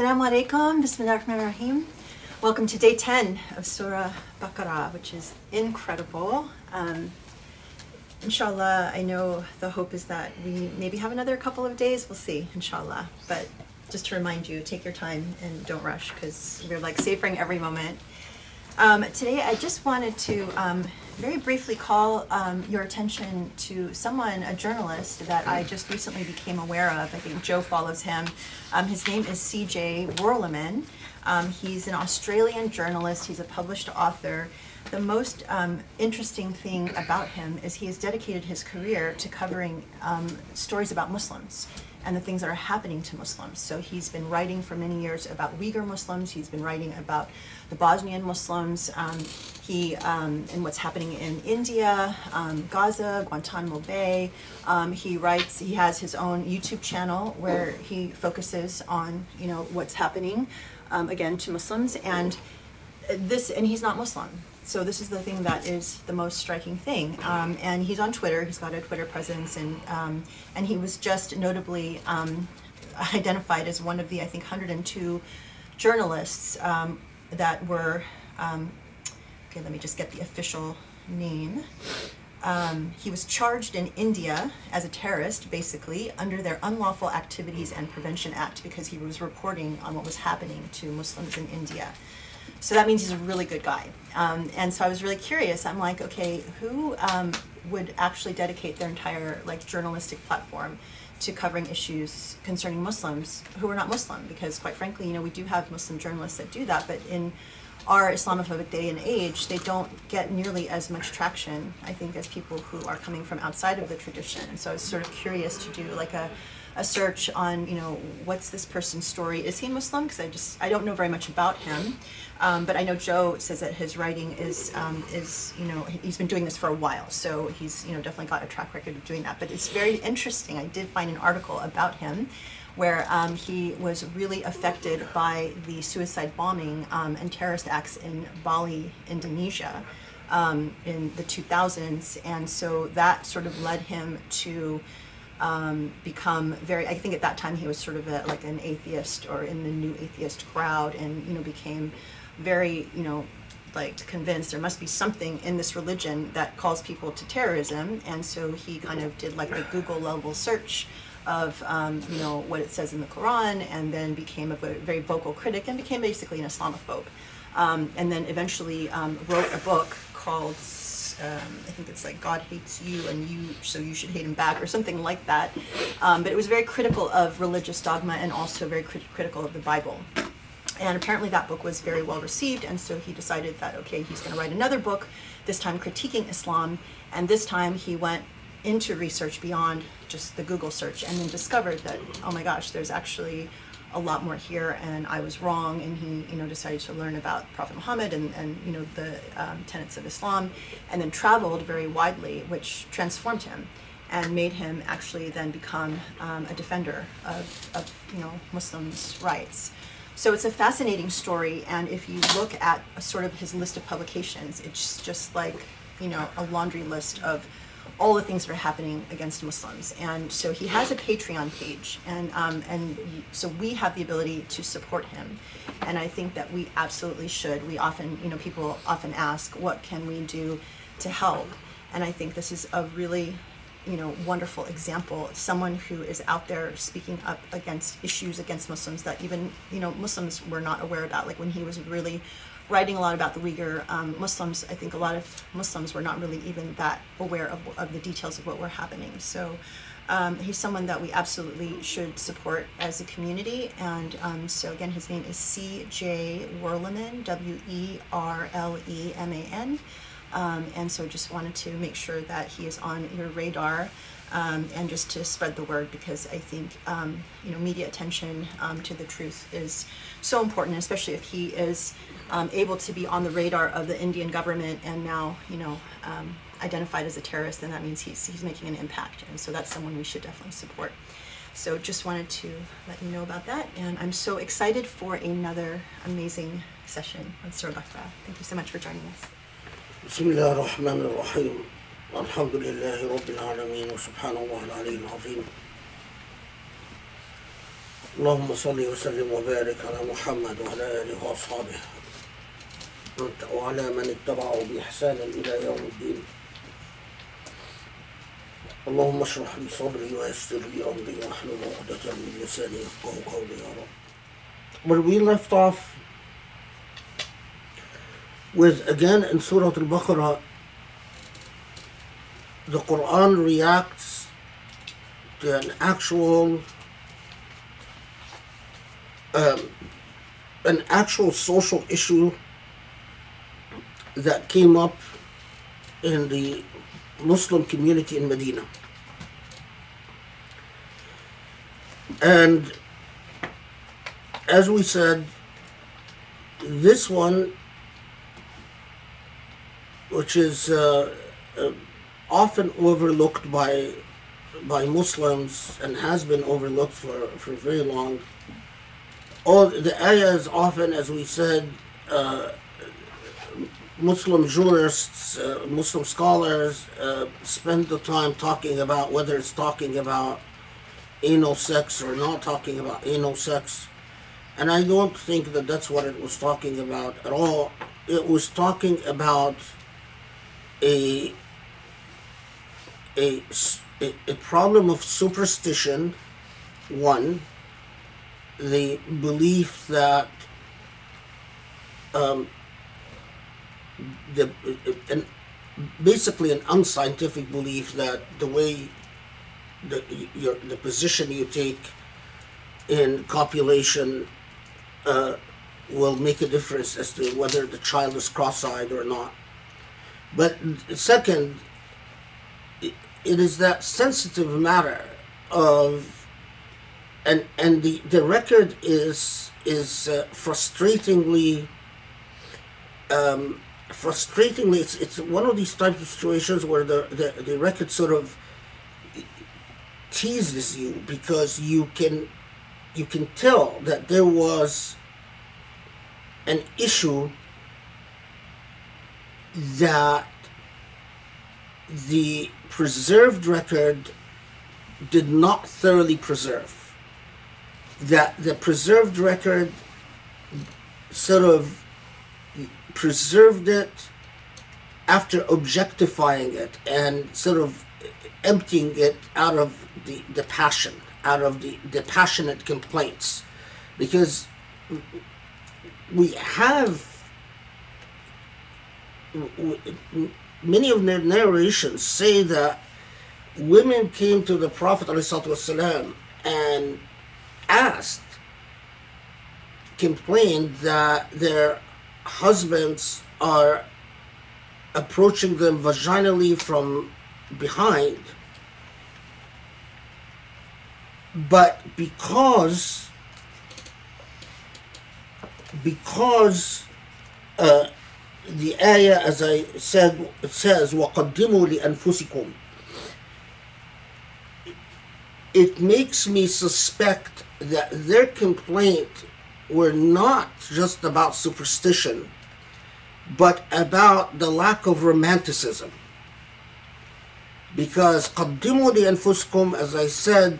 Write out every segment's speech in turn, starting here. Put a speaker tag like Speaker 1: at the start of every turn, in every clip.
Speaker 1: Assalamu alaikum, Bismillah ar-Rahman ar-Rahim. Welcome to day 10 of Surah Baqarah, which is incredible. Um, inshallah, I know the hope is that we maybe have another couple of days. We'll see, inshallah. But just to remind you, take your time and don't rush because we're like savoring every moment. Um, today, I just wanted to um, very briefly call um, your attention to someone, a journalist that I just recently became aware of. I think Joe follows him. Um, his name is CJ Werleman. Um, he's an Australian journalist, he's a published author. The most um, interesting thing about him is he has dedicated his career to covering stories about Muslims and the things that are happening to Muslims. So he's been writing for many years about Uyghur Muslims, he's been writing about the Bosnian Muslims, um, he um, and what's happening in India, um, Gaza, Guantanamo Bay. Um, he writes. He has his own YouTube channel where he focuses on you know what's happening um, again to Muslims and this and he's not Muslim. So this is the thing that is the most striking thing. Um, and he's on Twitter. He's got a Twitter presence, and um, and he was just notably um, identified as one of the I think 102 journalists um, that were. Um, okay, let me just get the official name. Um, he was charged in India as a terrorist, basically, under their Unlawful Activities and Prevention Act because he was reporting on what was happening to Muslims in India. So that means he's a really good guy. Um, and so I was really curious. I'm like, okay, who um, would actually dedicate their entire like journalistic platform to covering issues concerning Muslims who are not Muslim? Because quite frankly, you know, we do have Muslim journalists that do that, but in our Islamophobic day and age, they don't get nearly as much traction, I think, as people who are coming from outside of the tradition. And so I was sort of curious to do like a, a search on, you know, what's this person's story? Is he Muslim? Because I just, I don't know very much about him. Um, but I know Joe says that his writing is, um, is, you know, he's been doing this for a while. So he's, you know, definitely got a track record of doing that. But it's very interesting. I did find an article about him where um, he was really affected by the suicide bombing um, and terrorist acts in Bali, Indonesia, um, in the 2000s. And so that sort of led him to um, become very, I think at that time he was sort of a, like an atheist or in the new atheist crowd and, you know, became very, you know, like convinced there must be something in this religion that calls people to terrorism. And so he kind of did like the Google level search of um, you know what it says in the Quran, and then became a very vocal critic and became basically an Islamophobe, um, and then eventually um, wrote a book called um, I think it's like God hates you and you so you should hate him back or something like that. Um, but it was very critical of religious dogma and also very crit- critical of the Bible. And apparently that book was very well received, and so he decided that okay, he's going to write another book, this time critiquing Islam, and this time he went into research beyond just the Google search and then discovered that, oh my gosh, there's actually a lot more here and I was wrong and he you know decided to learn about Prophet Muhammad and, and you know the um, tenets of Islam and then traveled very widely which transformed him and made him actually then become um, a defender of, of you know Muslims rights. So it's a fascinating story and if you look at sort of his list of publications it's just like you know a laundry list of all the things that are happening against Muslims. And so he has a Patreon page, and um, and so we have the ability to support him. And I think that we absolutely should. We often, you know, people often ask, what can we do to help? And I think this is a really you know wonderful example someone who is out there speaking up against issues against muslims that even you know muslims were not aware about like when he was really writing a lot about the Uyghur um, Muslims, I think a lot of Muslims were not really even that aware of, of the details of what were happening. So um, he's someone that we absolutely should support as a community. And um, so again, his name is C.J. Werleman, W-E-R-L-E-M-A-N. Um, and so just wanted to make sure that he is on your radar um, and just to spread the word because I think um, you know media attention to the truth is so important, especially if he is um, able to be on the radar of the Indian government and now you know um, identified as a terrorist. Then that means he's he's making an impact, and so that's someone we should definitely support. So just wanted to let you know about that, and I'm so excited for another amazing session on Surah Baqarah. Thank you so much for joining us.
Speaker 2: بسم الله الرحمن الرحيم الحمد لله رب العالمين وسبحان الله العلي العظيم اللهم صل وسلم وبارك على محمد وعلى آله وأصحابه وعلى من اتبعه بإحسان إلى يوم الدين اللهم اشرح لي صدري ويسر لي أمري واحلل عقدة من لساني يفقه قولي يا رب Where we left off with again in Surah Al-Baqarah the Quran reacts to an actual um, an actual social issue that came up in the Muslim community in Medina. And as we said, this one, which is uh, uh, often overlooked by by Muslims and has been overlooked for, for very long. All the ayahs often, as we said, uh, Muslim jurists, uh, Muslim scholars uh, spend the time talking about whether it's talking about anal sex or not talking about anal sex. And I don't think that that's what it was talking about at all. It was talking about a a, a, problem of superstition, one, the belief that um, the an, basically an unscientific belief that the way the your the position you take in copulation uh, will make a difference as to whether the child is cross-eyed or not. But second, it, it is that sensitive matter of and and the the record is is uh, frustratingly um, frustratingly it's it's one of these types of situations where the, the the record sort of teases you because you can you can tell that there was an issue that the preserved record did not thoroughly preserve. That the preserved record sort of preserved it after objectifying it and sort of emptying it out of the, the passion, out of the, the passionate complaints. Because we have many of the narrations say that women came to the Prophet and asked, complained that their husbands are approaching them vaginally from behind. But because because uh, the ayah, as I said, it says, وَقَدِّمُوا لِأَنفُسِكُمْ It makes me suspect that their complaint were not just about superstition, but about the lack of romanticism. Because قَدِّمُوا لِأَنفُسِكُمْ, as I said,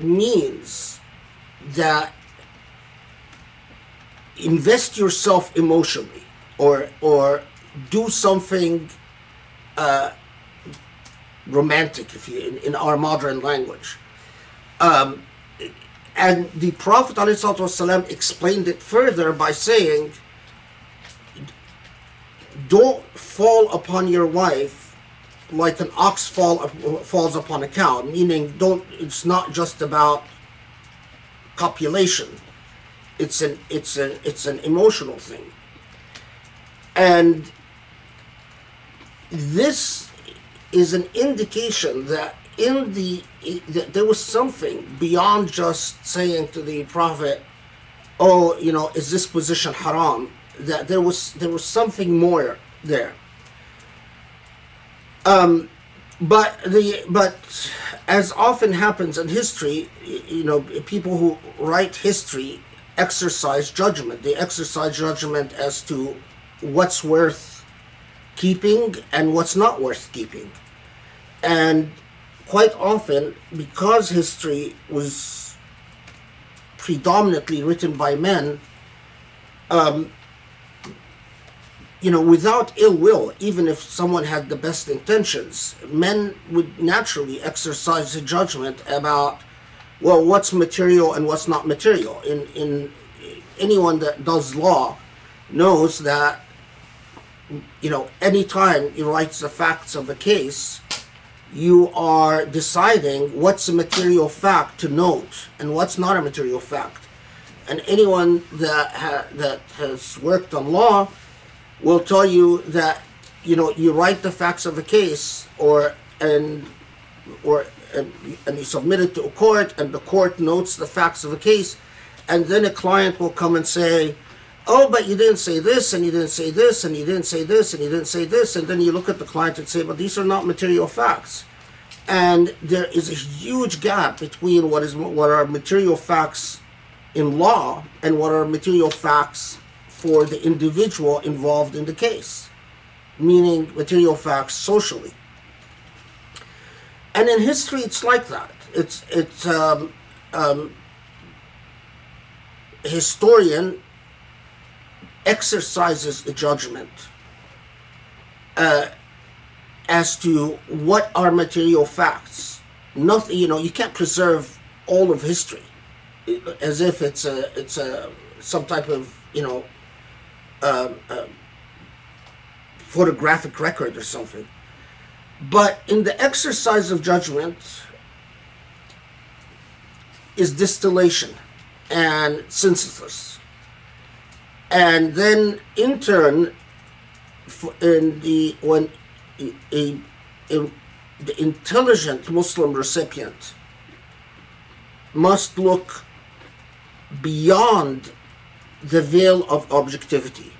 Speaker 2: means that invest yourself emotionally or or do something uh, romantic if you in, in our modern language um, and the prophet ﷺ explained it further by saying don't fall upon your wife like an ox fall, falls upon a cow meaning don't it's not just about copulation. It's an it's an it's an emotional thing. And this is an indication that in the there was something beyond just saying to the prophet oh you know is this position haram that there was there was something more there um but the but as often happens in history you know people who write history exercise judgment. They exercise judgment as to what's worth keeping and what's not worth keeping. And quite often, because history was predominantly written by men, um, you know, without ill will, even if someone had the best intentions, men would naturally exercise a judgment about, well, what's material and what's not material. In in anyone that does law knows that you know anytime he writes the facts of a case you are deciding what's a material fact to note and what's not a material fact. And anyone that ha- that has worked on law will tell you that you know you write the facts of a case or and or and, and you submit it to a court and the court notes the facts of a case and then a client will come and say oh but you didn't say this and you didn't say this and you didn't say this and you didn't say this and then you look at the client and say but these are not material facts. And there is a huge gap between what is what are material facts in law and what are material facts for the individual involved in the case meaning material facts socially. And in history it's like that. It's it's um, um, historian exercises a judgment uh, as to what are material facts. Nothing, you know, you can't preserve all of history as if it's a it's a some type of you know um, uh, photographic record or something. But in the exercise of judgment is distillation and synthesis and then in turn in the when a, a, a, the intelligent muslim recipient must look beyond the veil of objectivity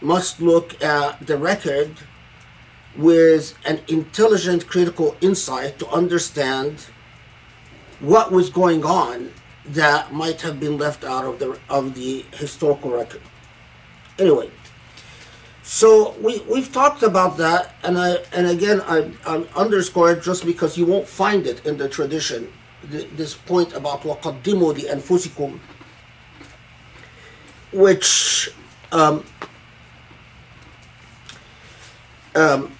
Speaker 2: must look at the record with an intelligent critical insight to understand what was going on that might have been left out of the of the historical record. Anyway, so we we've talked about that, and I and again I, I underscore it just because you won't find it in the tradition. This point about waqaddimu and anfusikum, which um, um,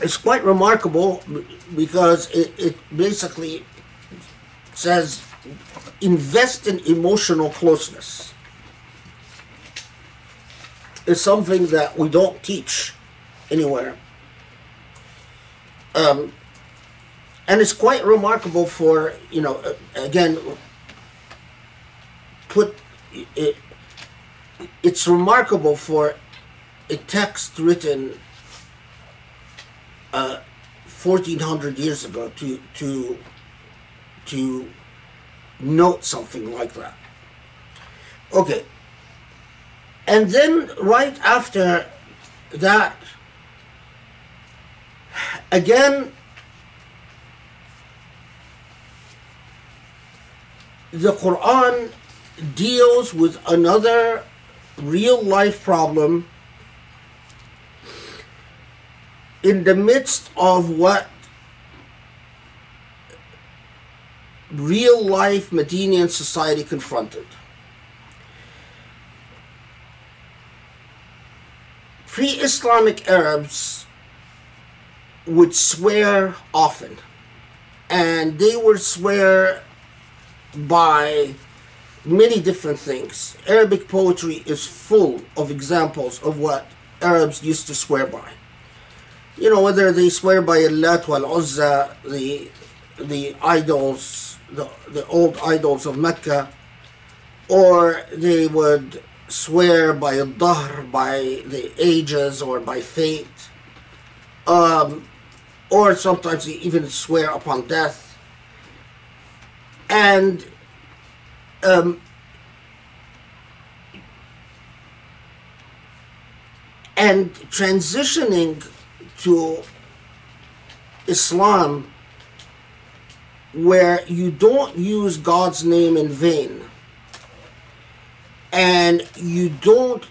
Speaker 2: it's quite remarkable because it, it basically says invest in emotional closeness. Is something that we don't teach anywhere. Um, and it's quite remarkable for you know uh, again put it it's remarkable for a text written uh, 1400 years ago to to to note something like that. Okay. And then right after that, again, the Quran deals with another real life problem in the midst of what real life Medinian society confronted. Pre Islamic Arabs would swear often, and they would swear by many different things. Arabic poetry is full of examples of what Arabs used to swear by. You know, whether they swear by Allat wal Uzza, the the idols, the, the old idols of Mecca, or they would swear by dahr, by the ages, or by fate, um, or sometimes they even swear upon death. And um, and transitioning to Islam where you don't use God's name in vain. And you don't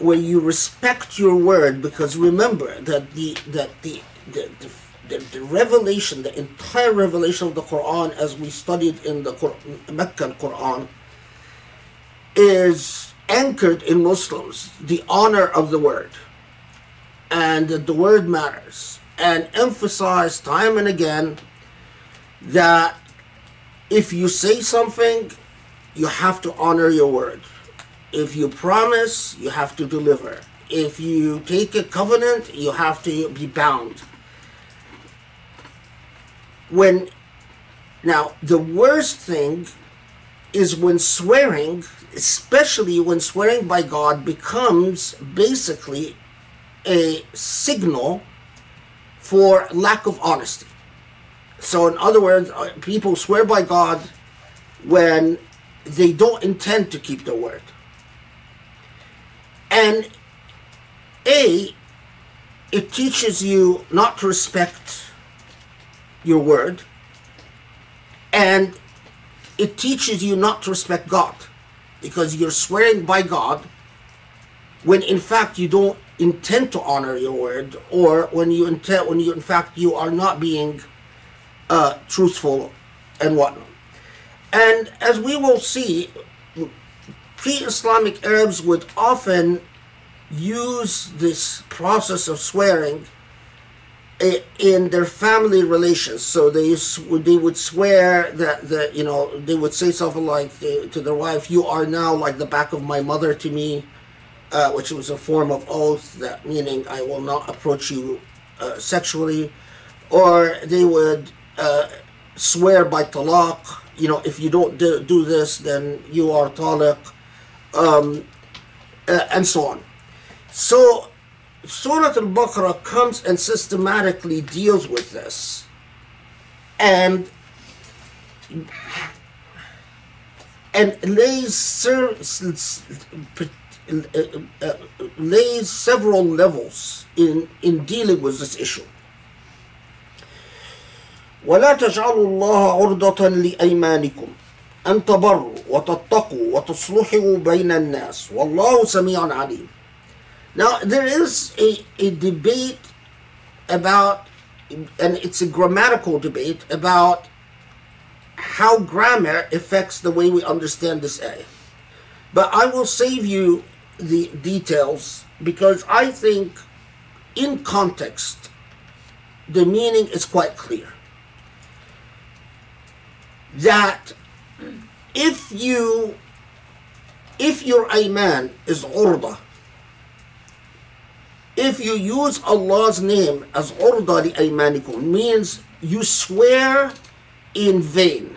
Speaker 2: where you respect your word because remember that the that the, the, the the, the revelation, the entire revelation of the Quran, as we studied in the Meccan Quran, is anchored in Muslims the honor of the word and that the word matters, and emphasize time and again that if you say something, you have to honor your word. If you promise, you have to deliver. If you take a covenant, you have to be bound. When now the worst thing is when swearing, especially when swearing by God becomes basically a signal for lack of honesty. So, in other words, uh, people swear by God when they don't intend to keep their word. And A, it teaches you not to respect your word, and it teaches you not to respect God because you're swearing by God when in fact you don't intend to honor your word or when you intend when you in fact you are not being uh, truthful and whatnot. And as we will see pre-islamic arabs would often use this process of swearing in their family relations. So they would they would swear that that you know they would say something like to their wife you are now like the back of my mother to me uh, which was a form of oath, that meaning I will not approach you uh, sexually, or they would uh, swear by talaq, you know, if you don't do, do this, then you are talaq, um, uh, and so on. So, Surah Al Baqarah comes and systematically deals with this. And and lays ser- uh, uh, lays several levels in, in dealing with this issue. ولا تجعلوا الله عرضة لأيمانكم أن تبروا وتتقوا وتصلحوا بين الناس والله سميع عليم. Now there is a, a debate about, and it's a grammatical debate about how grammar affects the way we understand this ayah. But I will save you the details because I think in context the meaning is quite clear. That if you if your iman is urda, if you use Allah's name as urda li aymanikum means you swear in vain.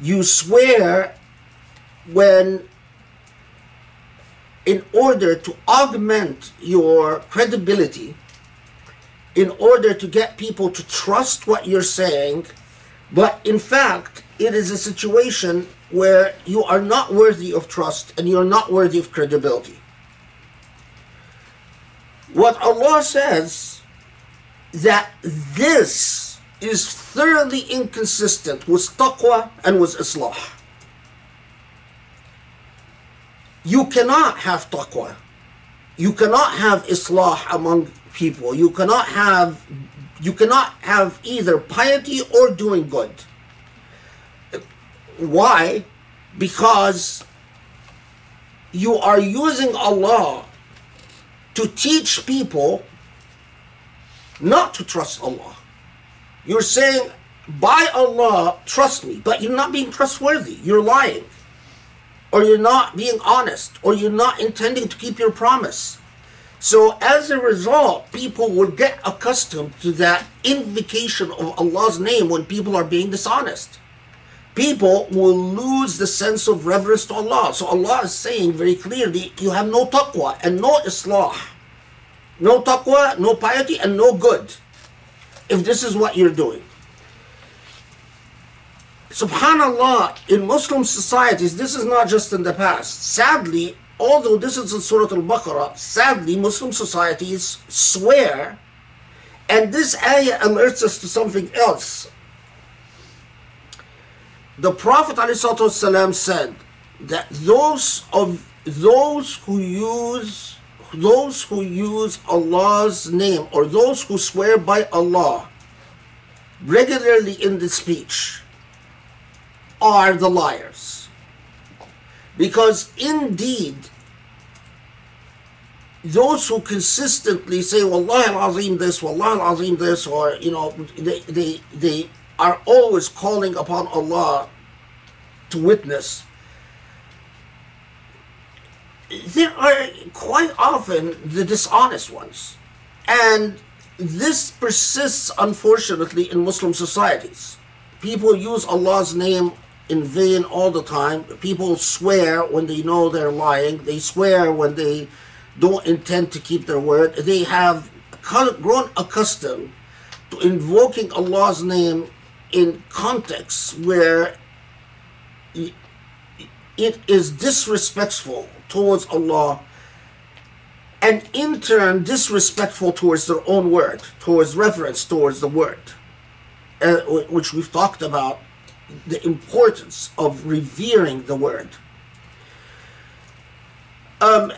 Speaker 2: You swear when in order to augment your credibility, in order to get people to trust what you're saying, but in fact, it is a situation where you are not worthy of trust and you're not worthy of credibility. What Allah says that this is thoroughly inconsistent with taqwa and with islah. You cannot have taqwa. You cannot have islah among people. You cannot have you cannot have either piety or doing good. Why? Because you are using Allah to teach people not to trust Allah. You're saying, by Allah, trust me, but you're not being trustworthy. You're lying. Or you're not being honest. Or you're not intending to keep your promise. So as a result, people will get accustomed to that invocation of Allah's name when people are being dishonest. People will lose the sense of reverence to Allah. So Allah is saying very clearly, you have no taqwa and no islah. No taqwa, no piety, and no good. If this is what you're doing. Subhanallah, in Muslim societies, this is not just in the past. Sadly, although this is in Surah Al Baqarah, sadly, Muslim societies swear, and this ayah alerts us to something else. The Prophet ﷺ said that those of those who use those who use Allah's name or those who swear by Allah regularly in the speech are the liars. Because indeed, those who consistently say Wallah al-Azim this, Wallah al-Azim this, or, you know, they, they, they are always calling upon Allah to witness there are quite often the dishonest ones. And this persists, unfortunately, in Muslim societies. People use Allah's name in vain all the time. People swear when they know they're lying. They swear when they don't intend to keep their word. They have grown accustomed to invoking Allah's name in contexts where it is disrespectful towards Allah and in turn disrespectful towards their own word, towards reverence towards the word, uh, which we've talked about the importance of revering the word. Um,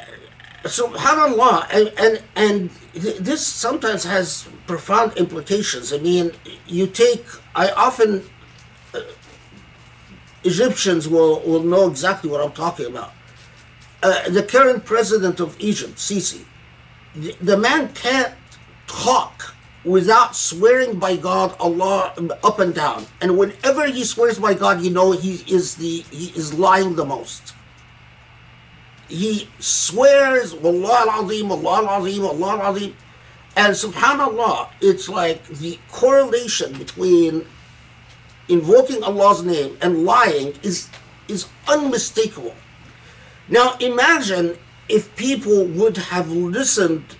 Speaker 2: subhanallah and and, and this sometimes has profound implications i mean you take i often uh, egyptians will will know exactly what i'm talking about uh, the current president of Egypt, Sisi, the, the man can't talk without swearing by God, Allah, up and down. And whenever he swears by God, you know he is the he is lying the most. He swears, Allah al-Azim, Allah al-Azim, Allah al-Azim. And subhanAllah, it's like the correlation between invoking Allah's name and lying is, is unmistakable. Now imagine if people would have listened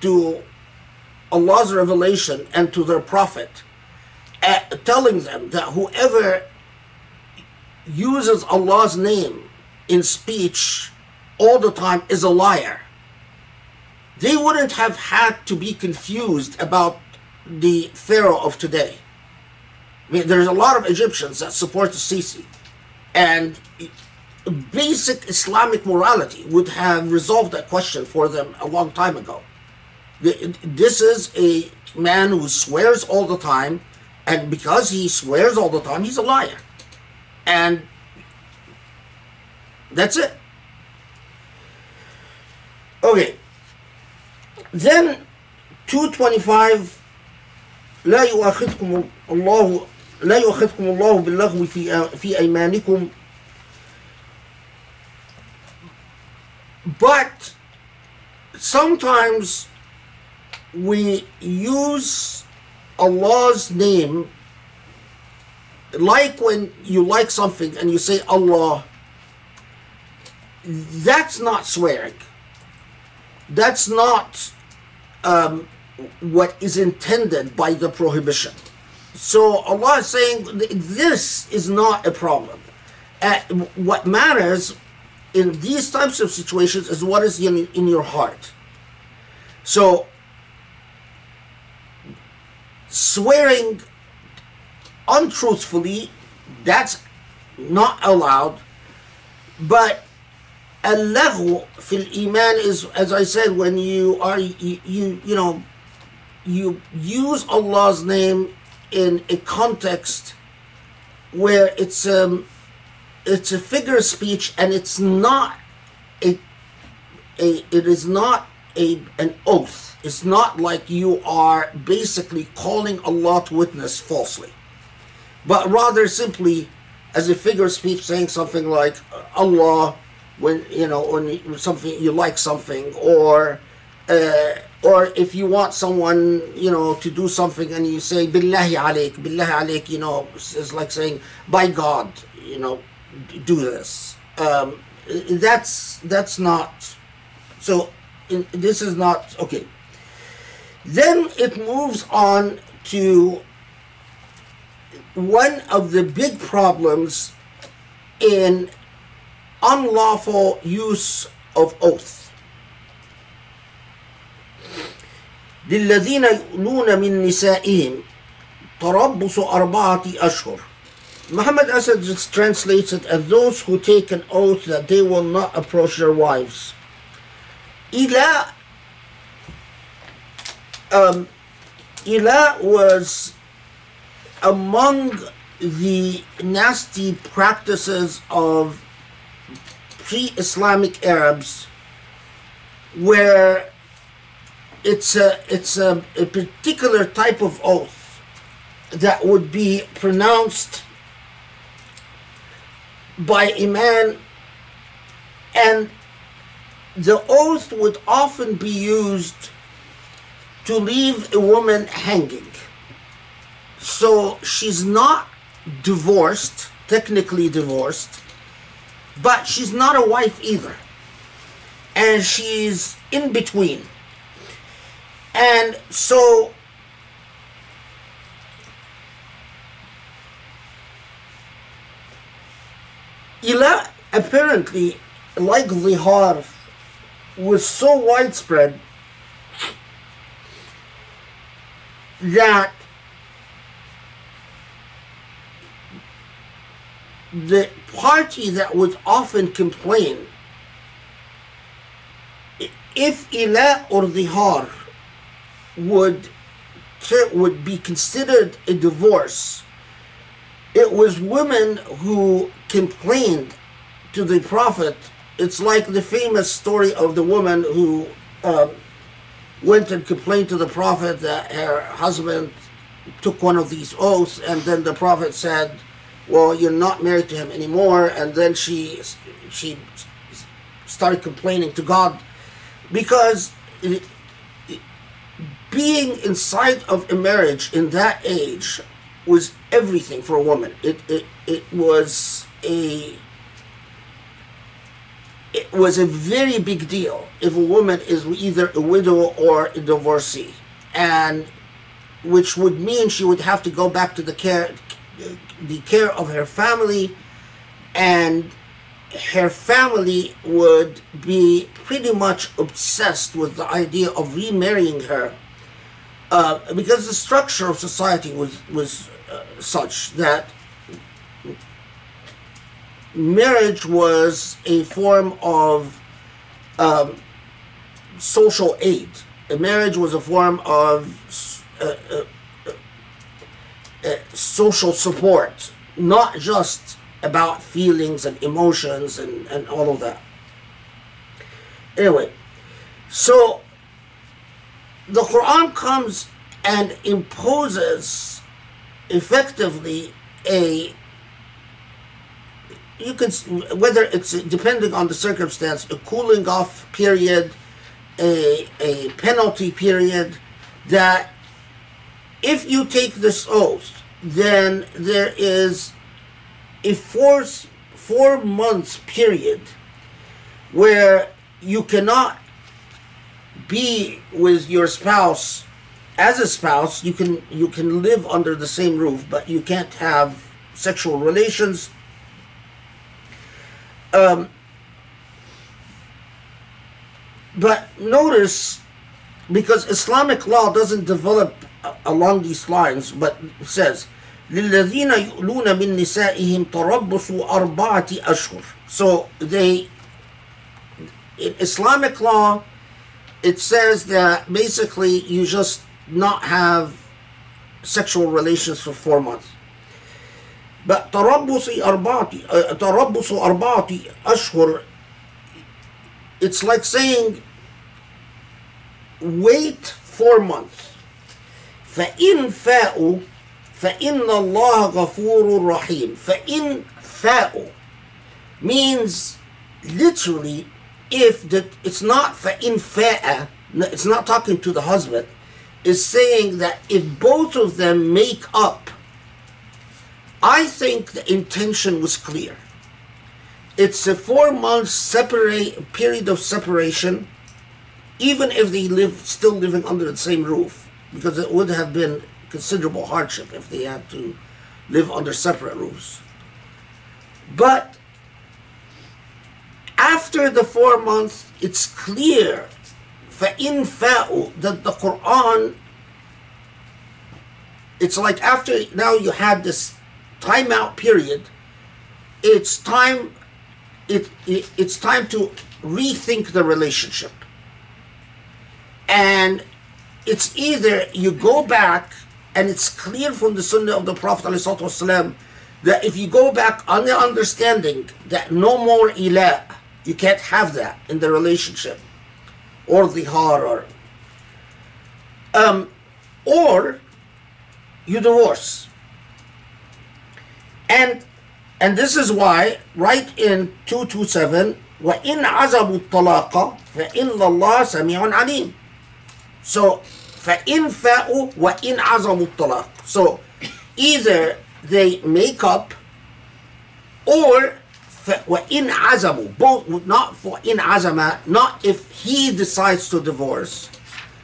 Speaker 2: to Allah's revelation and to their prophet, uh, telling them that whoever uses Allah's name in speech all the time is a liar. They wouldn't have had to be confused about the Pharaoh of today. I mean, there's a lot of Egyptians that support the Sisi. And basic Islamic morality would have resolved that question for them a long time ago. This is a man who swears all the time, and because he swears all the time, he's a liar. And that's it. Okay. Then 225 لا يؤاخذكم الله لا يؤاخذكم الله باللغو في في أيمانكم But sometimes we use Allah's name like when you like something and you say Allah, that's not swearing. That's not um, what is intended by the prohibition. So Allah is saying this is not a problem. Uh, what matters in these types of situations is what is in, in your heart. So, swearing untruthfully, that's not allowed. But al fil iman is, as I said, when you are you, you you know you use Allah's name in a context where it's um, it's a figure of speech and it's not a, a it is not a an oath. It's not like you are basically calling allah to witness falsely. But rather simply as a figure of speech saying something like allah when you know when something you like something or uh, or if you want someone you know to do something and you say billahi alayk billahi alayk you know it's like saying by god you know do this. Um, that's that's not so. In, this is not okay. Then it moves on to one of the big problems in unlawful use of oath. للذين يؤلون من نسائهم تربص أربعة أشهر Muhammad Asad just translates it as those who take an oath that they will not approach their wives. Ila, um, Ila was among the nasty practices of pre-Islamic Arabs, where it's a it's a, a particular type of oath that would be pronounced by a man and the oath would often be used to leave a woman hanging. So she's not divorced technically divorced but she's not a wife either. And she's in between. And so Ila apparently, like Zihar, was so widespread that the party that would often complain if Ila or Zihar would would be considered a divorce it was women who complained to the prophet. It's like the famous story of the woman who um, went and complained to the prophet that her husband took one of these oaths and then the prophet said well you're not married to him anymore. And then she she started complaining to god. Because it, it, being inside of a marriage in that age was everything for a woman. It it, it was a it was a very big deal if a woman is either a widow or a divorcee. And which would mean she would have to go back to the care the care of her family and her family would be pretty much obsessed with the idea of remarrying her uh, because the structure of society was was uh, such that marriage was a form of um, social aid. Marriage was a form of uh, uh, social support, not just about feelings and emotions and, and all of that. Anyway, so the Quran comes and imposes effectively a you could whether it's depending on the circumstance a cooling off period a, a penalty period that if you take this oath then there is a four four months period where you cannot be with your spouse as a spouse. You can you can live under the same roof but you can't have sexual relations. Um, but notice because islamic law doesn't develop along these lines but says للذين يؤلون من نسائهم تربص أربعة أشهر so they in islamic law it says that basically you just not have sexual relations for four months but تربص أربعة uh, تربص أربعة أشهر it's like saying wait four months فإن فاءوا فإن الله غفور رحيم فإن فاءوا means literally if the, it's not فإن فاء it's not talking to the husband is saying that if both of them make up I think the intention was clear. It's a four month separate period of separation, even if they live still living under the same roof, because it would have been considerable hardship if they had to live under separate roofs. But after the four months, it's clear فَإِن فَاءُ that the Quran it's like after now you had this timeout period, it's time it, it it's time to rethink the relationship. And it's either you go back, and it's clear from the Sunnah of the Prophet ﷺ that if you go back on the understanding that no more Ila, you can't have that in the relationship or Zihar. Um, or you divorce. And and this is why right in 227 وَإِنْ عَزَبُوا الطَّلَاقَ فَإِنَّ اللَّهَ سَمِيعٌ عَلِيمٌ So فإن فاءوا وإن عزموا الطلاق so either they make up or ف- وإن عزموا both not for in عزم not if he decides to divorce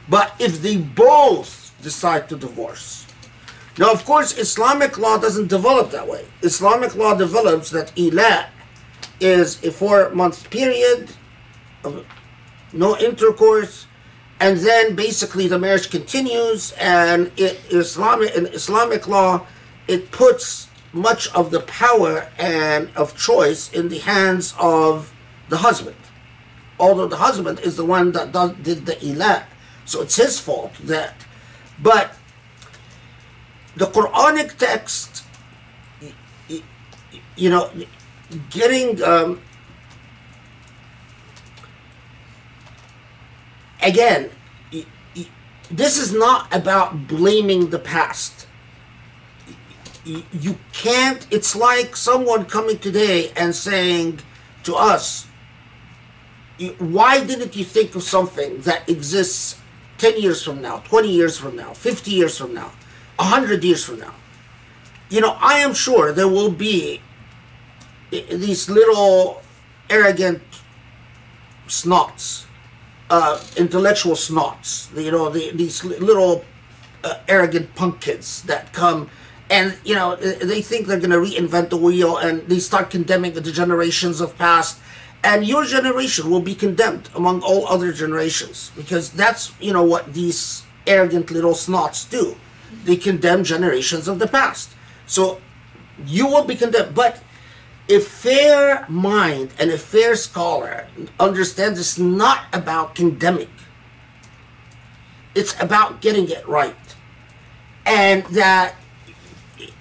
Speaker 2: but if they both decide to divorce now, of course, Islamic law doesn't develop that way. Islamic law develops that ilah is a four month period of no intercourse, and then basically the marriage continues. And it, Islamic in Islamic law, it puts much of the power and of choice in the hands of the husband. Although the husband is the one that does, did the ila, so it's his fault that. But the Quranic text, you know, getting um, again, this is not about blaming the past. You can't, it's like someone coming today and saying to us, why didn't you think of something that exists 10 years from now, 20 years from now, 50 years from now? a hundred years from now, you know, I am sure there will be eh, these little arrogant snots, uh, intellectual snots, you know, the, these little uh, arrogant punk kids that come and, you know, they think they're going to reinvent the wheel and they start condemning the generations of past. And your generation will be condemned among all other generations because that's, you know, what these arrogant little snots do they condemn generations of the past. So you will be condemned. But a fair mind and a fair scholar understands it's not about condemning. It's about getting it right. And that,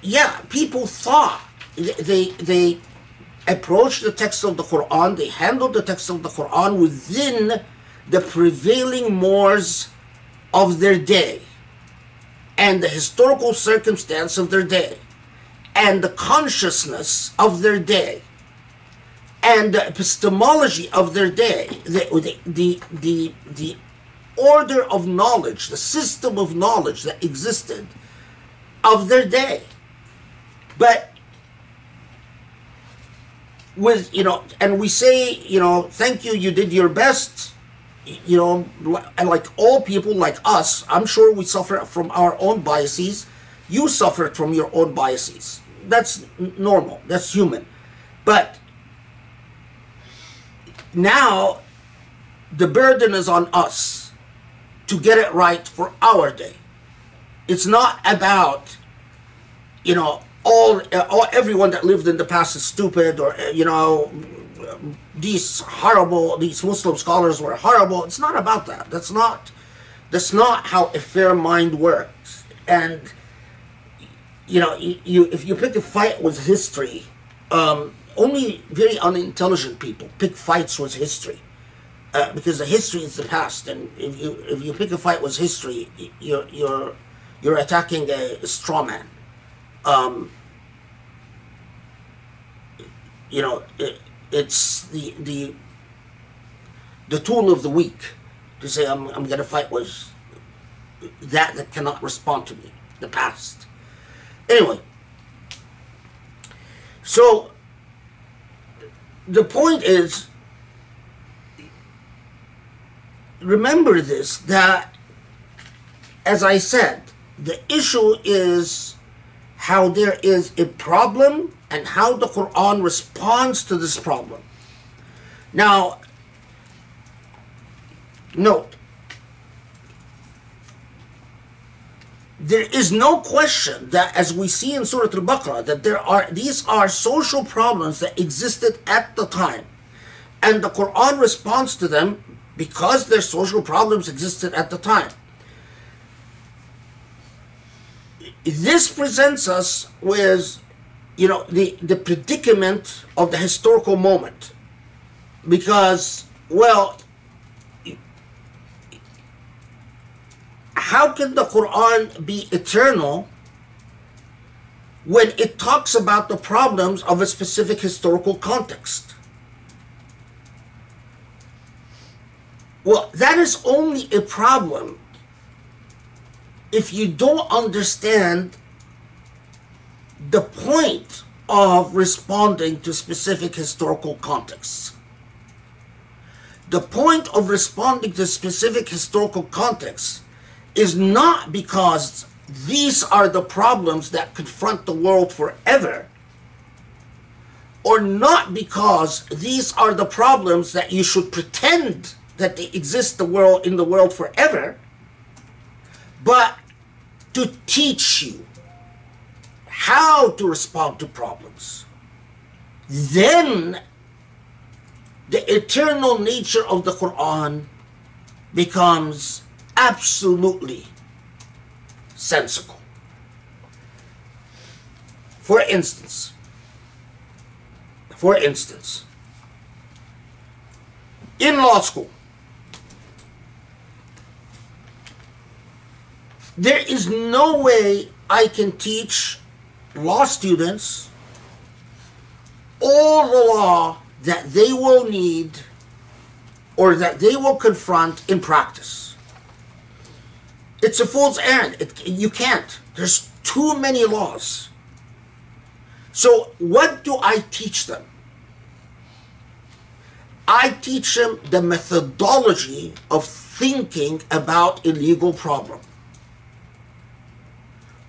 Speaker 2: yeah, people thought they, they approached the text of the Quran, they handled the text of the Quran within the prevailing mores of their day and the historical circumstance of their day and the consciousness of their day and the epistemology of their day the, the, the, the, order of knowledge the system of knowledge that existed of their day but with you know and we say you know thank you you did your best you know, and like all people like us, I'm sure we suffer from our own biases. You suffer from your own biases. That's normal. That's human. But now the burden is on us to get it right for our day. It's not about, you know, all, all everyone that lived in the past is stupid or eh, you know these horrible these Muslim scholars were horrible. It's not about that. That's not that's not how a fair mind works. And you know, you, if you pick a fight with history, um, only very unintelligent people pick fights with history. Uh, because the history is the past, and if you if you pick a fight with history, you're you're you're attacking a, a straw man. Um, you know, it, it's the the the tool of the weak to say I'm, I'm going to fight with that that cannot respond to me, the past. Anyway, so the point is remember this that as I said, the issue is how there is a problem and how the Quran responds to this problem. Now, note, there is no question that as we see in Surah Al-Baqarah that there are these are social problems that existed at the time and the Quran responds to them because their social problems existed at the time. This presents us with, you know, the, the predicament of the historical moment. Because, well, how can the Quran be eternal when it talks about the problems of a specific historical context? Well, that is only a problem if you don't understand the point of responding to specific historical contexts. The point of responding to specific historical contexts is not because these are the problems that confront the world forever, or not because these are the problems that you should pretend that they exist the world in the world forever, but to teach you how to respond to problems. Then the eternal nature of the Quran becomes absolutely sensible. For instance, for instance, in law school, there is no way I can teach law students all the law that they will need or that they will confront in practice. It's a fool's errand. It, you can't. There's too many laws. So, what do I teach them? I teach them the methodology of thinking about a legal problem.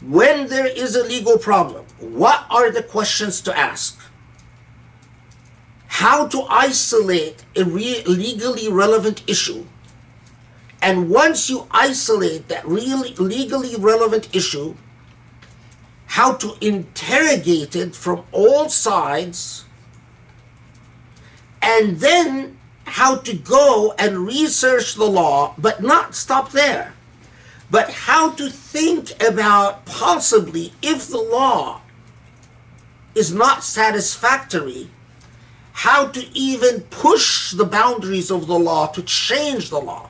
Speaker 2: When there is a legal problem, what are the questions to ask? How to isolate a re- legally relevant issue. And once you isolate that really legally relevant issue, how to interrogate it from all sides, and then how to go and research the law, but not stop there but how to think about possibly if the law is not satisfactory, how to even push the boundaries of the law to change the law.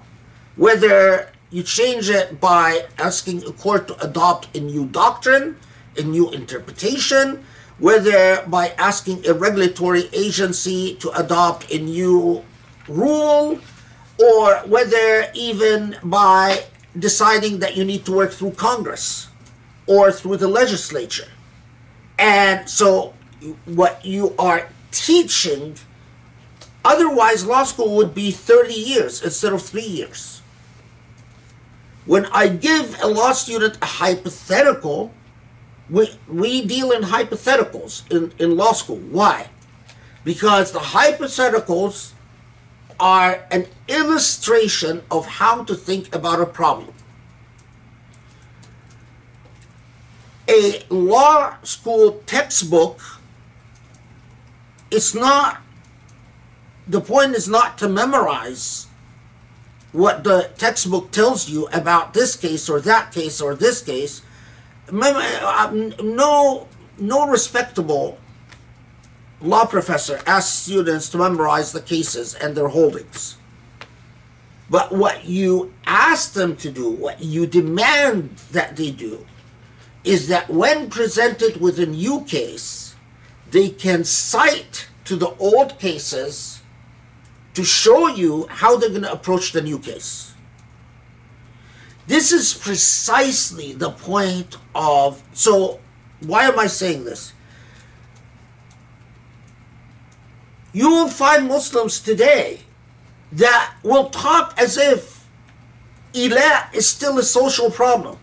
Speaker 2: Whether you change it by asking a court to adopt a new doctrine, a new interpretation, whether by asking a regulatory agency to adopt a new rule, or whether even by deciding that you need to work through Congress or through the legislature. And so, what you are teaching, otherwise, law school would be 30 years instead of three years. When I give a law student a hypothetical, we, we deal in hypotheticals in, in law school. Why? Because the hypotheticals are an illustration of how to think about a problem. A law school textbook is not, the point is not to memorize what the textbook tells you about this case or that case or this case. Uh, no, no respectable law professor asks students to memorize the cases and their holdings. But what you ask them to do, what you demand that they do, is that when presented with a new case, they can cite to the old cases to show you how they're going to approach the new case. This is precisely the point of. So, why am I saying this? you will find Muslims today that will talk as if Ila is still a social problem.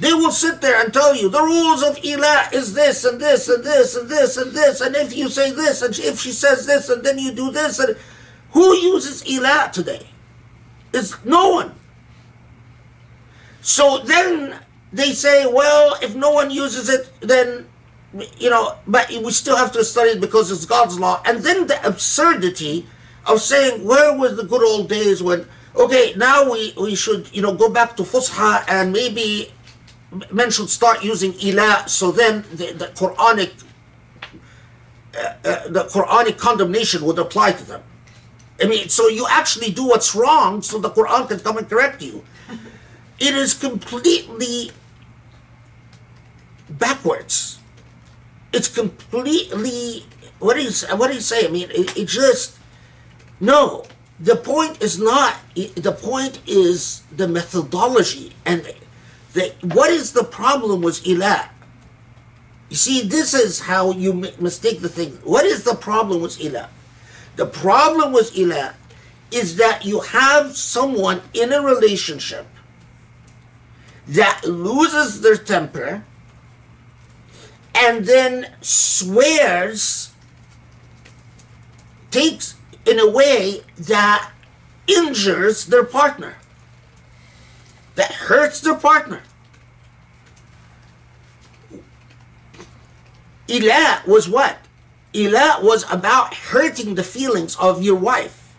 Speaker 2: They will sit there and tell you the rules of Ila is this and this and this and this and this, and if you say this and if she says this and then you do this, and who uses Ila today? It's no one. So then they say, well, if no one uses it, then you know, but we still have to study it because it's God's law. And then the absurdity of saying where was the good old days when okay now we we should you know go back to fusha and maybe men should start using ila so then the, the quranic uh, uh, the quranic condemnation would apply to them. I mean so you actually do what's wrong so the quran can come and correct you. It is completely backwards. It's completely what do you say what do you say? I mean it, it just no, the point is not. The point is the methodology and what is the problem with ila. You see, this is how you mistake the thing. What is the problem with ila? The problem with ila is that you have someone in a relationship that loses their temper and then swears, takes in a way that injures their partner, that hurts their partner. Ila was what? Ila was about hurting the feelings of your wife.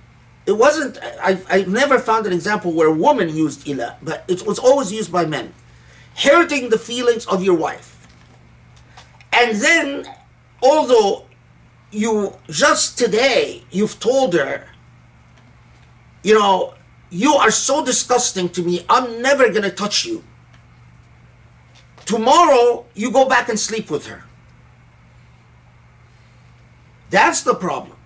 Speaker 2: It wasn't, I've, I've never found an example where a woman used ila, but it was always used by men. Hurting the feelings of your wife. And then, although you just today you've told her you know you are so disgusting to me i'm never going to touch you. Tomorrow you go back and sleep with her. That's the problem.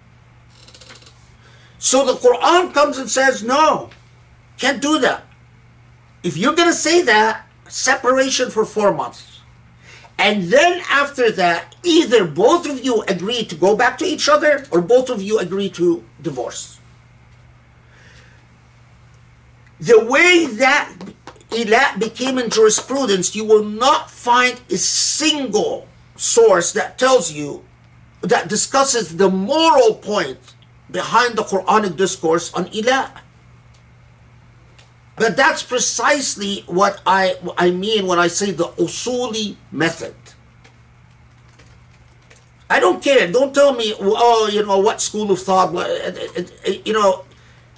Speaker 2: So the quran comes and says no can't do that. If you're going to say that separation for 4 months. And then after that, either both of you agree to go back to each other or both of you agree to divorce. The way that ila became in jurisprudence, you will not find a single source that tells you, that discusses the moral point behind the Quranic discourse on ila. But that's precisely what I, I mean when I say the usuli method. I don't care. Don't tell me, oh, you know, what school of thought. You know,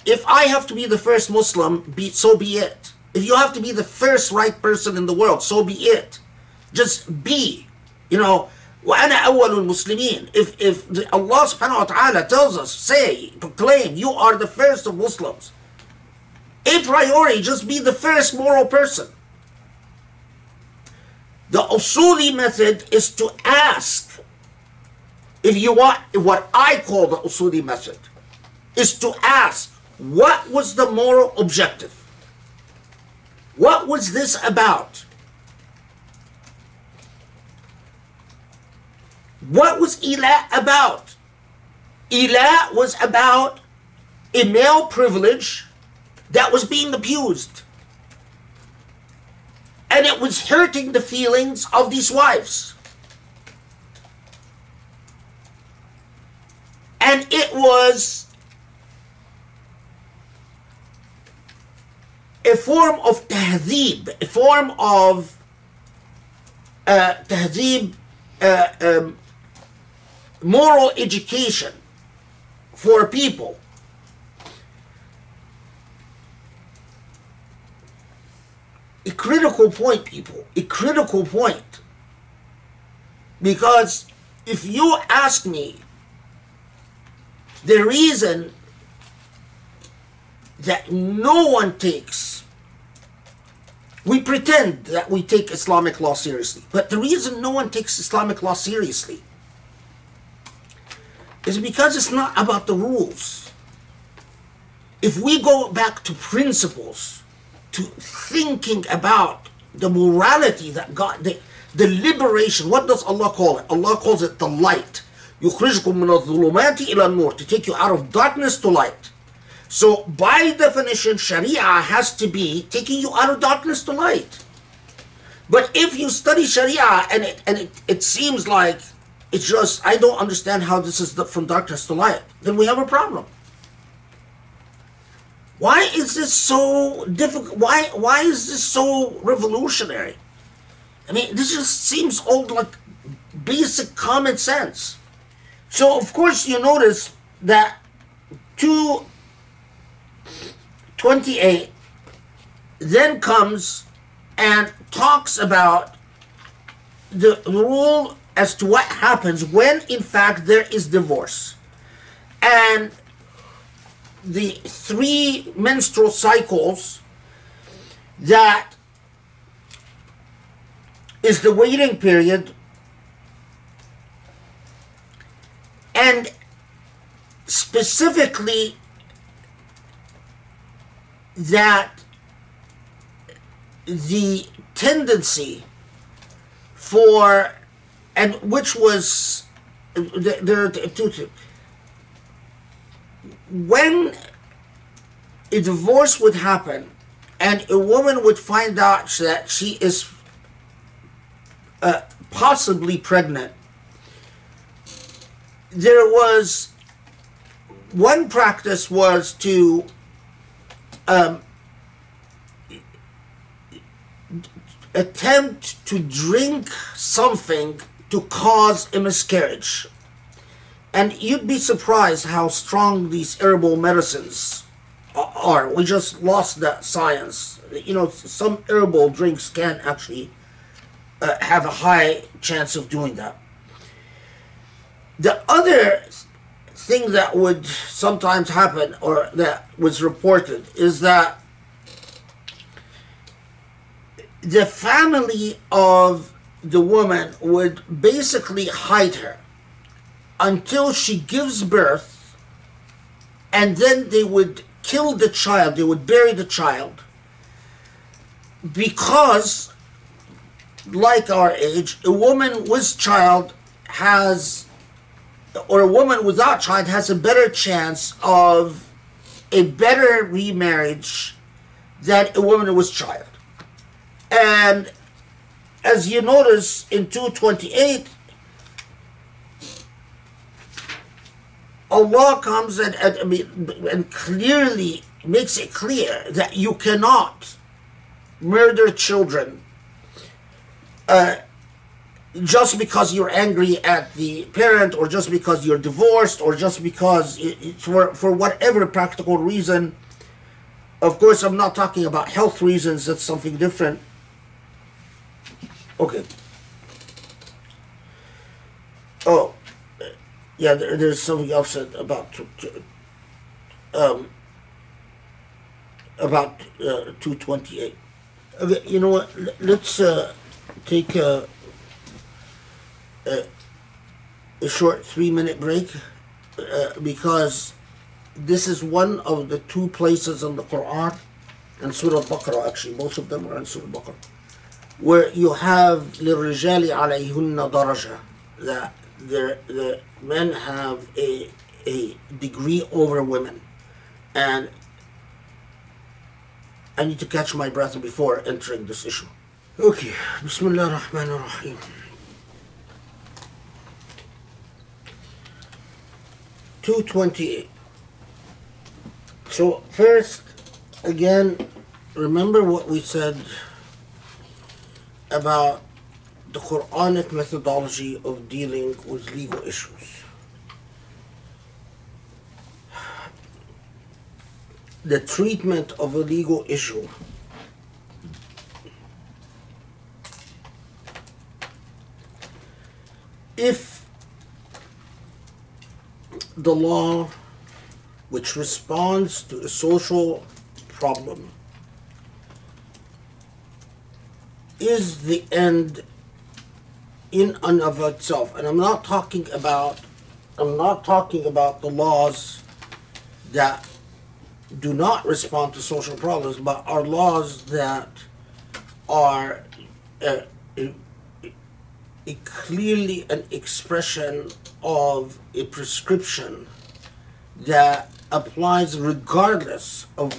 Speaker 2: if I have to be the first Muslim, be, so be it. If you have to be the first right person in the world, so be it. Just be. You know, وأنا أول المسلمين. If, if Allah subhanahu wa ta'ala tells us, say, proclaim, you are the first of Muslims a priori just be the first moral person. The usuli method is to ask, if you want what I call the usuli method, is to ask, what was the moral objective? What was this about? What was Ila about? Ila was about a male privilege that was being abused. And it was hurting the feelings of these wives. And it was a form of tahdib, a form of uh, uh, um, moral education for people. a critical point, people. A critical point. Because if you ask me the reason that no one takes, we pretend that we take Islamic law seriously, but the reason no one takes Islamic law seriously is because it's not about the rules. If we go back to principles, to thinking about the morality that God, the, the liberation. What does Allah call it? Allah calls it the light. يخرجكم من الظلمات إلى النور to take you out of darkness to light. So by definition, Sharia has to be taking you out of darkness to light. But if you study Sharia and it and it, it seems like it's just I don't understand how this is the, from darkness to light, then we have a problem. Why is this so difficult? Why why is this so revolutionary? I mean, this just seems old like basic common sense. So of course you notice that 228 then comes and talks about the rule as to what happens when, in fact, there is divorce. And the three menstrual cycles that is the waiting period and specifically that the tendency for and which was there are two two when a divorce would happen and a woman would find out that she is uh, possibly pregnant there was one practice was to um, attempt to drink something to cause a miscarriage. And you'd be surprised how strong these herbal medicines are. We just lost that science. You know, some herbal drinks can actually uh, have a high chance of doing that. The other thing that would sometimes happen or that was reported is that the family of the woman would basically hide her until she gives birth and then they would kill the child they would bury the child because like our age a woman with child has or a woman without child has a better chance of a better remarriage than a woman with child. And as you notice in 228, Allah comes and, and, and clearly makes it clear that you cannot murder children uh, just because you're angry at the parent or just because you're divorced or just because for, for whatever practical reason. Of course, I'm not talking about health reasons, that's something different Okay. Oh, yeah. There, there's something else about um about uh, two twenty eight. Okay, you know what? Let's uh, take a, a, a short three minute break uh, because this is one of the two places in the Quran and Surah Al-Baqarah. Actually, both of them are in Surah Al-Baqarah where you have للرجال عليهن درجة that the, the men have a, a degree over women and I need to catch my breath before entering this issue. Okay, Bismillah ar-Rahman ar-Rahim. Two twenty-eight. So first, again, remember what we said about the Quranic methodology of dealing with legal issues. The treatment of a legal issue if the law which responds to a social problem is the end in and of itself. And I'm not talking about I'm not talking about the laws that do not respond to social problems, but are laws that are uh, clearly an expression of a prescription that applies regardless of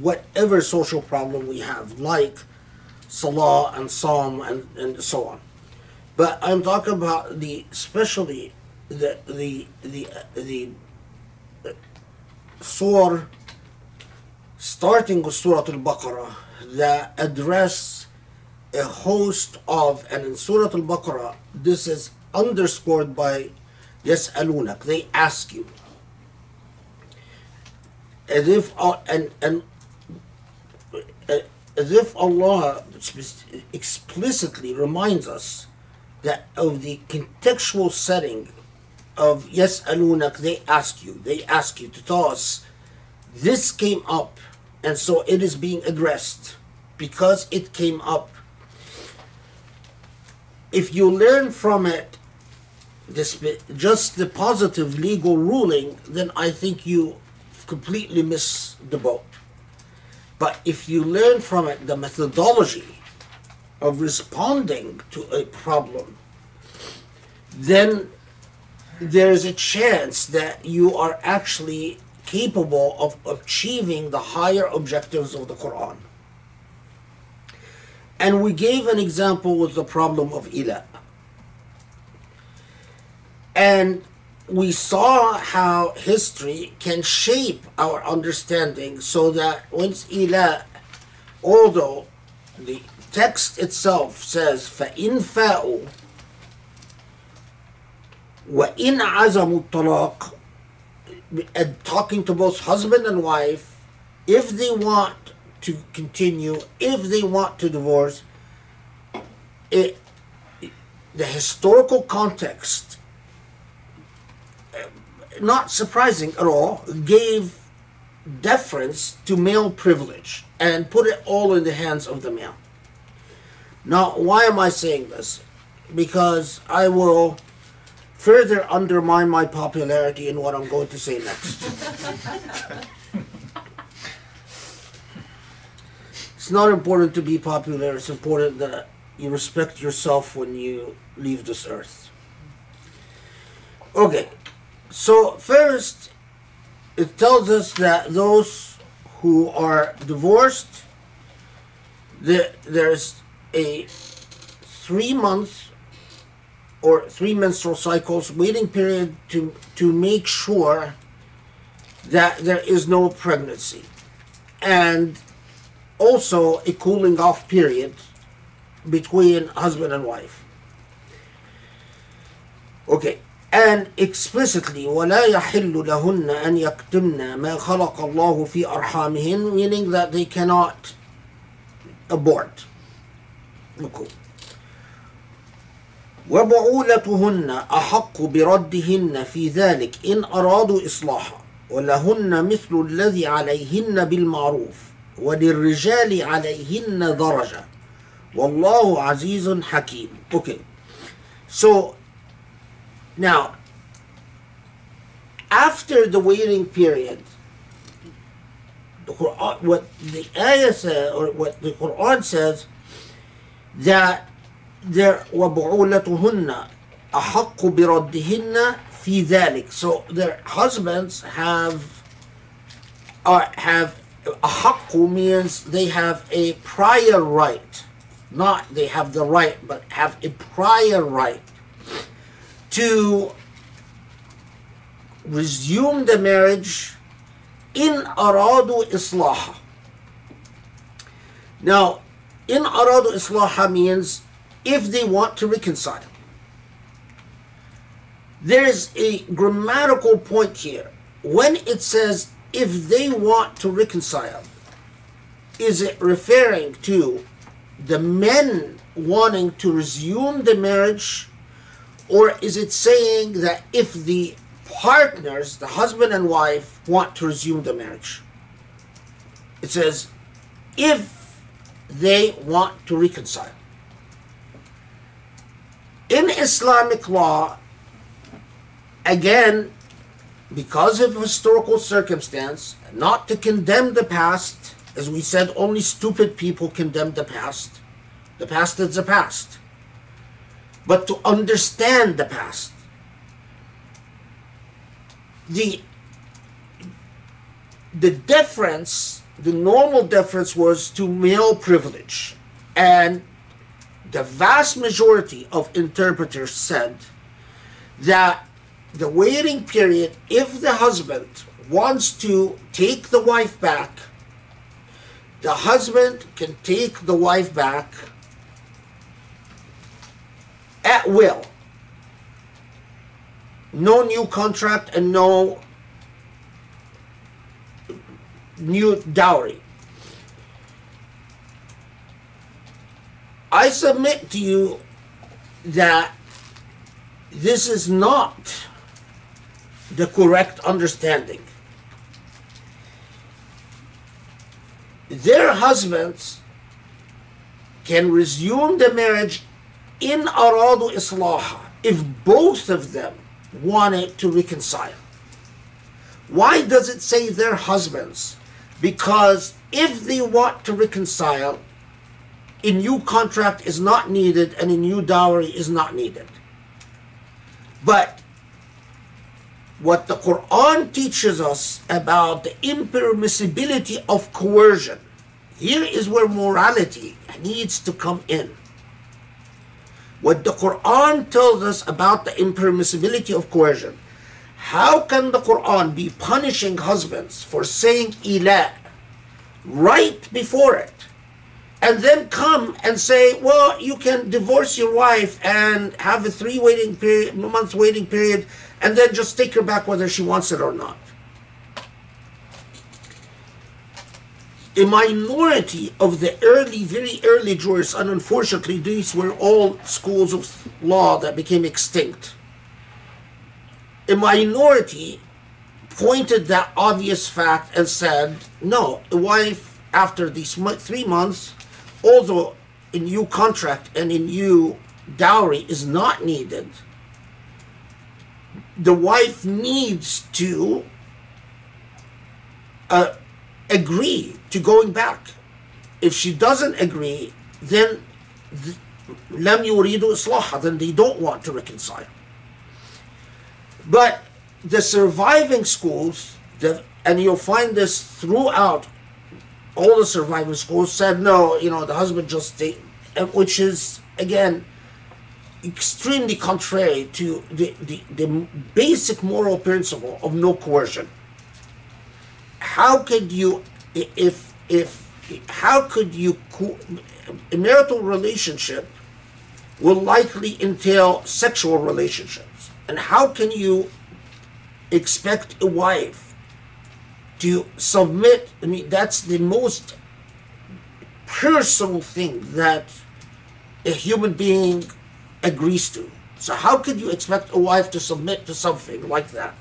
Speaker 2: whatever social problem we have, like Salah and Sawm and, and so on. But I'm talking about the especially the the the the, surah starting with Surah Al-Baqarah that address a host of and in Surah Al-Baqarah this is underscored by يسألونك. They ask you. As if uh, and and uh, as if Allah explicitly reminds us that of the contextual setting of Yas'alunak. they ask you. They ask you to tell us this came up and so it is being addressed because it came up. If you learn from it just the positive legal ruling then i think you completely miss the boat but if you learn from it the methodology of responding to a problem then there's a chance that you are actually capable of achieving the higher objectives of the Quran. And we gave an example with the problem of ila. And we saw how history can shape our understanding so that once ila, although the text itself says فَإِن فَاءُوا وَإِنْ عَزَمُوا الطَّلَاقِ and talking to both husband and wife, if they want to continue, if they want to divorce, it, the historical context, uh, not surprising at all, gave deference to male privilege and put it all in the hands of the male. Now, why am I saying this? Because I will further undermine my popularity in what I'm going to say next. it's not important to be popular, it's important that you respect yourself when you leave this earth. Okay, so first, it tells us that those who are divorced, the, there's a three month or three menstrual cycles waiting period to to make sure that there is no pregnancy. And also a cooling off period between husband and wife. Okay and explicitly ولا يحل لهن أن يكتمن ما خلق الله في أرحامهن meaning that they cannot abort. وبعولتهن أحق بردهن في ذلك إن أرادوا إصلاحا ولهن مثل الذي عليهن بالمعروف وللرجال عليهن درجة. والله عزيز حكيم. Okay. So now after the waiting period the Quran, what the ayah says or what the Quran says that their وبعولتهن أحق بردهن في ذلك so their husbands have are have أحق means they have a prior right not they have the right but have a prior right to resume the marriage in aradu islaha. Now, in aradu islaha means if they want to reconcile. There's a grammatical point here. When it says if they want to reconcile, is it referring to the men wanting to resume the marriage or is it saying that if the partners, the husband and wife, want to resume the marriage? It says if they want to reconcile in Islamic law, again, because of historical circumstance, not to condemn the past, as we said, only stupid people condemn the past. The past is the past. But to understand the past. The the difference, the normal difference was to male privilege. And the vast majority of interpreters said that the waiting period, if the husband wants to take the wife back, the husband can take the wife back at will. No new contract and no new dowry. I submit to you that this is not the correct understanding. Their husbands can resume the marriage in aradu islaha if both of them wanted to reconcile. Why does it say their husbands? Because if they want to reconcile, a new contract is not needed and a new dowry is not needed. But what the Quran teaches us about the impermissibility of coercion, here is where morality needs to come in. What the Quran tells us about the impermissibility of coercion. How can the Quran be punishing husbands for saying ila right before it? and then come and say, well, you can divorce your wife and have a three waiting period, month waiting period, and then just take her back whether she wants it or not. A minority of the early, very early jurists, and unfortunately, these were all schools of law that became extinct. A minority pointed that obvious fact and said, no, a wife after these three months although a new contract and a new dowry is not needed, the wife needs to uh, agree to going back. If she doesn't agree, then لم يريدوا إصلاحها, then they don't want to reconcile. But the surviving schools, the, and you'll find this throughout all the surviving schools said no, you know, the husband just stayed, which is, again, extremely contrary to the, the, the basic moral principle of no coercion. How could you, if, if, how could you, a marital relationship will likely entail sexual relationships. And how can you expect a wife to submit. I mean, that's the most personal thing that a human being agrees to. So, how could you expect a wife to submit to something like that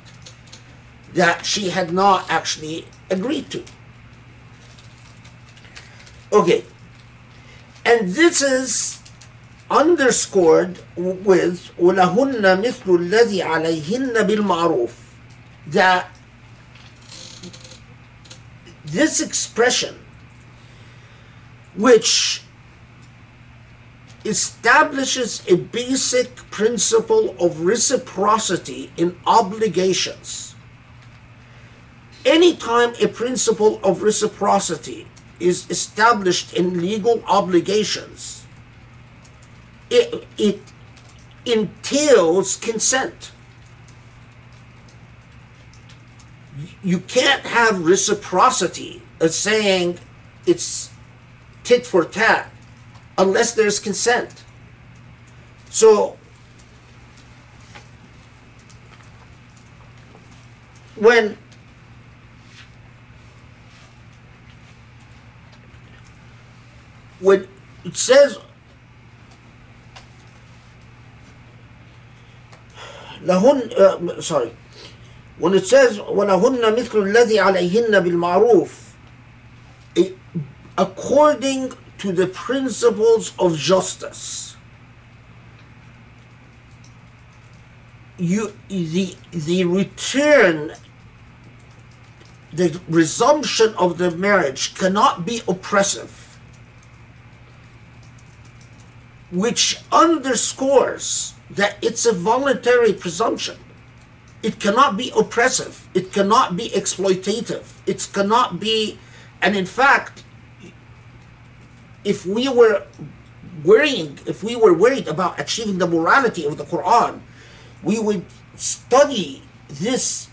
Speaker 2: that she had not actually agreed to? Okay, and this is underscored with وَلَهُنَّ مِثْلُ الَّذِي عَلَيْهِنَّ بِالْمَعْرُوفِ that this expression, which establishes a basic principle of reciprocity in obligations. Anytime a principle of reciprocity is established in legal obligations, it, it entails consent. you can't have reciprocity as saying it's tit for tat unless there's consent. So when when it says لهن uh, sorry when it says وَلَهُنَّ مِثْلُ الَّذِي عَلَيْهِنَّ بِالْمَعْرُوفِ according to the principles of justice you the the return the resumption of the marriage cannot be oppressive Which underscores that it's a voluntary presumption it cannot be oppressive. It cannot be exploitative. It cannot be, and in fact, if we were worrying, if we were worried about achieving the morality of the Quran, we would study this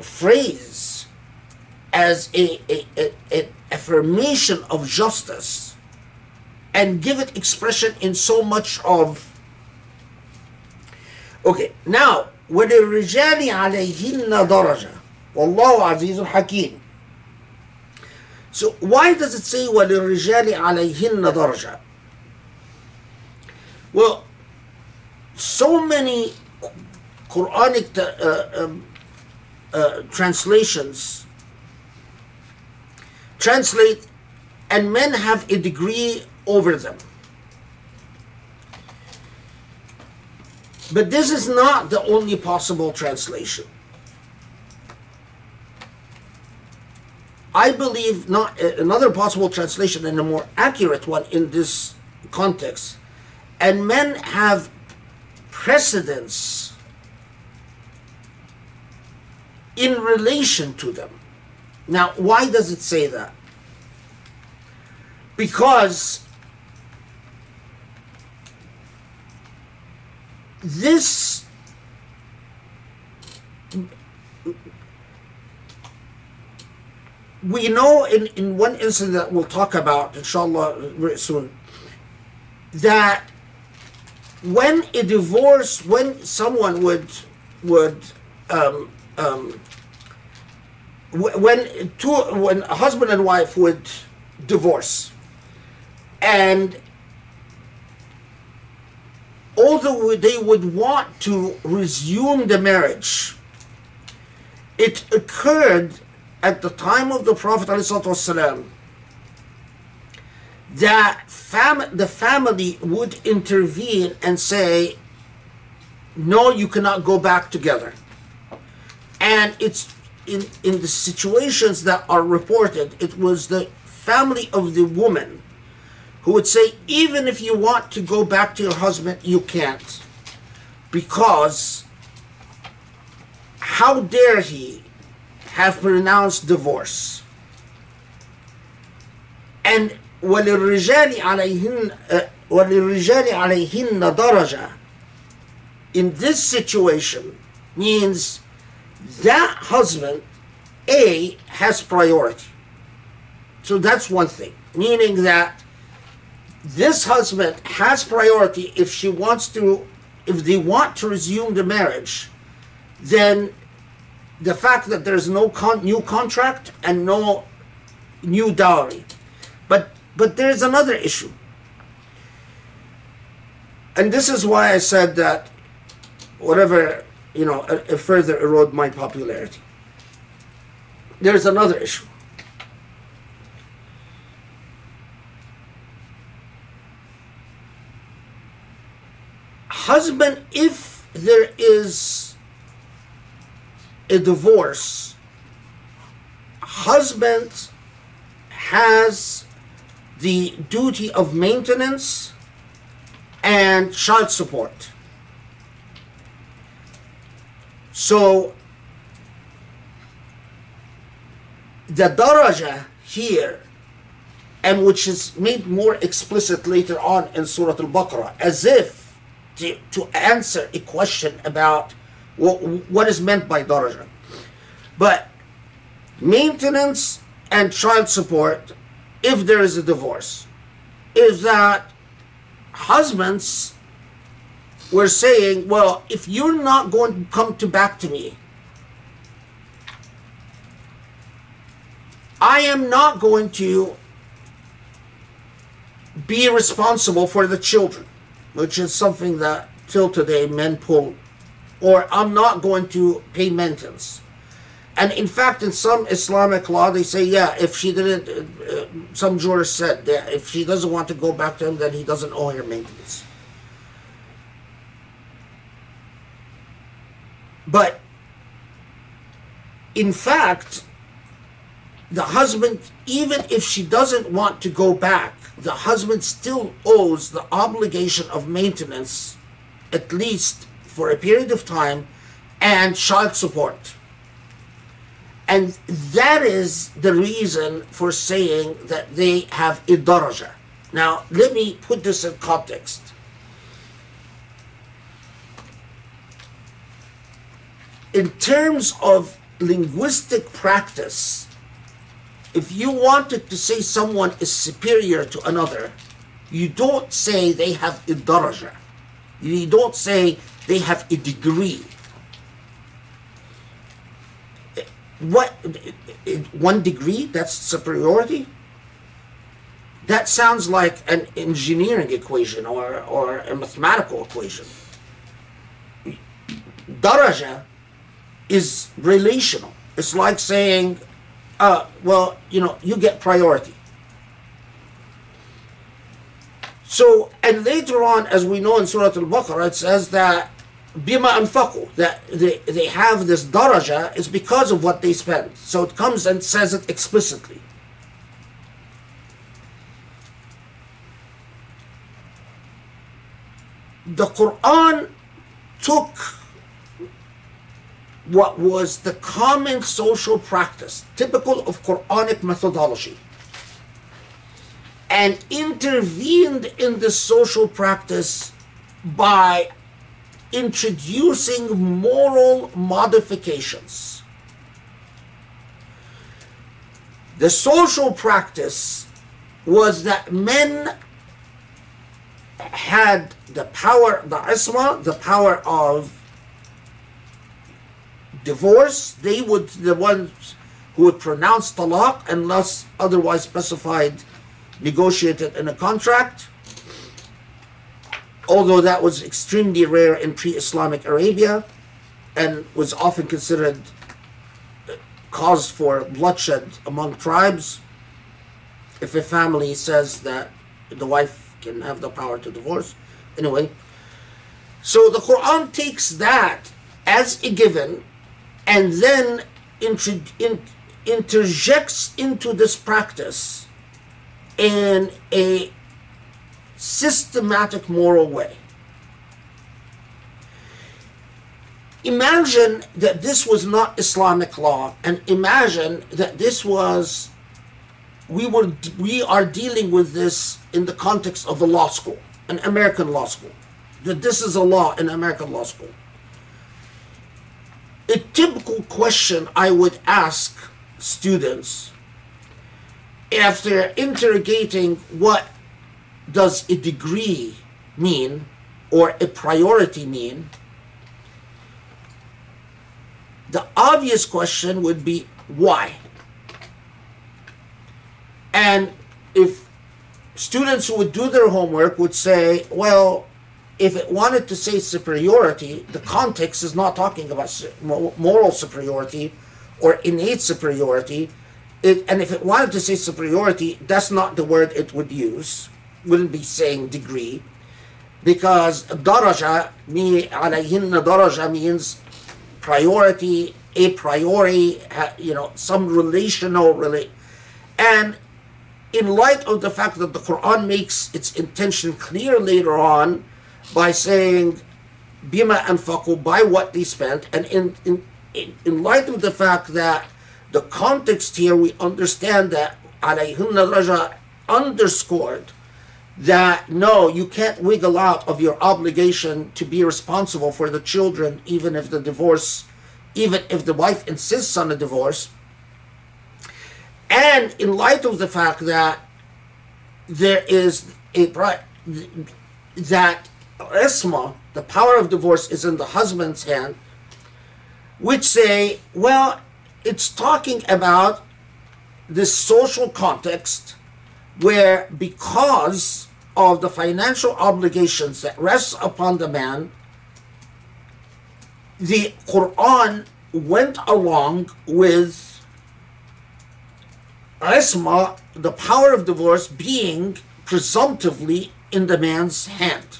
Speaker 2: phrase as a, a, a, an affirmation of justice and give it expression in so much of. Okay, now وللرجال عليهن درجة والله عزيز حكيم So why does it say وَلِلرِّجَالِ عَلَيْهِنَّ دَرْجَةً? Well, so many Quranic uh, um, uh, translations translate and men have a degree over them. But this is not the only possible translation. I believe not uh, another possible translation and a more accurate one in this context. And men have precedence in relation to them. Now, why does it say that? Because this we know in, in one incident that we'll talk about inshallah soon that when a divorce when someone would would um, um, when two when a husband and wife would divorce and although they would want to resume the marriage it occurred at the time of the prophet ﷺ, that fam- the family would intervene and say no you cannot go back together. And it's in, in the situations that are reported, it was the family of the woman who would say, even if you want to go back to your husband, you can't. Because how dare he have pronounced divorce? And وللرجال عليهن وللرجال عليهن درجة in this situation means that husband A has priority. So that's one thing, meaning that this husband has priority if she wants to, if they want to resume the marriage, then the fact that there's no con- new contract and no new dowry. But but there's another issue. And this is why I said that whatever you know, uh, further erode my popularity. There's another issue. Husband, if there is a divorce, husband has the duty of maintenance and child support. So the daraja here, and which is made more explicit later on in Surah Al-Baqarah, as if to, to answer a question about what, what is meant by daraja. But maintenance and child support, if there is a divorce, is that husbands we're saying, well, if you're not going to come to back to me, I am not going to be responsible for the children, which is something that till today men pull, or I'm not going to pay maintenance. And in fact, in some Islamic law, they say, yeah, if she didn't, uh, some jurist said that if she doesn't want to go back to him, then he doesn't owe her maintenance. But in fact, the husband, even if she doesn't want to go back, the husband still owes the obligation of maintenance, at least for a period of time, and child support. And that is the reason for saying that they have a daraja. Now, let me put this in context. in terms of linguistic practice, if you wanted to say someone is superior to another, you don't say they have a daraja. You don't say they have a degree. what one degree that's superiority that sounds like an engineering equation or, or a mathematical equation daraja is relational it's like saying uh, well you know you get priority. So and later on as we know in surah al-baqarah it says that bima anfaqu that they, they have this daraja is because of what they spend. So it comes and says it explicitly. The quran took what was the common social practice typical of quranic methodology and intervened in the social practice by introducing moral modifications. The social practice was that men had the power, the isma, the power of divorce. They would the ones who would pronounce talaq unless otherwise specified, negotiated in a contract although that was extremely rare in pre-Islamic Arabia and was often considered cause for bloodshed among tribes if a family says that the wife can have the power to divorce anyway so the quran takes that as a given and then inter- in, interjects into this practice in a systematic moral way. Imagine that this was not Islamic law, and imagine that this was we were we are dealing with this in the context of a law school, an American law school. That this is a law in American law school. A typical question I would ask students after interrogating what does a degree mean or a priority mean? The obvious question would be why? And if students who would do their homework would say, well, if it wanted to say superiority, the context is not talking about moral superiority or innate superiority. It, and if it wanted to say superiority, that's not the word it would use wouldn't be saying degree because daraja me alayhinna daraja means priority a priori you know some relational relate and in light of the fact that the quran makes its intention clear later on by saying bima anfaqu, by what they spent and in, in in light of the fact that the context here we understand that alayhinna daraja underscored that no, you can't wiggle out of your obligation to be responsible for the children, even if the divorce, even if the wife insists on a divorce. And in light of the fact that there is a that isma, the power of divorce, is in the husband's hand, which say, well, it's talking about this social context where because of the financial obligations that rests upon the man, the Quran went along with isma, the power of divorce, being presumptively in the man's hand.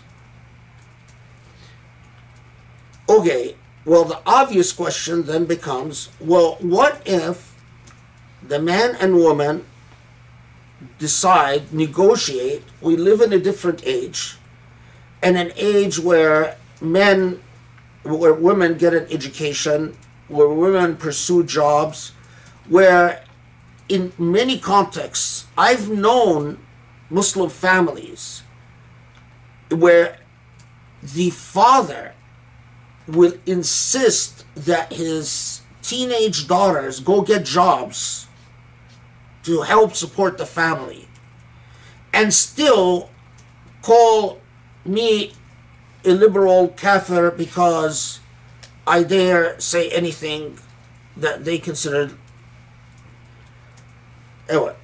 Speaker 2: Okay, well, the obvious question then becomes well, what if the man and woman decide, negotiate. We live in a different age, and an age where men, where women get an education, where women pursue jobs, where in many contexts, I've known Muslim families where the father will insist that his teenage daughters go get jobs to help support the family and still call me a liberal kafir because I dare say anything that they considered. Anyway,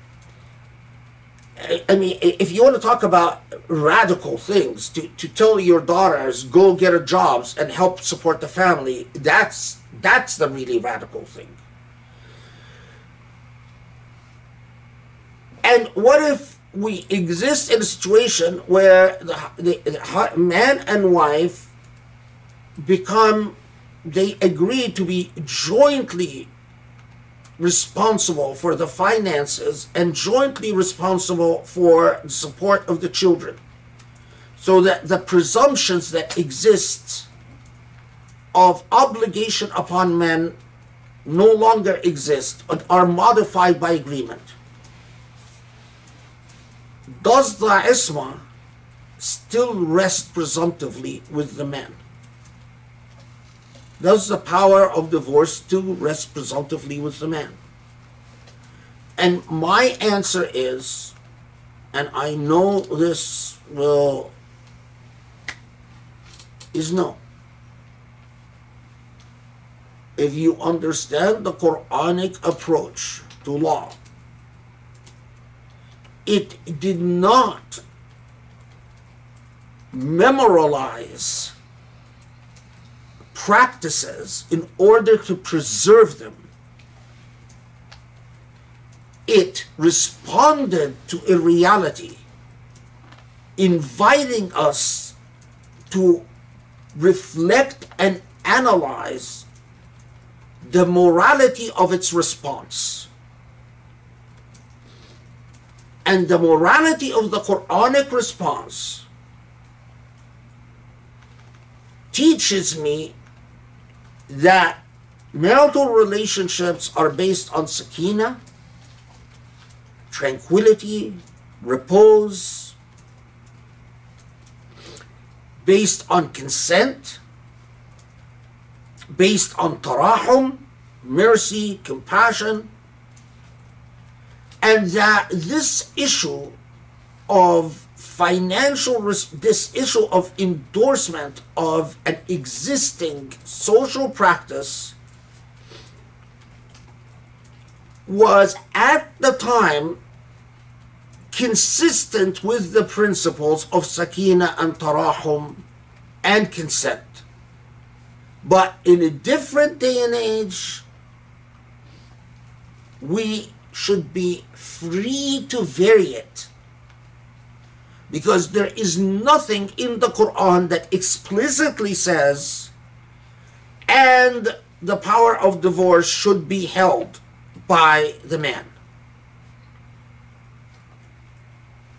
Speaker 2: I, mean, if you want to talk about radical things, to, to tell your daughters go get a jobs and help support the family, that's that's the really radical thing. And what if we exist in a situation where the, the, the man and wife become, they agree to be jointly responsible for the finances and jointly responsible for the support of the children? So that the presumptions that exist of obligation upon men no longer exist and are modified by agreement. Does the isma still rest presumptively with the man? Does the power of divorce still rest presumptively with the man? And my answer is, and I know this will, is no. If you understand the Quranic approach to law, it did not memorialize practices in order to preserve them. It responded to a reality, inviting us to reflect and analyze the morality of its response. And the morality of the Quranic response teaches me that marital relationships are based on sakina, tranquility, repose, based on consent, based on tarahum, mercy, compassion, and that this issue of financial res- this issue of endorsement of an existing social practice was at the time consistent with the principles of sakina and tarahum and consent. But in a different day and age we should be free to vary it because there is nothing in the Quran that explicitly says, and the power of divorce should be held by the man.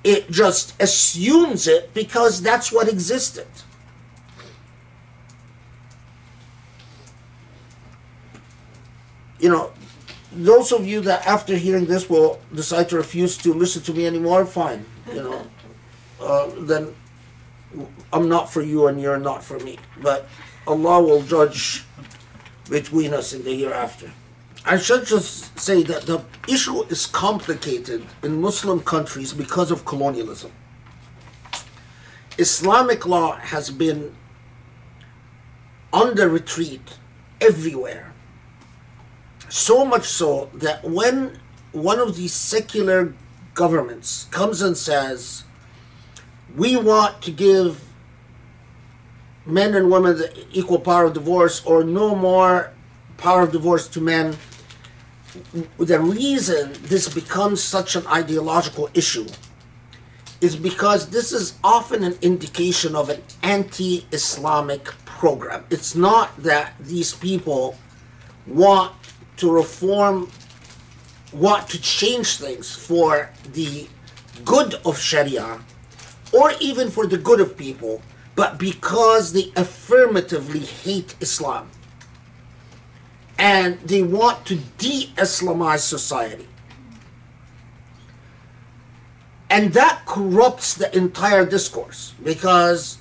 Speaker 2: It just assumes it because that's what existed. You know, those of you that after hearing this will decide to refuse to listen to me anymore, fine. You know, uh, then I'm not for you and you're not for me. But Allah will judge between us in the hereafter. I should just say that the issue is complicated in Muslim countries because of colonialism. Islamic law has been under retreat everywhere. So much so that when one of these secular governments comes and says, we want to give men and women the equal power of divorce or no more power of divorce to men, the reason this becomes such an ideological issue is because this is often an indication of an anti Islamic program. It's not that these people want to reform, want to change things for the good of Sharia or even for the good of people, but because they affirmatively hate Islam and they want to de Islamize society. And that corrupts the entire discourse because,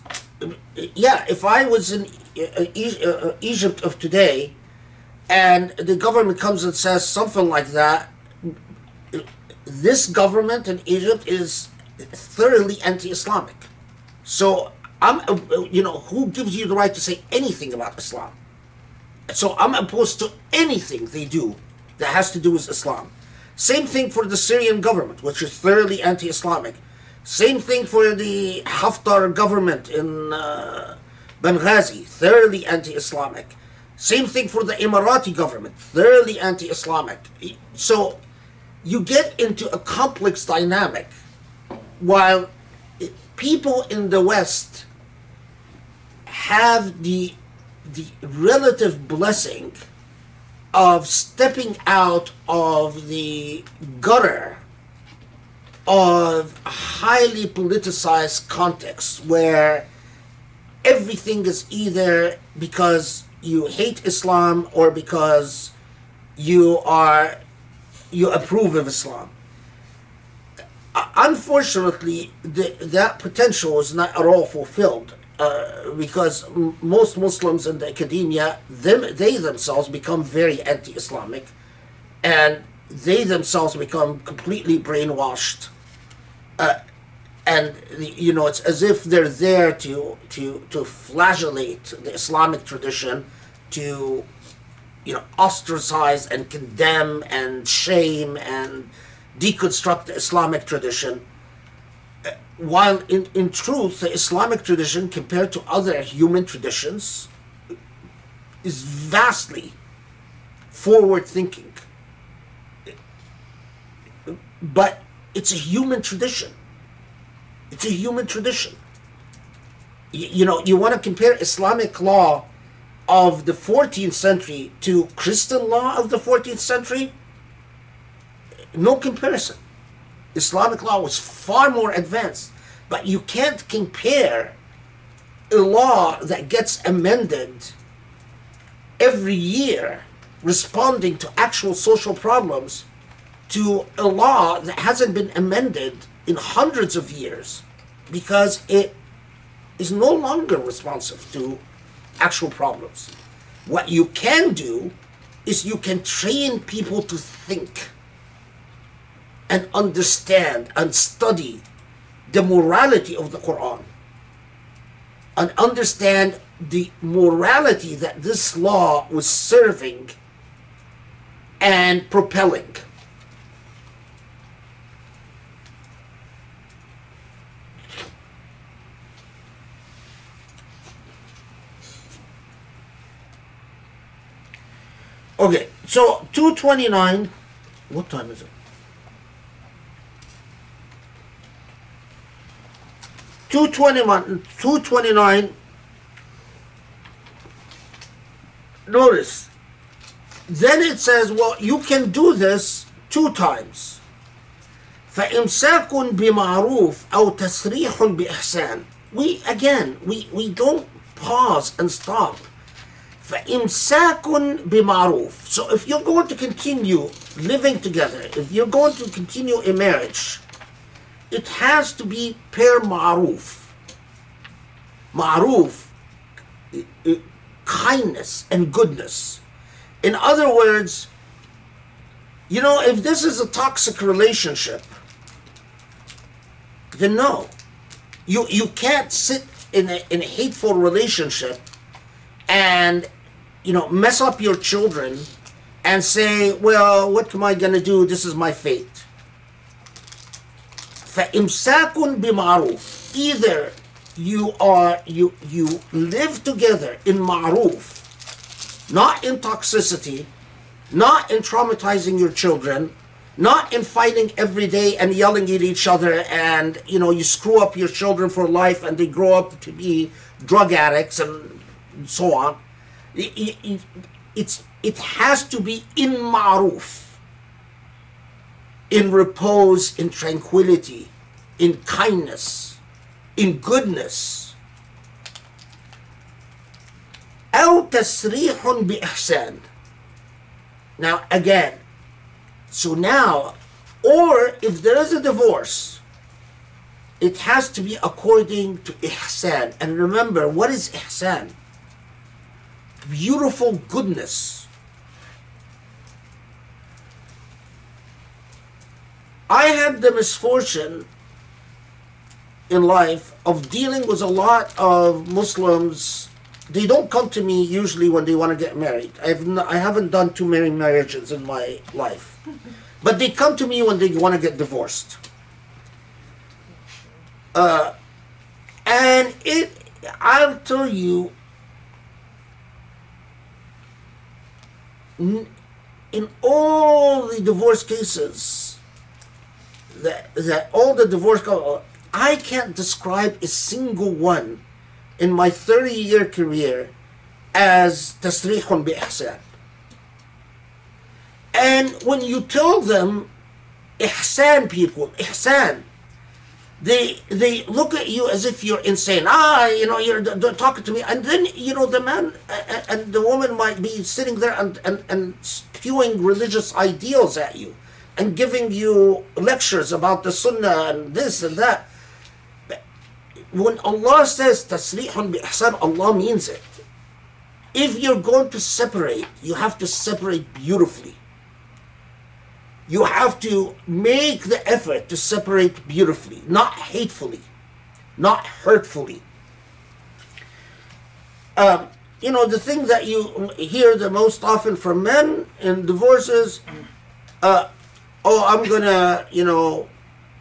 Speaker 2: yeah, if I was in uh, E- uh, Egypt of today and the government comes and says something like that, this government in Egypt is thoroughly anti-Islamic. So I'm, you know, who gives you the right to say anything about Islam? So I'm opposed to anything they do that has to do with Islam. Same thing for the Syrian government, which is thoroughly anti Islamic. Same thing for the Haftar government in uh, Benghazi, thoroughly anti Islamic. Same thing for the Emirati government, thoroughly anti Islamic. So you get into a complex dynamic while people in the West have the, the relative blessing of stepping out of the gutter of highly politicized context where everything is either because you hate Islam or because you are you approve of Islam. Uh, Unfortunately, the, that potential is not at all fulfilled uh, because m- most Muslims in the academia, them, they themselves become very anti-Islamic, and they themselves become completely brainwashed. Uh, and you know it's as if they're there to to to flagellate the Islamic tradition, to you know ostracize and condemn and shame and deconstruct the Islamic tradition. Uh, While in, in truth, the Islamic tradition, compared to other human traditions, is vastly forward thinking. But it's a human tradition. It's a human tradition. Y- You know, you want to compare Islamic law of the 14th century to Christian law of the 14th century? No comparison. Islamic law was far more advanced, but you can't compare a law that gets amended every year responding to actual social problems to a law that hasn't been amended in hundreds of years because it is no longer responsive to actual problems. What you can do is you can train people to think and understand and study the morality of the Quran and understand the morality that this law was serving and propelling. Okay, so 229. What time is it? 221, 229. Notice. Then it says, well, you can do this two times. فإمساك بمعروف أو تسريح بإحسان. We again, we, we don't pause and stop. فإمساك بمعروف. So if you're going to continue living together, if you're going to continue a marriage, it has to be per ma'ruf. Ma'ruf, kindness and goodness. In other words, you know, if this is a toxic relationship, then no. You you can't sit in a in a hateful relationship and you know mess up your children and say, well, what am I gonna do? This is my fate. فإمساك بمعروف either you are you you live together in ma'ruf not in toxicity not in traumatizing your children not in fighting every day and yelling at each other and you know you screw up your children for life and they grow up to be drug addicts and so on I- I- I- it's it has to be in ma'ruf in repose, in tranquility, in kindness, in goodness. أو تسريح بإحسان. Now again, so now, or if there is a divorce, it has to be according to ihsan. And remember, what is ihsan? Beautiful goodness. I had the misfortune in life of dealing with a lot of Muslims they don't come to me usually when they want to get married. I've n- I haven't done too many marriages in my life, but they come to me when they want to get divorced. Uh, and it, I'll tell you, in all the divorce cases, that that all the divorce, co- I can't describe a single one in my 30 year career as tasrihun bi ihsan. And when you tell them ihsan people, ihsan, they they look at you as if you're insane. Ah, you know, you're talking to me, and then you know the man a- a- and the woman might be sitting there and and, and spewing religious ideals at you, and giving you lectures about the sunnah and this and that. When Allah says tasrihun bi ihsan, Allah means it. If you're going to separate, you have to separate beautifully you have to make the effort to separate beautifully, not hatefully, not hurtfully. Um, you know, the thing that you hear the most often from men in divorces, uh, oh, I'm gonna, you know,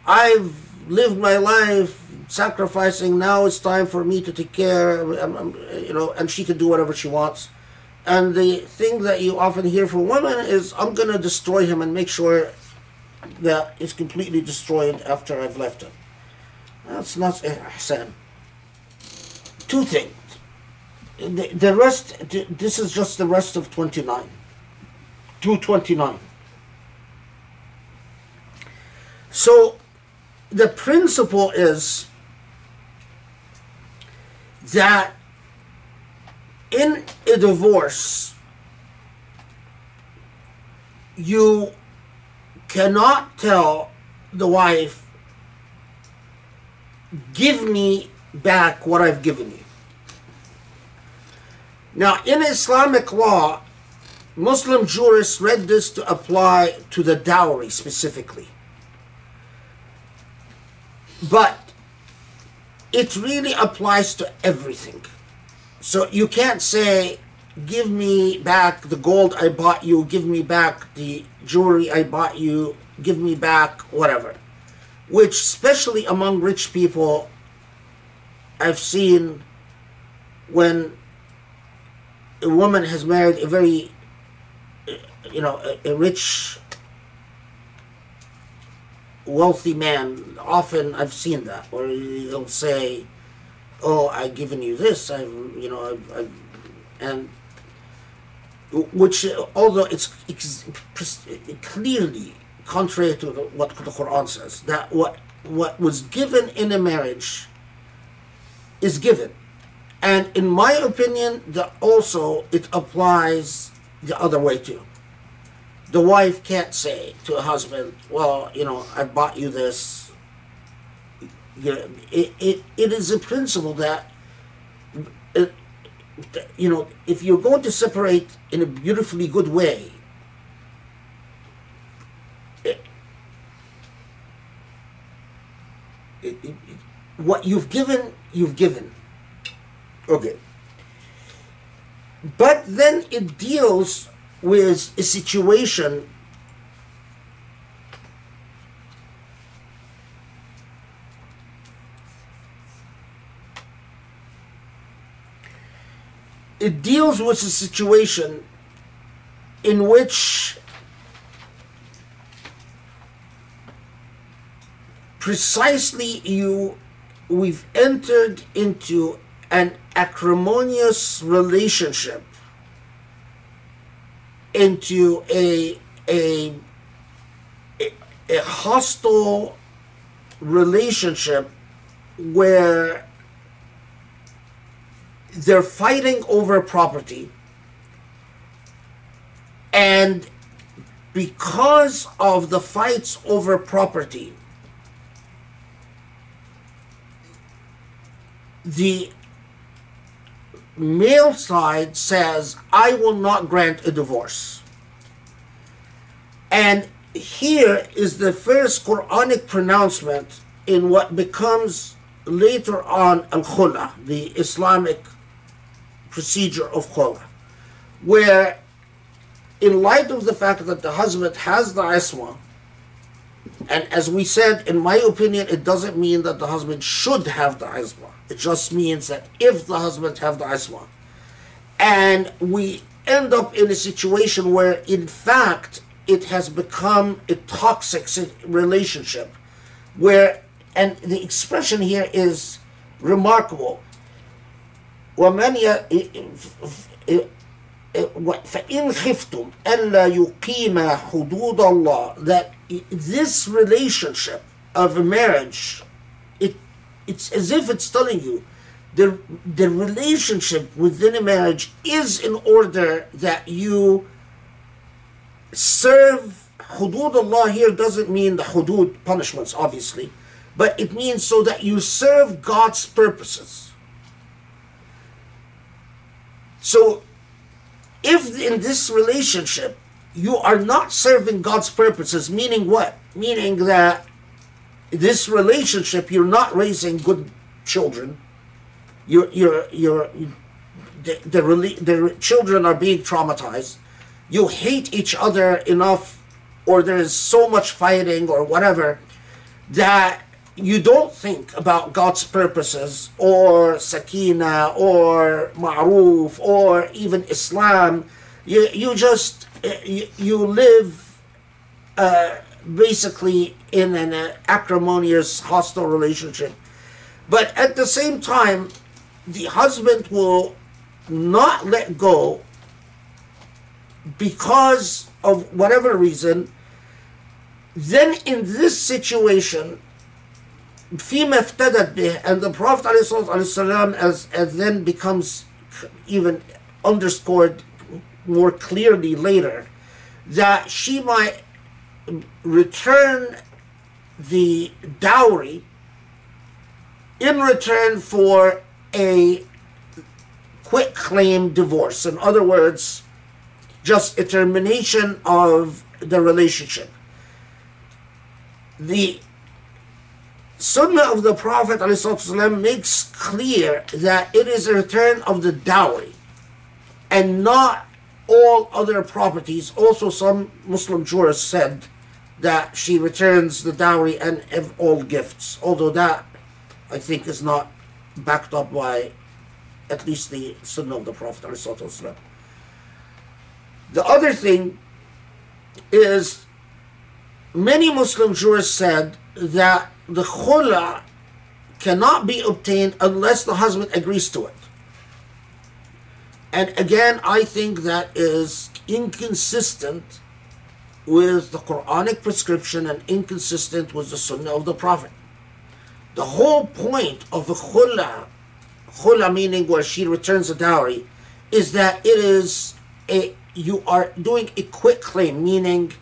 Speaker 2: I've lived my life sacrificing, now it's time for me to take care, um, um, you know, and she can do whatever she wants. And the thing that you often hear from women is, I'm to destroy him and make sure that it's completely destroyed after I've left him. That's not ihsan. Two things. The, the rest, this is just the rest of 29. 229. So the principle is that in a divorce, you cannot tell the wife, give me back what I've given you. Now, in Islamic law, Muslim jurists read this to apply to the dowry specifically. But it really applies to everything. So you can't say, give me back the gold I bought you, give me back the jewelry I bought you, give me back whatever. Which, especially among rich people, I've seen when a woman has married a very, you know, a, a rich, wealthy man. Often I've seen that, where he'll say, "Oh, I've given you this. I've, you know, I've, I've and." Which, although it's, it's clearly contrary to what the Quran says, that what what was given in a marriage is given. And in my opinion, that also it applies the other way too. The wife can't say to a husband, "Well, you know, I bought you this." You know, it, it, it is a principle that, it, you know, if you're going to separate in a beautifully good way, it, it, it, what you've given, you've given. Okay. But then it deals with a situation it deals with a situation in which precisely you we've entered into an acrimonious relationship into a a a, hostile relationship where they're fighting over property. And because of the fights over property the male side says, I will not grant a divorce. And here is the first Quranic pronouncement in what becomes later on Al Khula, the Islamic procedure of khula, where in light of the fact that the husband has the isma, and as we said, in my opinion, it doesn't mean that the husband should have the isma. It just means that if the husband have the isma, and we end up in a situation where, in fact, it has become a toxic si- relationship, where, and the expression here is remarkable. ومن ي- فإن خفتم ألا يقيم حدود الله that this relationship of a marriage it it's as if it's telling you the the relationship within a marriage is in order that you serve hudud. Allah here doesn't mean the hudud punishments obviously but it means so that you serve God's purposes. So if in this relationship you are not serving God's purposes, meaning what? Meaning that this relationship you're not raising good children. You're you're you're the the, the children are being traumatized. You hate each other enough, or there is so much fighting or whatever that you don't think about God's purposes or sakina or ma'ruf or even Islam. You, you just, you, you live uh, basically in an uh, acrimonious, hostile relationship. But at the same time, the husband will not let go because of whatever reason. Then in this situation, فيما افتدت به and the Prophet ﷺ as, as then becomes even underscored more clearly later that she might return the dowry in return for a quitclaim divorce. In other words, just a termination of the relationship. The Sunnah of the Prophet ﷺ makes clear that it is a return of the dowry and not all other properties. Also, some Muslim jurists said that she returns the dowry and all gifts, although that I think is not backed up by at least the Sunnah of the Prophet. The other thing is many Muslim jurists said that the khula cannot be obtained unless the husband agrees to it. And again, I think that is inconsistent with the Quranic prescription and inconsistent with the Sunnah of the Prophet. The whole point of the khula, khula meaning where she returns a dowry, is that it is a you are doing a quitclaim, meaning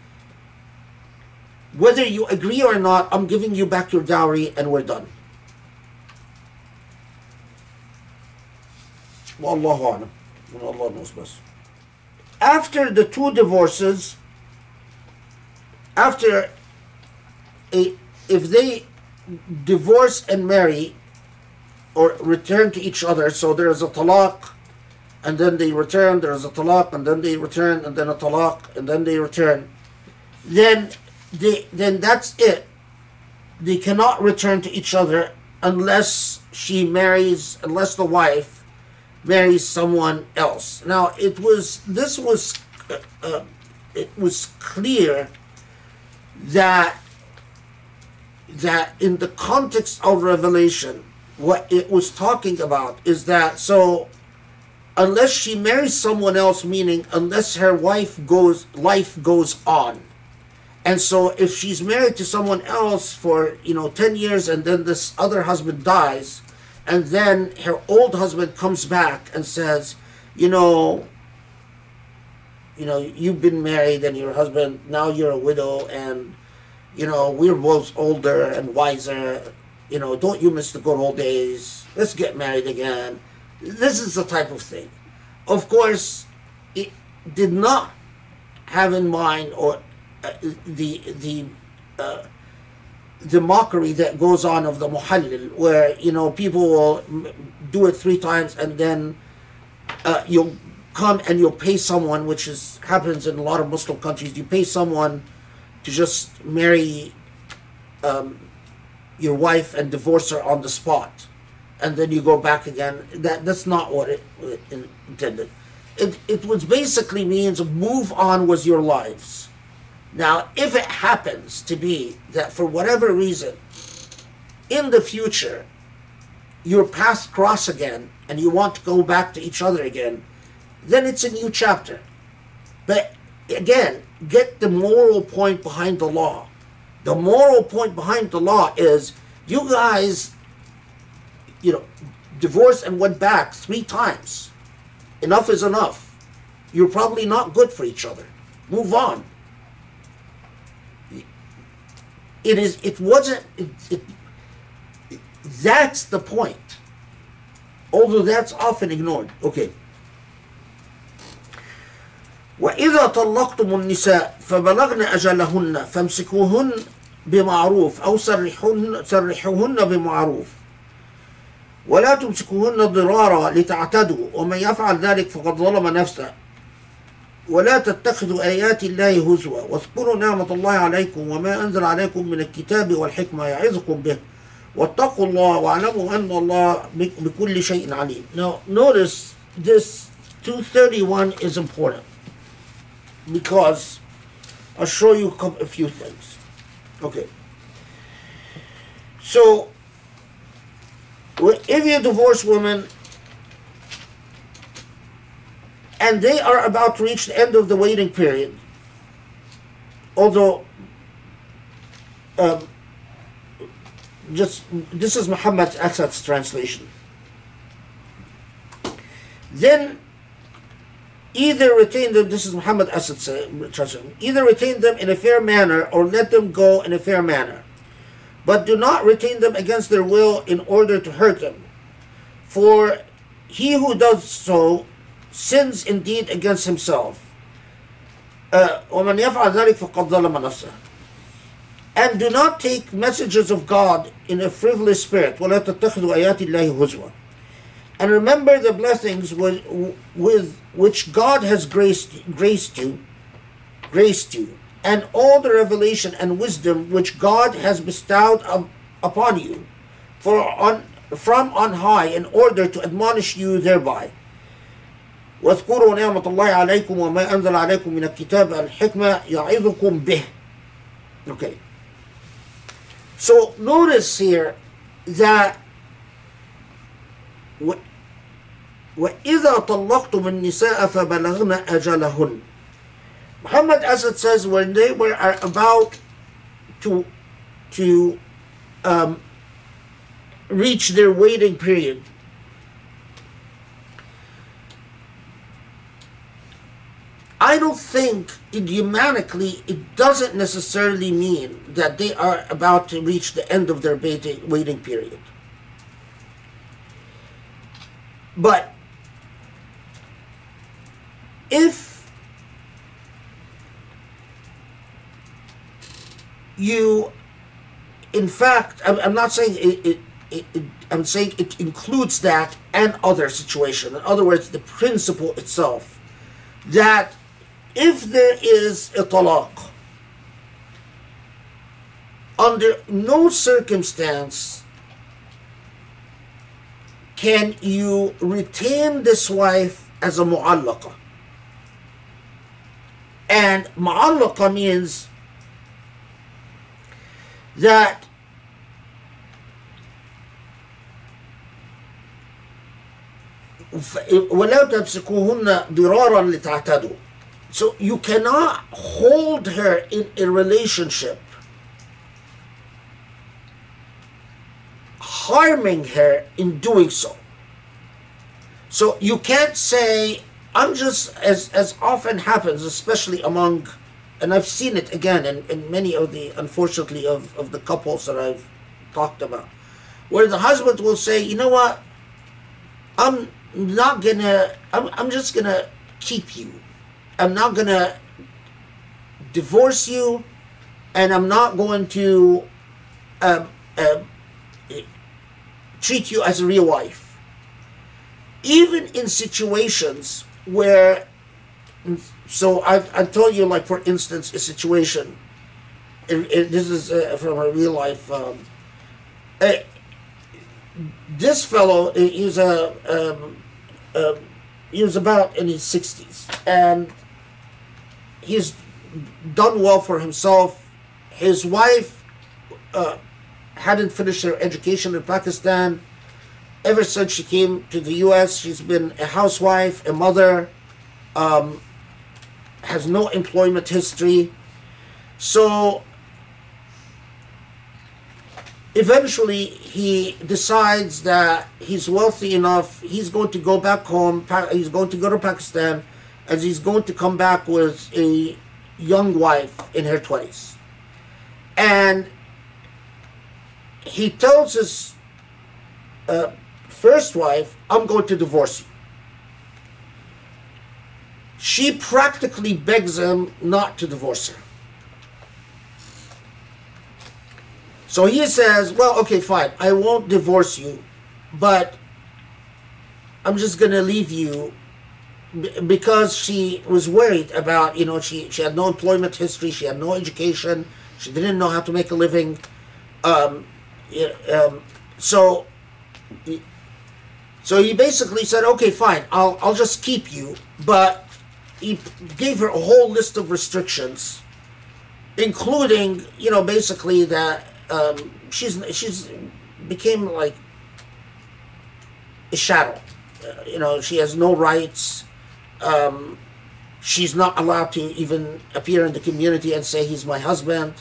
Speaker 2: whether you agree or not, I'm giving you back your dowry and we're done. Wallahu alam. And Allah. After the two divorces, after a, if they divorce and marry or return to each other, so there is a talaq, and then they return, there is a talaq, and then they return, and then a talaq, and then they return, then they then that's it. They cannot return to each other unless she marries, unless the wife marries someone else. Now it was this was uh, uh, it was clear that that in the context of Revelation, what it was talking about is that so unless she marries someone else, meaning unless her wife goes life goes on. And so if she's married to someone else for, you know, 10 years and then this other husband dies, and then her old husband comes back and says, you know, you know, you've been married and your husband, now you're a widow and, you know, we're both older and wiser. You know, don't you miss the good old days? Let's get married again. This is the type of thing. Of course, it did not have in mind or uh, the the uh, the mockery that goes on of the muhallil, where you know people will do it three times and then uh, you'll come and you'll pay someone, which is happens in a lot of Muslim countries. You pay someone to just marry um, your wife and divorce her on the spot, and then you go back again. That that's not what it, it intended. It it was basically means move on with your lives. Now, if it happens to be that for whatever reason, in the future, your paths cross again and you want to go back to each other again, then it's a new chapter. But again, get the moral point behind the law. The moral point behind the law is you guys, you know, divorced and went back three times. Enough is enough. You're probably not good for each other. Move on. It is. It wasn't. It, it, that's the point. Although that's often ignored. Okay. وإذا طلقتم النساء فبلغن أجلهن فامسكوهن بمعروف أو سرحوهن سرحوهن بمعروف ولا تمسكوهن ضرارا لتعتدوا ومن يفعل ذلك فقد ظلم نفسه ولا تتخذوا آيات الله هزوا واذكروا نعمة الله عليكم وما أنزل عليكم من الكتاب والحكمة يعظكم به واتقوا الله واعلموا أن الله بكل شيء عليم. Now notice this 231 is important because I'll show you a few things. Okay. So if you divorce women and they are about to reach the end of the waiting period, although um, just this is Muhammad Asad's translation. Then either retain them, this is Muhammad Asad's translation, either retain them in a fair manner or let them go in a fair manner. But do not retain them against their will in order to hurt them. For he who does so sins indeed against himself. Uh, ومن يفعل ذلك فقد ظلم نفسه. And do not take messages of God in a frivolous spirit. ولا تتخذوا آيات الله هزوا. And remember the blessings with, with which God has graced, graced you, graced you, and all the revelation and wisdom which God has bestowed up, upon you, for on, from on high, in order to admonish you thereby. واذكروا نعمة الله عليكم وما أنزل عليكم من الكتاب الحكمة يعظكم به. Okay. So notice here that وإذا طلقتم النساء فبلغن أجلهن Muhammad Asad says when they were about to to um, reach their waiting period I don't think idiomatically it doesn't necessarily mean that they are about to reach the end of their waiting period. But if you, in fact, I'm, not saying it, it, it, it, I'm saying it includes that and other situation. In other words, the principle itself that if there is a talaq, under no circumstance can you retain this wife as a mu'allaqa. And mu'allaqa means that ولا تمسكوهن ضرارا لتعتدوا so you cannot hold her in a relationship, harming her in doing so. So you can't say, I'm just, as, as often happens, especially among, and I've seen it again in, in many of the, unfortunately, of, of the couples that I've talked about, where the husband will say, you know what, I'm not gonna, I'm, I'm just gonna keep you I'm not going to divorce you and I'm not going to uh, uh, treat you as a real wife. even in situations where so I've, I've told you like for instance a situation and, and this is uh, from a real life um, uh, this fellow he's a um, um, he was about in his 60s and he's done well for himself. His wife uh, hadn't finished her education in pakistan. Ever since she came to the us she's been a housewife a mother um, has no employment history. So eventually he decides that he's wealthy enough. He's going to go back home he's going to go to pakistan and he's going to come back with a young wife in her 20s and he tells his uh, first wife i'm going to divorce you. She practically begs him not to divorce her. So he says, well, okay, fine, I won't divorce you, but I'm just going to leave you because she was worried about, you know, she, she had no employment history, she had no education, she didn't know how to make a living. Um, um, so, so he basically said, okay, fine, I'll, I'll just keep you, but he gave her a whole list of restrictions including you know basically that um, she's she's became like a shadow. Uh, you know, she has no rights. Um, she's not allowed to even appear in the community and say he's my husband.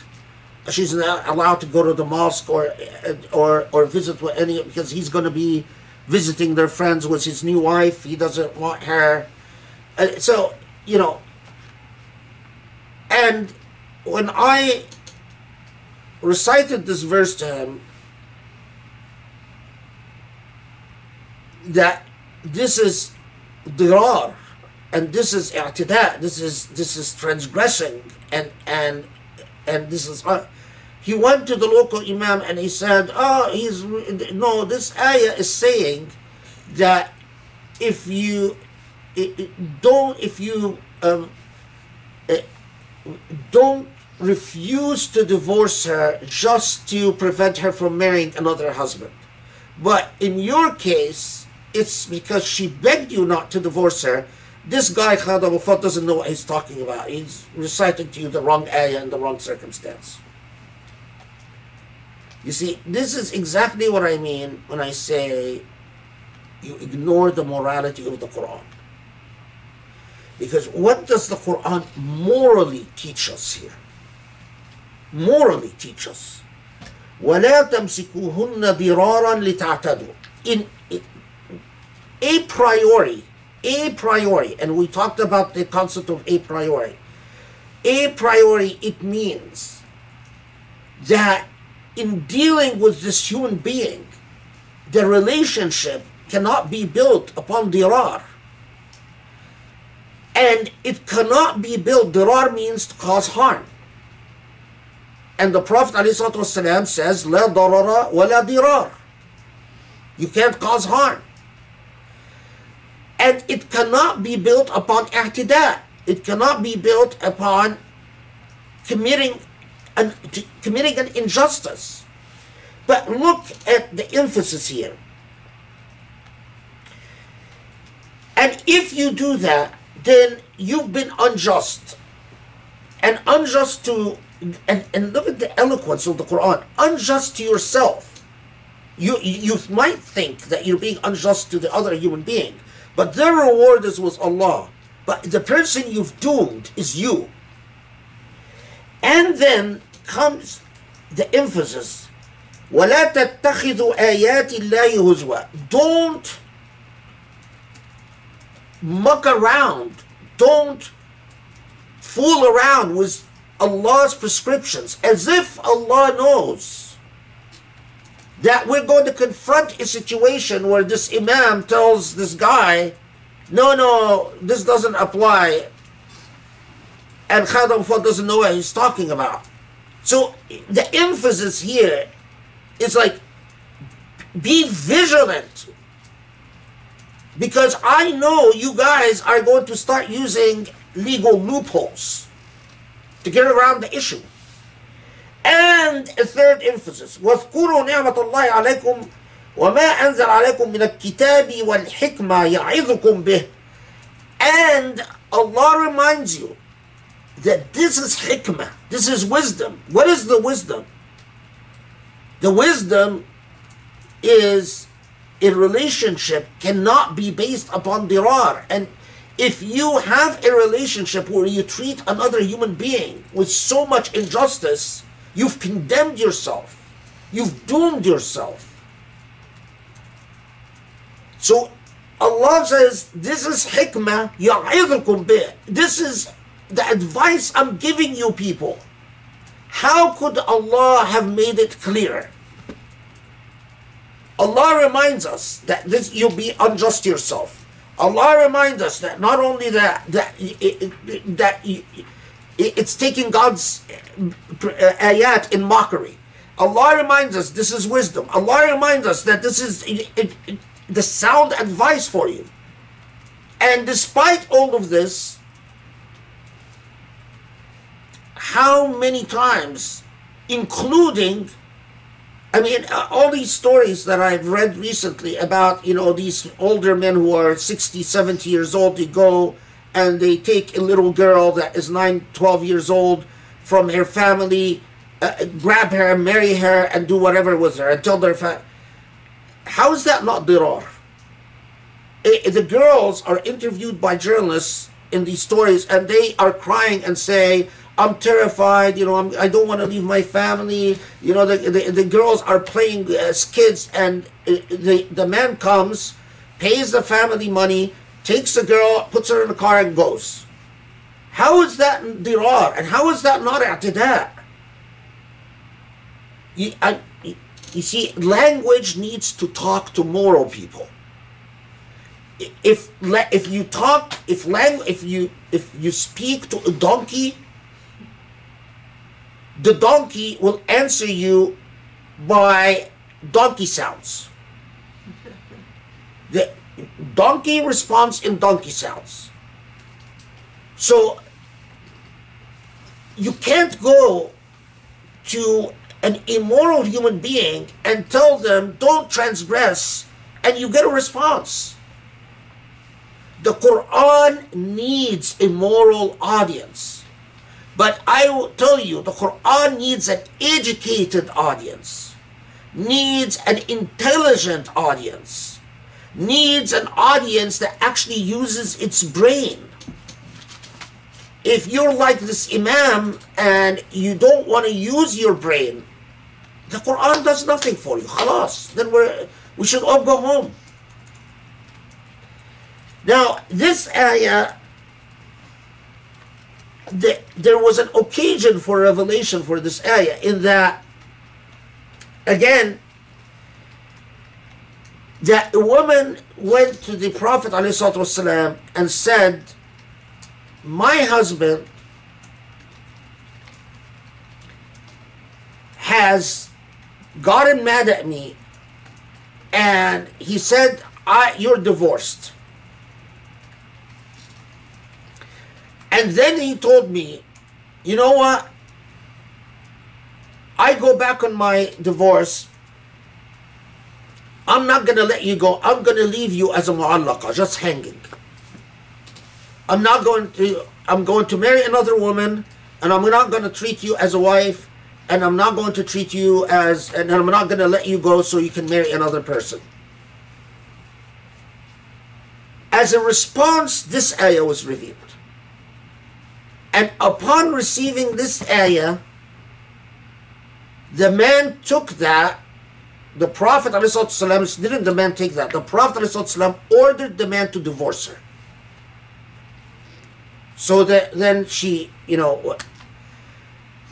Speaker 2: She's not allowed to go to the mosque or or or visit with any because he's going to be visiting their friends with his new wife. He doesn't want her. Uh, so you know, and when I recited this verse to him that this is dirar and this is this is this is transgressing and and and this is uh, he went to the local imam and he said oh he's no this ayah is saying that if you don't if you um, eh, don't refuse to divorce her just to prevent her from marrying another husband. But in your case, it's because she begged you not to divorce her. This guy, Khalid Abu Fat, doesn't know what he's talking about. He's reciting to you the wrong ayah in the wrong circumstance. You see, this is exactly what I mean when I say you ignore the morality of the Quran. Because what does the Quran morally teach us here? Morally teach us. ولا تمسكوهن ضرارا لتعتدوا. In, in a priori, a priori, and we talked about the concept of a priori. A priori, it means that in dealing with this human being, the relationship cannot be built upon dirar. And it cannot be built, dirar means to cause harm. And the Prophet ﷺ says, La darara wa la dirar. You can't cause harm. And it cannot be built upon i'tida. It cannot be built upon committing an, committing an injustice. But look at the emphasis here. And if you do that, then you've been unjust. And unjust to, and, and look at the eloquence of the Quran, unjust to yourself. You, you might think that you're being unjust to the other human being, but their reward is with Allah. But the person you've doomed is you. And then comes the emphasis. وَلَا تَتَّخِذُوا آيَاتِ اللَّهِ هُزْوًا Don't muck around. Don't fool around with Allah's prescriptions as if Allah knows that we're going to confront a situation where this Imam tells this guy, no, no, this doesn't apply. And Khaled Fadl doesn't know what he's talking about. So the emphasis here is like, be vigilant because I know you guys are going to start using legal loopholes to get around the issue. And a third emphasis واذكروا نعمة الله عليكم وما أنزل عليكم من الكتاب والحكمة يعظكم به and Allah reminds you that this is hikmah, this is wisdom. What is the wisdom? The wisdom is a relationship cannot be based upon dirar. And if you have a relationship where you treat another human being with so much injustice, you've condemned yourself, you've doomed yourself. So Allah says, This is hikmah. This is the advice I'm giving you people. How could Allah have made it clear? Allah reminds us that this you'll be unjust yourself. Allah reminds us that not only that that that it's taking God's uh, ayat in mockery. Allah reminds us this is wisdom. Allah reminds us that this is it, it, the sound advice for you. And despite all of this, how many times, including I mean, uh, all these stories that I've read recently about, you know, these older men who are 60, 70 years old, they go and they take a little girl that is 9, 12 years old from her family, uh, grab her, marry her, and do whatever with her until their family. How is that not dirar? the girls are interviewed by journalists in these stories and they are crying and say, I'm terrified, you know, I'm, I do not want to leave my family. You know, the, the, the girls are playing as kids, and uh, the, the man comes, pays the family money, takes the girl, puts her in the car, and goes. How is that dirar? And how is that not i'tidaa? You, I, you see, language needs to talk to moral people. If if you talk, if lang, if you if you speak to a donkey, the donkey will answer you by donkey sounds. Donkey responds in donkey sounds. So you can't go to an immoral human being and tell them, don't transgress, and you get a response. The Quran needs a moral audience. But I will tell you, the Quran needs an educated audience, needs an intelligent audience, needs an audience that actually uses its brain. If you're like this Imam and you don't want to use your brain, the Quran does nothing for you. Khalas. Then we're, we should all go home. Now, this ayah the, there was an occasion for revelation for this ayah in that, again, that a woman went to the Prophet ﷺ and said, My husband has gotten mad at me and he said, I, You're divorced. And then he told me, you know what? I go back on my divorce. I'm not going to let you go. I'm going to leave you as a mu'allaqa, just hanging. I'm not going to, I'm going to marry another woman and I'm not going to treat you as a wife and I'm not going to treat you as, and I'm not going to let you go so you can marry another person. As a response, this ayah was revealed. And upon receiving this ayah, the man took that. The Prophet ﷺ didn't the man take that. The Prophet ﷺ ordered the man to divorce her. So that then she, you know.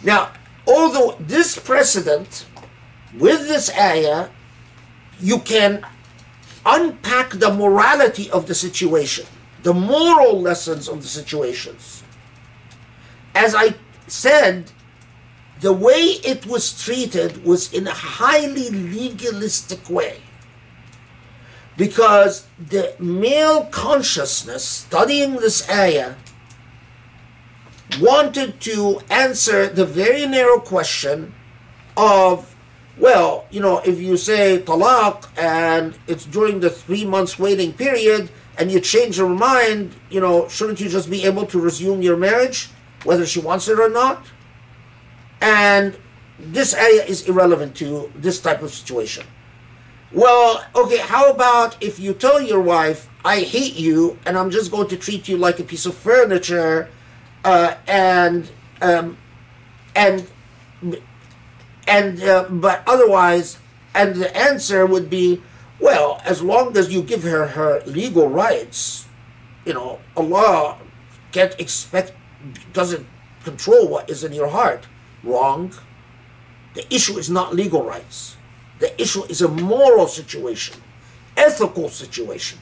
Speaker 2: Now, although this precedent, with this ayah, you can unpack the morality of the situation, the moral lessons of the situations as I said, the way it was treated was in a highly legalistic way. because the male consciousness studying this ayah wanted to answer the very narrow question of well, you know, if you say talaq and it's during the three months waiting period and you change your mind, you know, shouldn't you just be able to resume your marriage, whether she wants it or not? And this area is irrelevant to this type of situation. Well, okay, how about if you tell your wife, I hate you and I'm just going to treat you like a piece of furniture uh, and um, and and uh, but otherwise and the answer would be well as long as you give her her legal rights you know allah can't expect doesn't control what is in your heart wrong the issue is not legal rights the issue is a moral situation ethical situation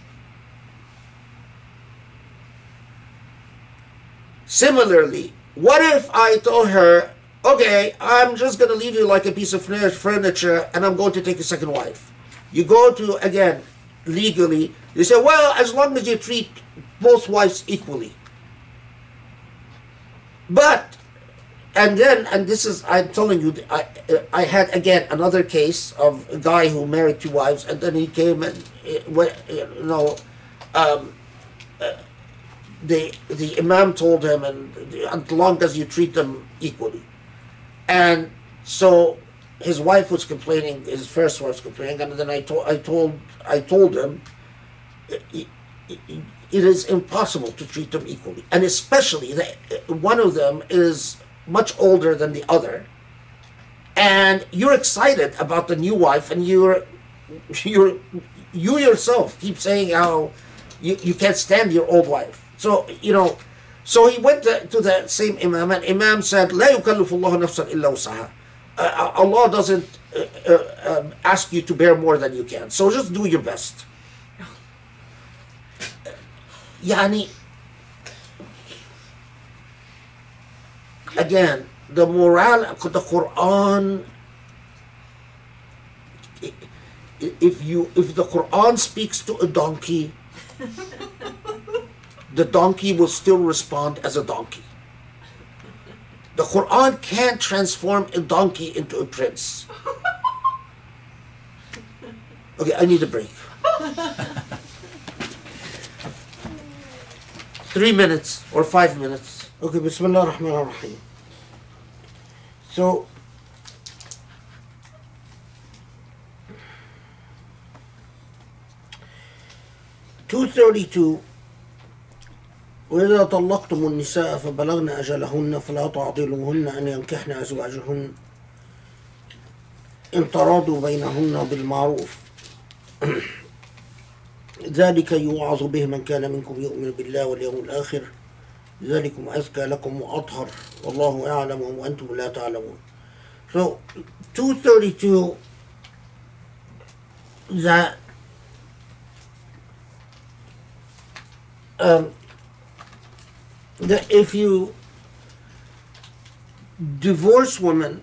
Speaker 2: similarly what if i told her okay, I'm just going to leave you like a piece of furniture and I'm going to take a second wife. You go to, again, legally, you say, well, as long as you treat both wives equally. But, and then, and this is, I'm telling you, I, I had again another case of a guy who married two wives and then he came and, eh, you know, um, uh, the, the imam told him, and as long as you treat them equally. And so his wife was complaining, his first wife was complaining, and then I told, I told, I told him, it, it, it is impossible to treat them equally, and especially that one of them is much older than the other, and you're excited about the new wife, and you're you're you yourself keep saying how you, you can't stand your old wife. So you know, so he went to, to the same imam, and imam said, "La yukallifullahu nafsan illa wus'aha." Uh, uh, Allah doesn't uh, uh, um, ask you to bear more than you can. So just do your best. Oh. يعني again, the moral, the Quran, if you, if the Quran speaks to a donkey, the donkey will still respond as a donkey. The Quran can't transform a donkey into a prince. Okay, I need a break. Three minutes or five minutes. Okay, Bismillah ar-Rahman ar-Rahim. So, two thirty-two وإذا طلقتم النساء فبلغن أجلهن فلا تعضلوهن أن ينكحن أزواجهن إن تراضوا بينهن بالمعروف ذلك يوعظ به من كان منكم يؤمن بالله واليوم الآخر ذلكم أزكى لكم وأطهر والله يعلم وأنتم لا تعلمون So 232 that um, that if you divorce women,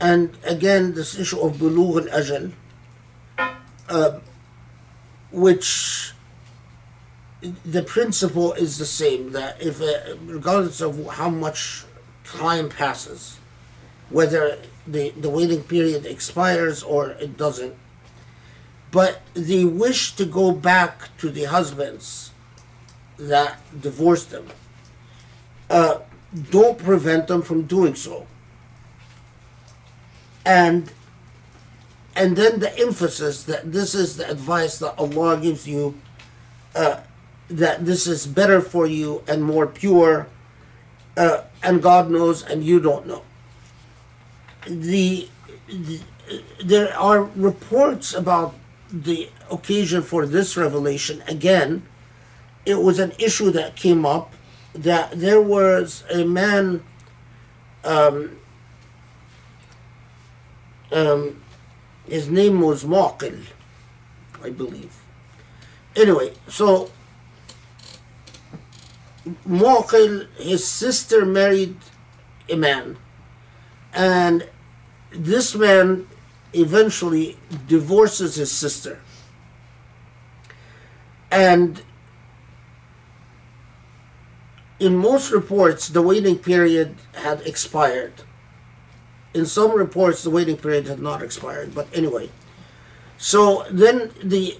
Speaker 2: and again this issue of bulugh al-ajal, uh, which the principle is the same that if uh, regardless of how much time passes, whether the, the waiting period expires or it doesn't, but the wish to go back to the husbands that divorce them uh, don't prevent them from doing so. And and then the emphasis that this is the advice that Allah gives you, uh, that this is better for you and more pure, uh, and God knows and you don't know. The, the there are reports about the occasion for this revelation again it was an issue that came up that there was a man um, um, his name was Maqil, I believe. Anyway, so Maqil, his sister married a man, and this man eventually divorces his sister and in most reports, the waiting period had expired. In some reports, the waiting period had not expired. But anyway, so then the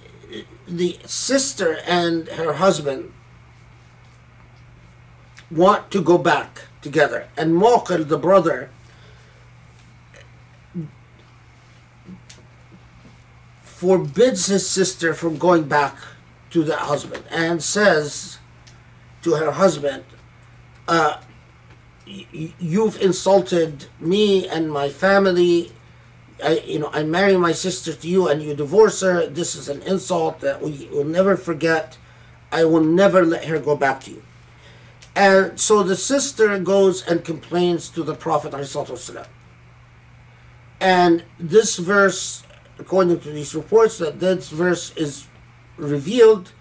Speaker 2: the sister and her husband want to go back together, and Maqil, the brother, forbids his sister from going back to the husband and says to her husband, uh, you've insulted me and my family. I, you know, I marry my sister to you and you divorce her. This is an insult that we will never forget. I will never let her go back to you. And so the sister goes and complains to the Prophet. And this verse, according to these reports, that this verse is revealed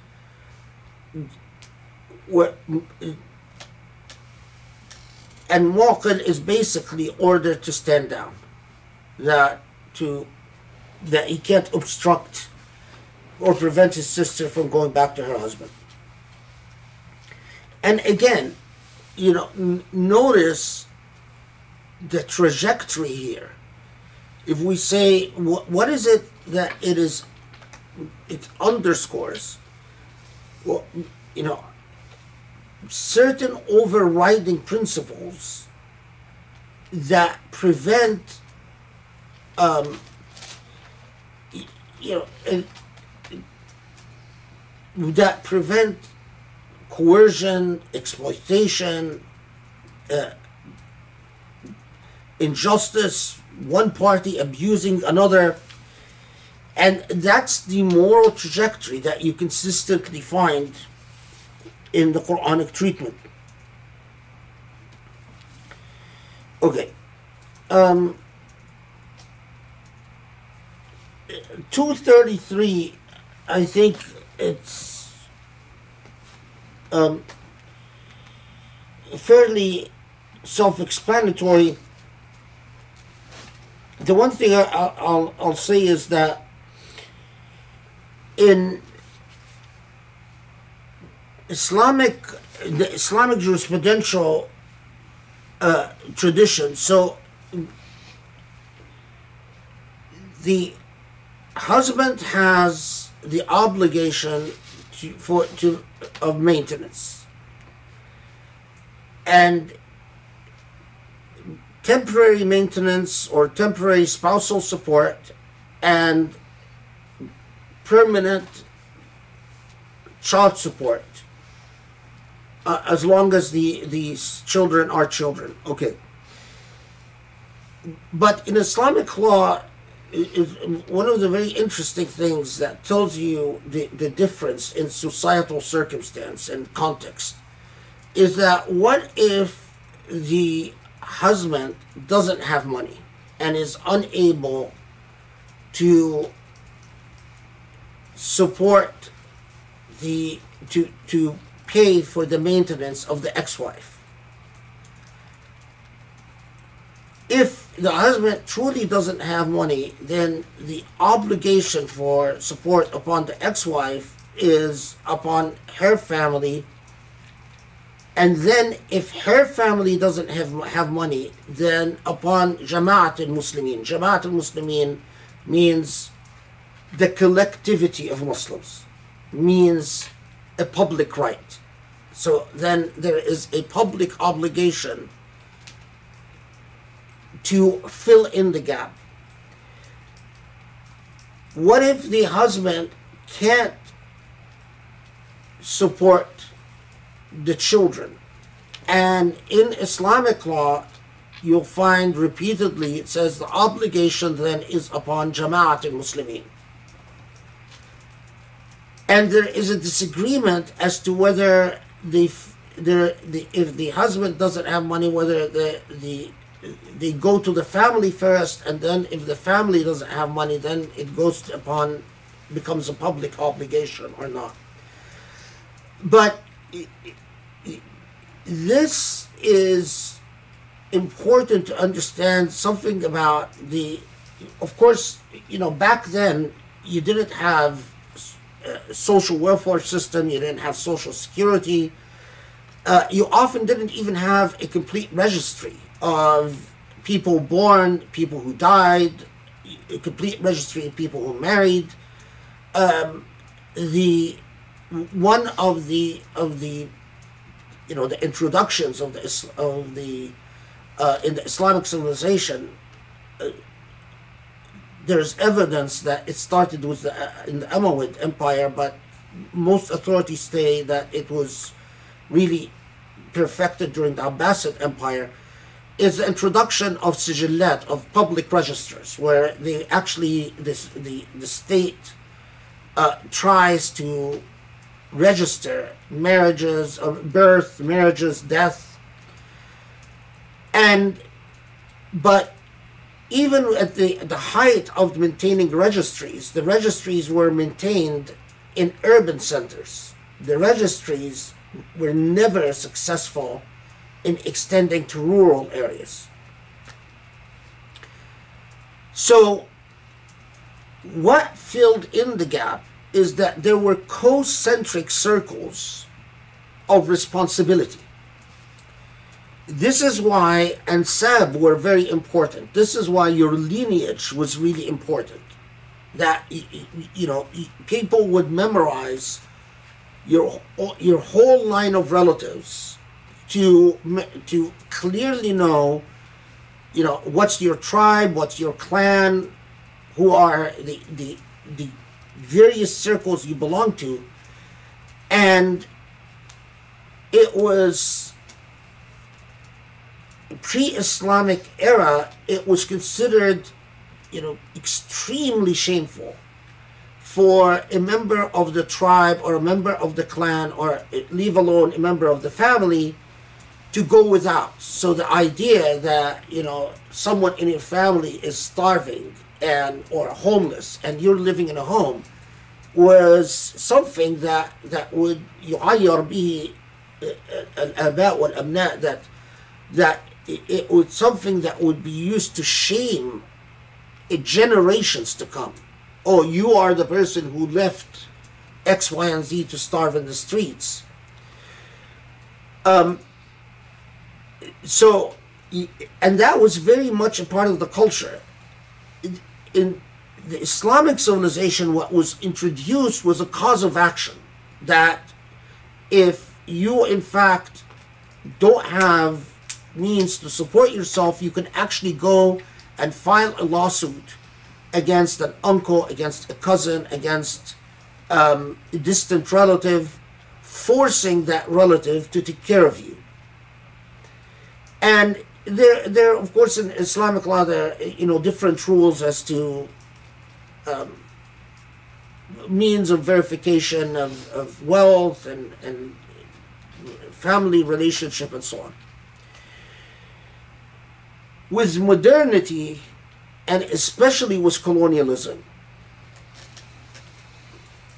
Speaker 2: and Maqil is basically ordered to stand down. That to that he can't obstruct or prevent his sister from going back to her husband. And again, you know, n- notice the trajectory here. If we say, wh- what is it that it is, it underscores? Well, you know, certain overriding principles that prevent, um, you know, and- that prevent coercion, exploitation, uh, injustice, one party abusing another. And that's the moral trajectory that you consistently find in the Quranic treatment. Okay. Um, 233, I think it's um, fairly self explanatory. The one thing I, I- I'll, I'll say is that in Islamic, the Islamic jurisprudential uh, tradition, so the husband has the obligation for to of maintenance. And temporary maintenance or temporary spousal support and permanent child support uh, as long as the these children are children. Okay. But in islamic law one of the very interesting things that tells you the, the difference in societal circumstance and context is that what if the husband doesn't have money and is unable to support the to to pay for the maintenance of the ex-wife if the husband truly doesn't have money, then the obligation for support upon the ex-wife is upon her family. And then, if her family doesn't have have money, then upon Jama'at al-Muslimin. Jama'at al-Muslimin means the collectivity of Muslims, means a public right. So then there is a public obligation to fill in the gap. What if the husband can't support the children? And in Islamic law, you'll find repeatedly it says the obligation then is upon Jama'at al Muslimin. And there is a disagreement as to whether the, the, the if the husband doesn't have money, whether the, the they go to the family first, and then if the family doesn't have money, then it goes upon becomes a public obligation or not. But this is important to understand something about the. Of course, you know back then you didn't have uh, social welfare system, you didn't have social security. Uh, you often didn't even have a complete registry of people born, people who died, a complete registry of people who married. Um, the one of the of the you know the introductions of the of the uh, in the Islamic civilization uh, there's evidence that it started with the, uh, in the Umayyad Empire, but most authorities say that it was really perfected during the Abbasid Empire. Is the introduction of sijillat of public registers, where they actually this the the state uh, tries to register marriages, uh, birth, marriages, death, and but even at the, the height of maintaining registries, the registries were maintained in urban centers. The registries were never successful in extending to rural areas. So, what filled in the gap is that there were concentric circles of responsibility this is why and ansab were very important. This is why your lineage was really important. That you know people would memorize your your whole line of relatives to to clearly know you know what's your tribe, what's your clan, who are the the the various circles you belong to, and it was pre-Islamic era, it was considered, you know, extremely shameful for a member of the tribe or a member of the clan or leave alone a member of the family to go without. So the idea that, you know, someone in your family is starving and or homeless and you're living in a home was something that that would يعير به الآباء والأبناء that that it, it was something that would be used to shame it generations to come. Oh, you are the person who left X, Y, and Z to starve in the streets. Um, so, and that was very much a part of the culture. In, the Islamic civilization, what was introduced was a cause of action that if you, in fact, don't have means to support yourself, you can actually go and file a lawsuit against an uncle, against a cousin, against um, a distant relative, forcing that relative to take care of you. And there, there, of course, in Islamic law, there are, you know different rules as to um, means of verification of, of wealth and, and family relationship and so on. With modernity and especially with colonialism,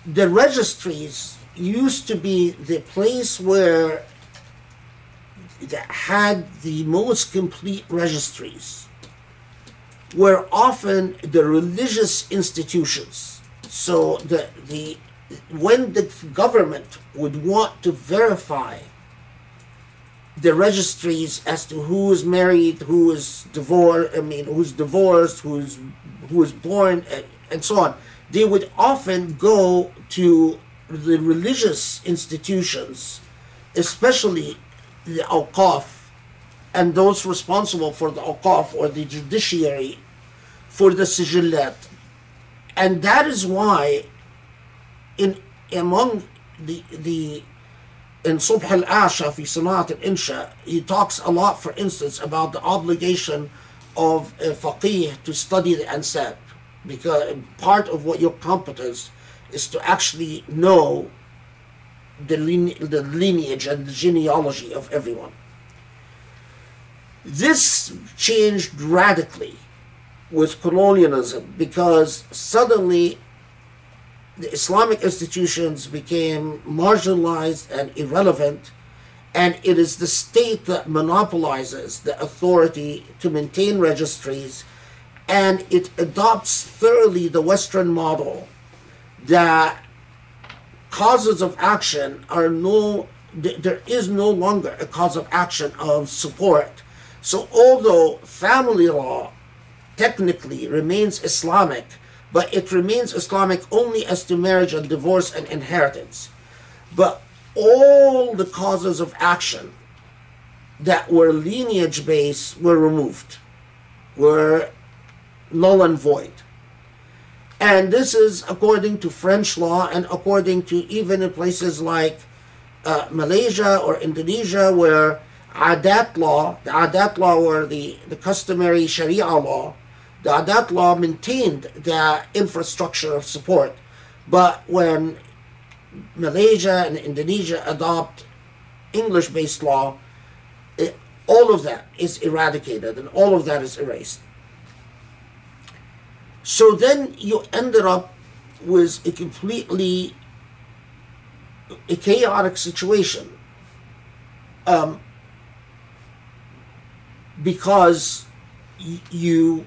Speaker 2: the registries used to be the place where that had the most complete registries were often the religious institutions. So the the when the government would want to verify the registries as to who is married, who is divorced, I mean, who's divorced, who's who is born, and, and so on. They would often go to the religious institutions, especially the awqaf, and those responsible for the awqaf or the judiciary for the sijillat. And that is why in among the the in Subh al-Asha fi Sina'at al-Insha, he talks a lot, for instance, about the obligation of a faqih to study the ansab. Because part of what your competence is to actually know the, line- the lineage and the genealogy of everyone. This changed radically with colonialism because suddenly the Islamic institutions became marginalized and irrelevant, and it is the state that monopolizes the authority to maintain registries, and it adopts thoroughly the Western model that causes of action are no there is no longer a cause of action of support. So although family law technically remains islamic but it remains islamic only as to marriage and divorce and inheritance. But all the causes of action that were lineage based were removed were null and void and this is according to French law and according to even in places like uh, Malaysia or Indonesia, where Adat law, the Adat law or the, the customary Sharia law, the Adat law maintained the infrastructure of support. But when Malaysia and Indonesia adopt English based law, it, all of that is eradicated and all of that is erased. So then you ended up with a completely a chaotic situation. Um, because y- you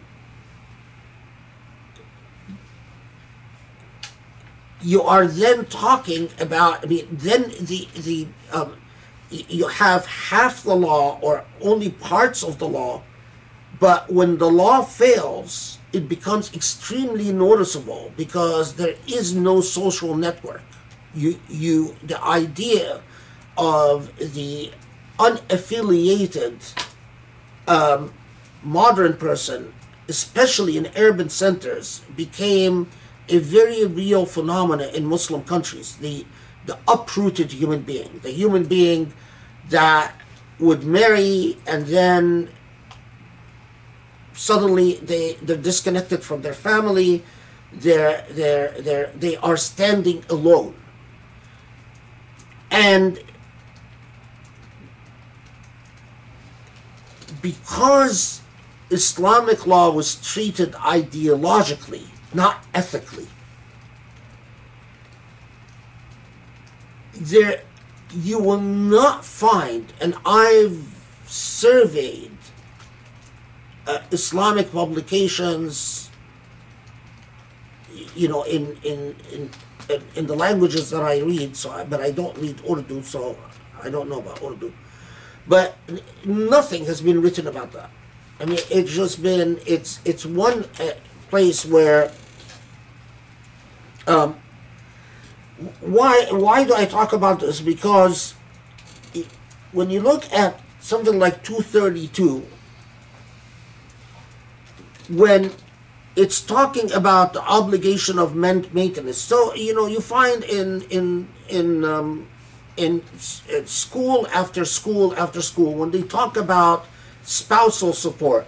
Speaker 2: you are then talking about i mean then the the um, you have half the law or only parts of the law but when the law fails it becomes extremely noticeable because there is no social network you you the idea of the unaffiliated um, modern person, especially in urban centers, became a very real phenomenon in Muslim countries. The the uprooted human being, the human being that would marry and then suddenly they they're disconnected from their family. They're they're they're they are standing alone. And because Islamic law was treated ideologically, not ethically, there you will not find, and I've surveyed uh, Islamic publications, you know, in in in in, the languages that I read. So, I, but I don't read Urdu, so I don't know about Urdu. But nothing has been written about that. I mean, it's just been it's it's one uh, place where. Um, why why do I talk about this? Because it, when you look at something like 232, when it's talking about the obligation of maintenance. So you know you find in in in um, in s- school after school after school when they talk about spousal support.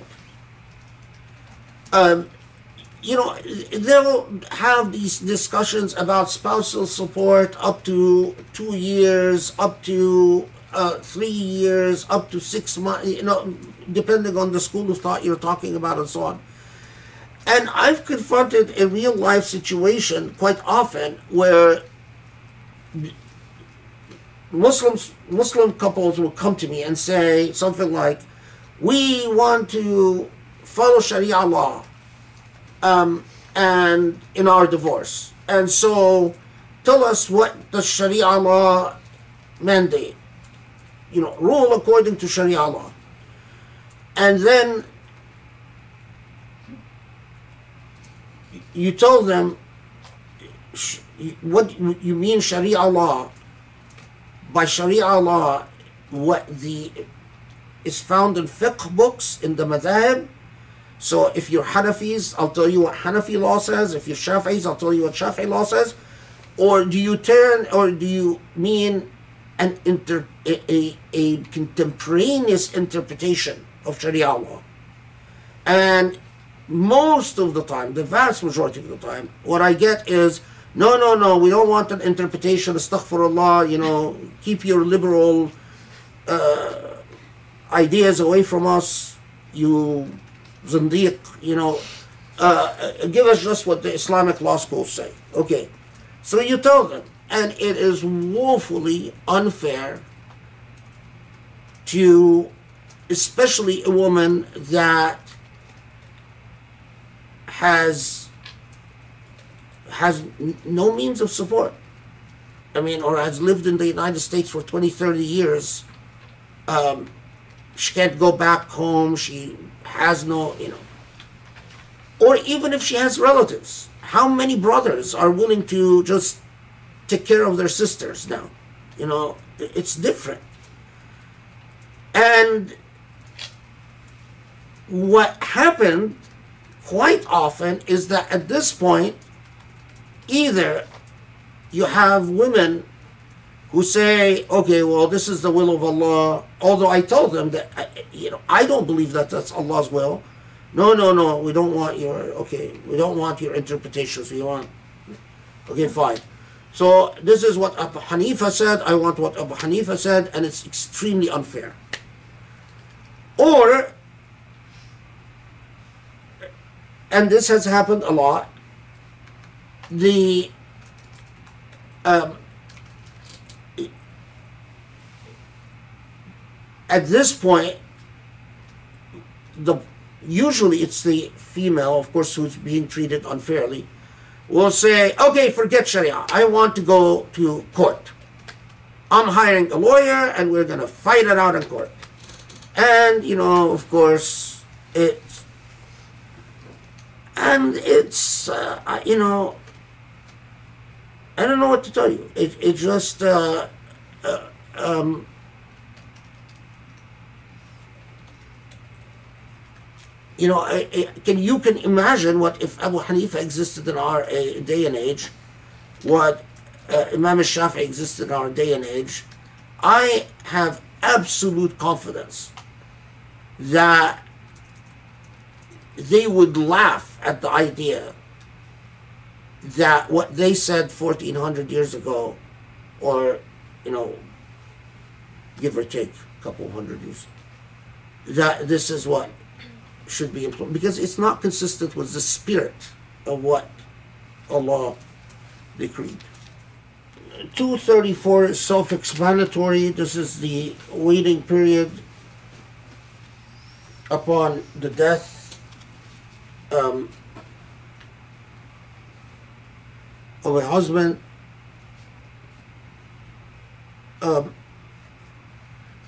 Speaker 2: Um, you know they'll have these discussions about spousal support up to two years, up to uh, three years, up to six months. You know, depending on the school of thought you're talking about, and so on. And I've confronted a real life situation quite often where Muslims Muslim couples will come to me and say something like, "We want to follow Sharia law, um, and in our divorce, and so tell us what the Sharia law mandate. You know, rule according to Sharia law." And then you told them what you mean Sharia law. By Sharia law, what the is found in fiqh books in the madhab. So if you're Hanafis, I'll tell you what Hanafi law says. If you're Shafi'is, I'll tell you what Shafi law says. Or do you turn, or do you mean an inter, a, a, a contemporaneous interpretation of Sharia law? And most of the time, the vast majority of the time, what I get is, no, no, no, we don't want an interpretation, astaghfirullah, you know, keep your liberal uh, ideas away from us, you zindiq, you know, uh, give us just what the Islamic law schools say. Okay. So you tell them, and it is woefully unfair to, especially a woman that has has no means of support I mean, or has lived in the United States for 20, 30 years, um, she can't go back home. She has no, you know. Or even if she has relatives, how many brothers are willing to just take care of their sisters now? You know, it's different. And what happened quite often is that at this point, either you have women who say, okay, well, this is the will of Allah, although I told them that, you know, I don't believe that that's Allah's will. No, no, no, we don't want your, okay, we don't want your interpretations. We want, okay, fine. So this is what Abu Hanifa said. I want what Abu Hanifa said, and it's extremely unfair. Or, and this has happened a lot, the um, at this point, the usually it's the female, of course, who's being treated unfairly, will say, "Okay, forget Sharia. I want to go to court. I'm hiring a lawyer, and we're going to fight it out in court." And you know, of course, it and it's uh, you know, I don't know what to tell you. It it just. Uh, uh, um, you know, I, I, can you can imagine what if Abu Hanifa existed in our uh, day and age, what uh, Imam Shafi existed in our day and age. I have absolute confidence that they would laugh at the idea that what they said 1400 years ago, or, you know, give or take a couple hundred years, that this is what should be implemented because it's not consistent with the spirit of what Allah decreed. 234 is self explanatory. This is the waiting period upon the death um, of a husband. Um,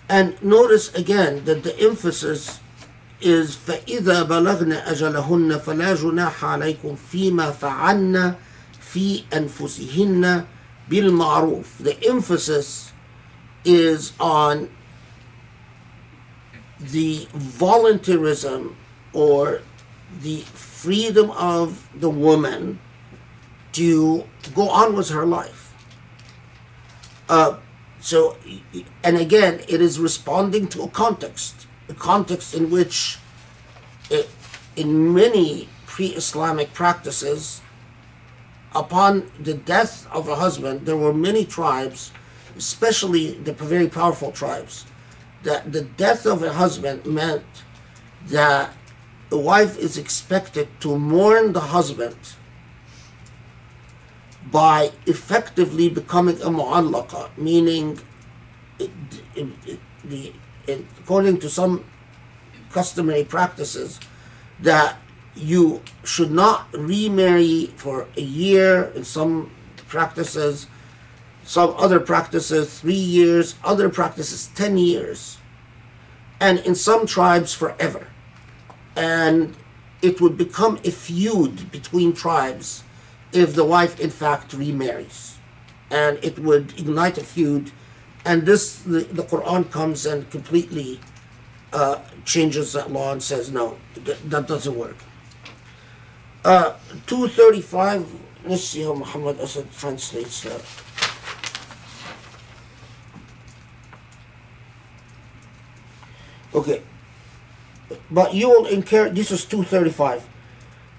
Speaker 2: and notice again that the emphasis is فإذا بلغن أجلهن فلا جناح عليكم فيما فعلن في أنفسهن بالمعروف. The emphasis is on the voluntarism or the freedom of the woman to go on with her life. Uh, so, and again, it is responding to a context, a context in which, it, in many pre-Islamic practices, upon the death of a husband, there were many tribes, especially the very powerful tribes, that the death of a husband meant that the wife is expected to mourn the husband by effectively becoming a mu'allaqa, meaning the, according to some customary practices, that you should not remarry for a year in some practices, some other practices three years, other practices ten years, and in some tribes forever. And it would become a feud between tribes if the wife in fact remarries. And it would ignite a feud. And this the, the quran comes and completely uh, changes that law and says no that, doesn't work. Uh, 235 let's see how muhammad asad translates that. Okay but you will incur this is 235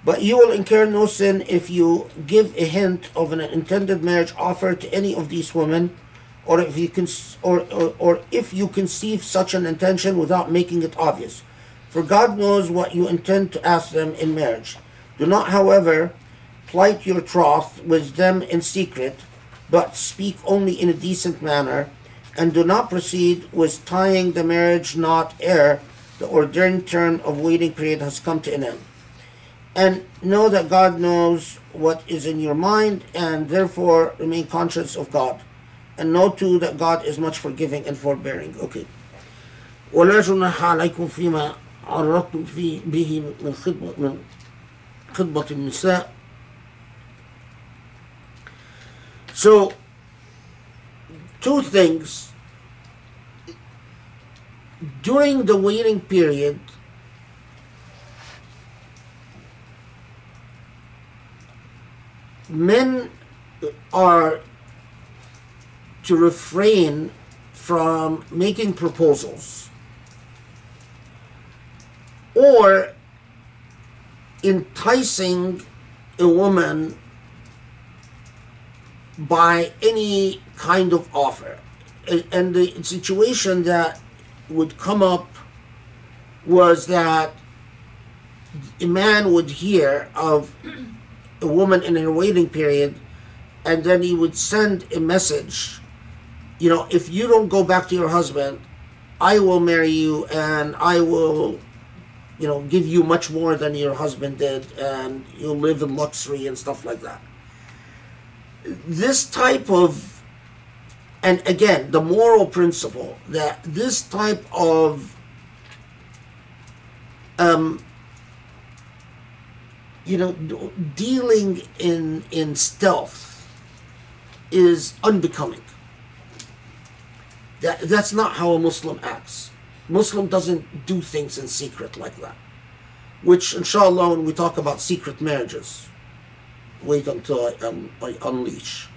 Speaker 2: but you will incur no sin if you give a hint of an intended marriage offer to any of these women, or if you can, or, or, or if you conceive such an intention without making it obvious. For God knows what you intend to ask them in marriage. Do not, however, plight your troth with them in secret, but speak only in a decent manner, and do not proceed with tying the marriage knot ere the ordained term of waiting period has come to an end and know that God knows what is in your mind, and therefore remain conscious of God. and know too that God is much forgiving and forbearing. Okay. ولا جناح عليكم فيما عرضتم في به من خطبة من خطبة النساء. So, two things. during the waiting period, men are to refrain from making proposals or enticing a woman by any kind of offer. And the situation that would come up was that a man would hear of a woman in her waiting period and then he would send a message you know if you don't go back to your husband i will marry you and i will you know give you much more than your husband did and you'll live in luxury and stuff like that. This type of and again the moral principle that this type of um, you know dealing in in stealth is unbecoming. That that's not how a muslim acts. Muslim doesn't do things in secret like that which inshallah when we talk about secret marriages wait until I, um, I unleash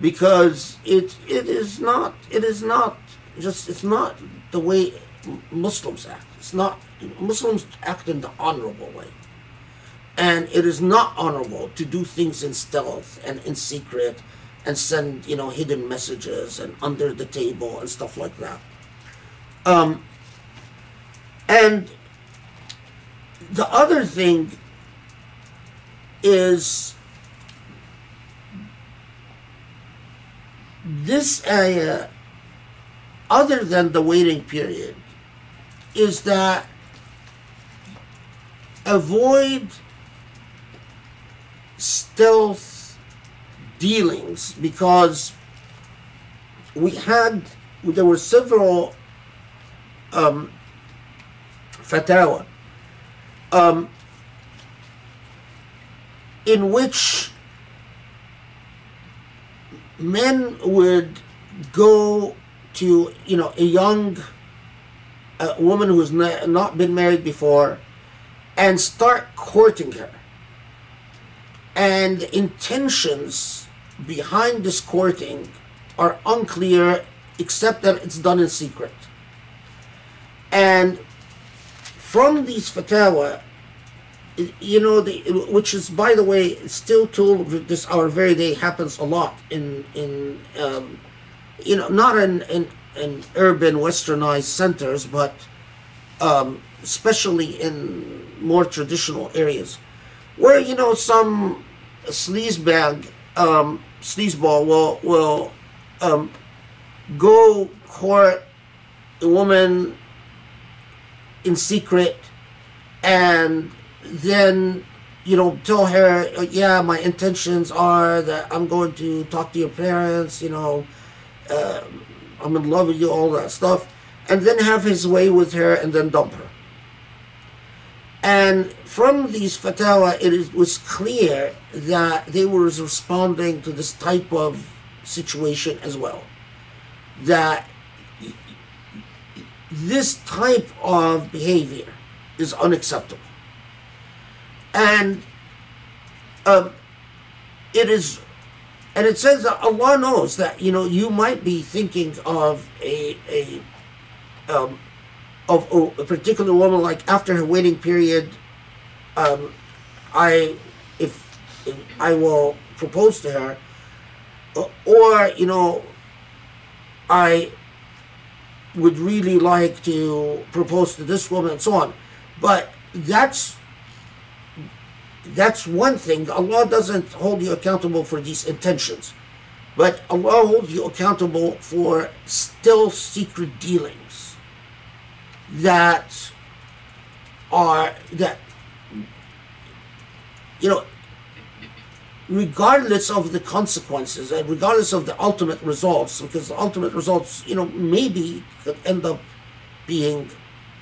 Speaker 2: because it it is not it is not just it's not the way Muslims act. It's not Muslims act in the honorable way, and it is not honorable to do things in stealth and in secret, and send you know hidden messages and under the table and stuff like that. Um, and the other thing is this area, other than the waiting period, is that avoid stealth dealings because we had there were several um, fatawa um, in which men would go to you know a young woman who's not, not been married before and start courting her. And the intentions behind this courting are unclear except that it's done in secret. And from these fatwa you know the which is by the way still till this our very day happens a lot in in um, you know not in in, in urban westernized centers but um, especially in more traditional areas where you know some sleazebag um, sleazeball will will um, go court a woman in secret and then you know tell her uh, yeah my intentions are that i'm going to talk to your parents you know uh, i'm in love with you all that stuff and then have his way with her and then dump her. And from these fatwa it is, was clear that they were responding to this type of situation as well. That this type of behavior is unacceptable and um, it is and it says that Allah knows that you know you might be thinking of a a um, of a particular woman like after her waiting period um, I if, if I will propose to her uh, or you know I would really like to propose to this woman and so on. But that's that's one thing. Allah doesn't hold you accountable for these intentions, but Allah holds you accountable for still secret dealings that are that you know regardless of the consequences and regardless of the ultimate results, because the ultimate results, you know, maybe could end up being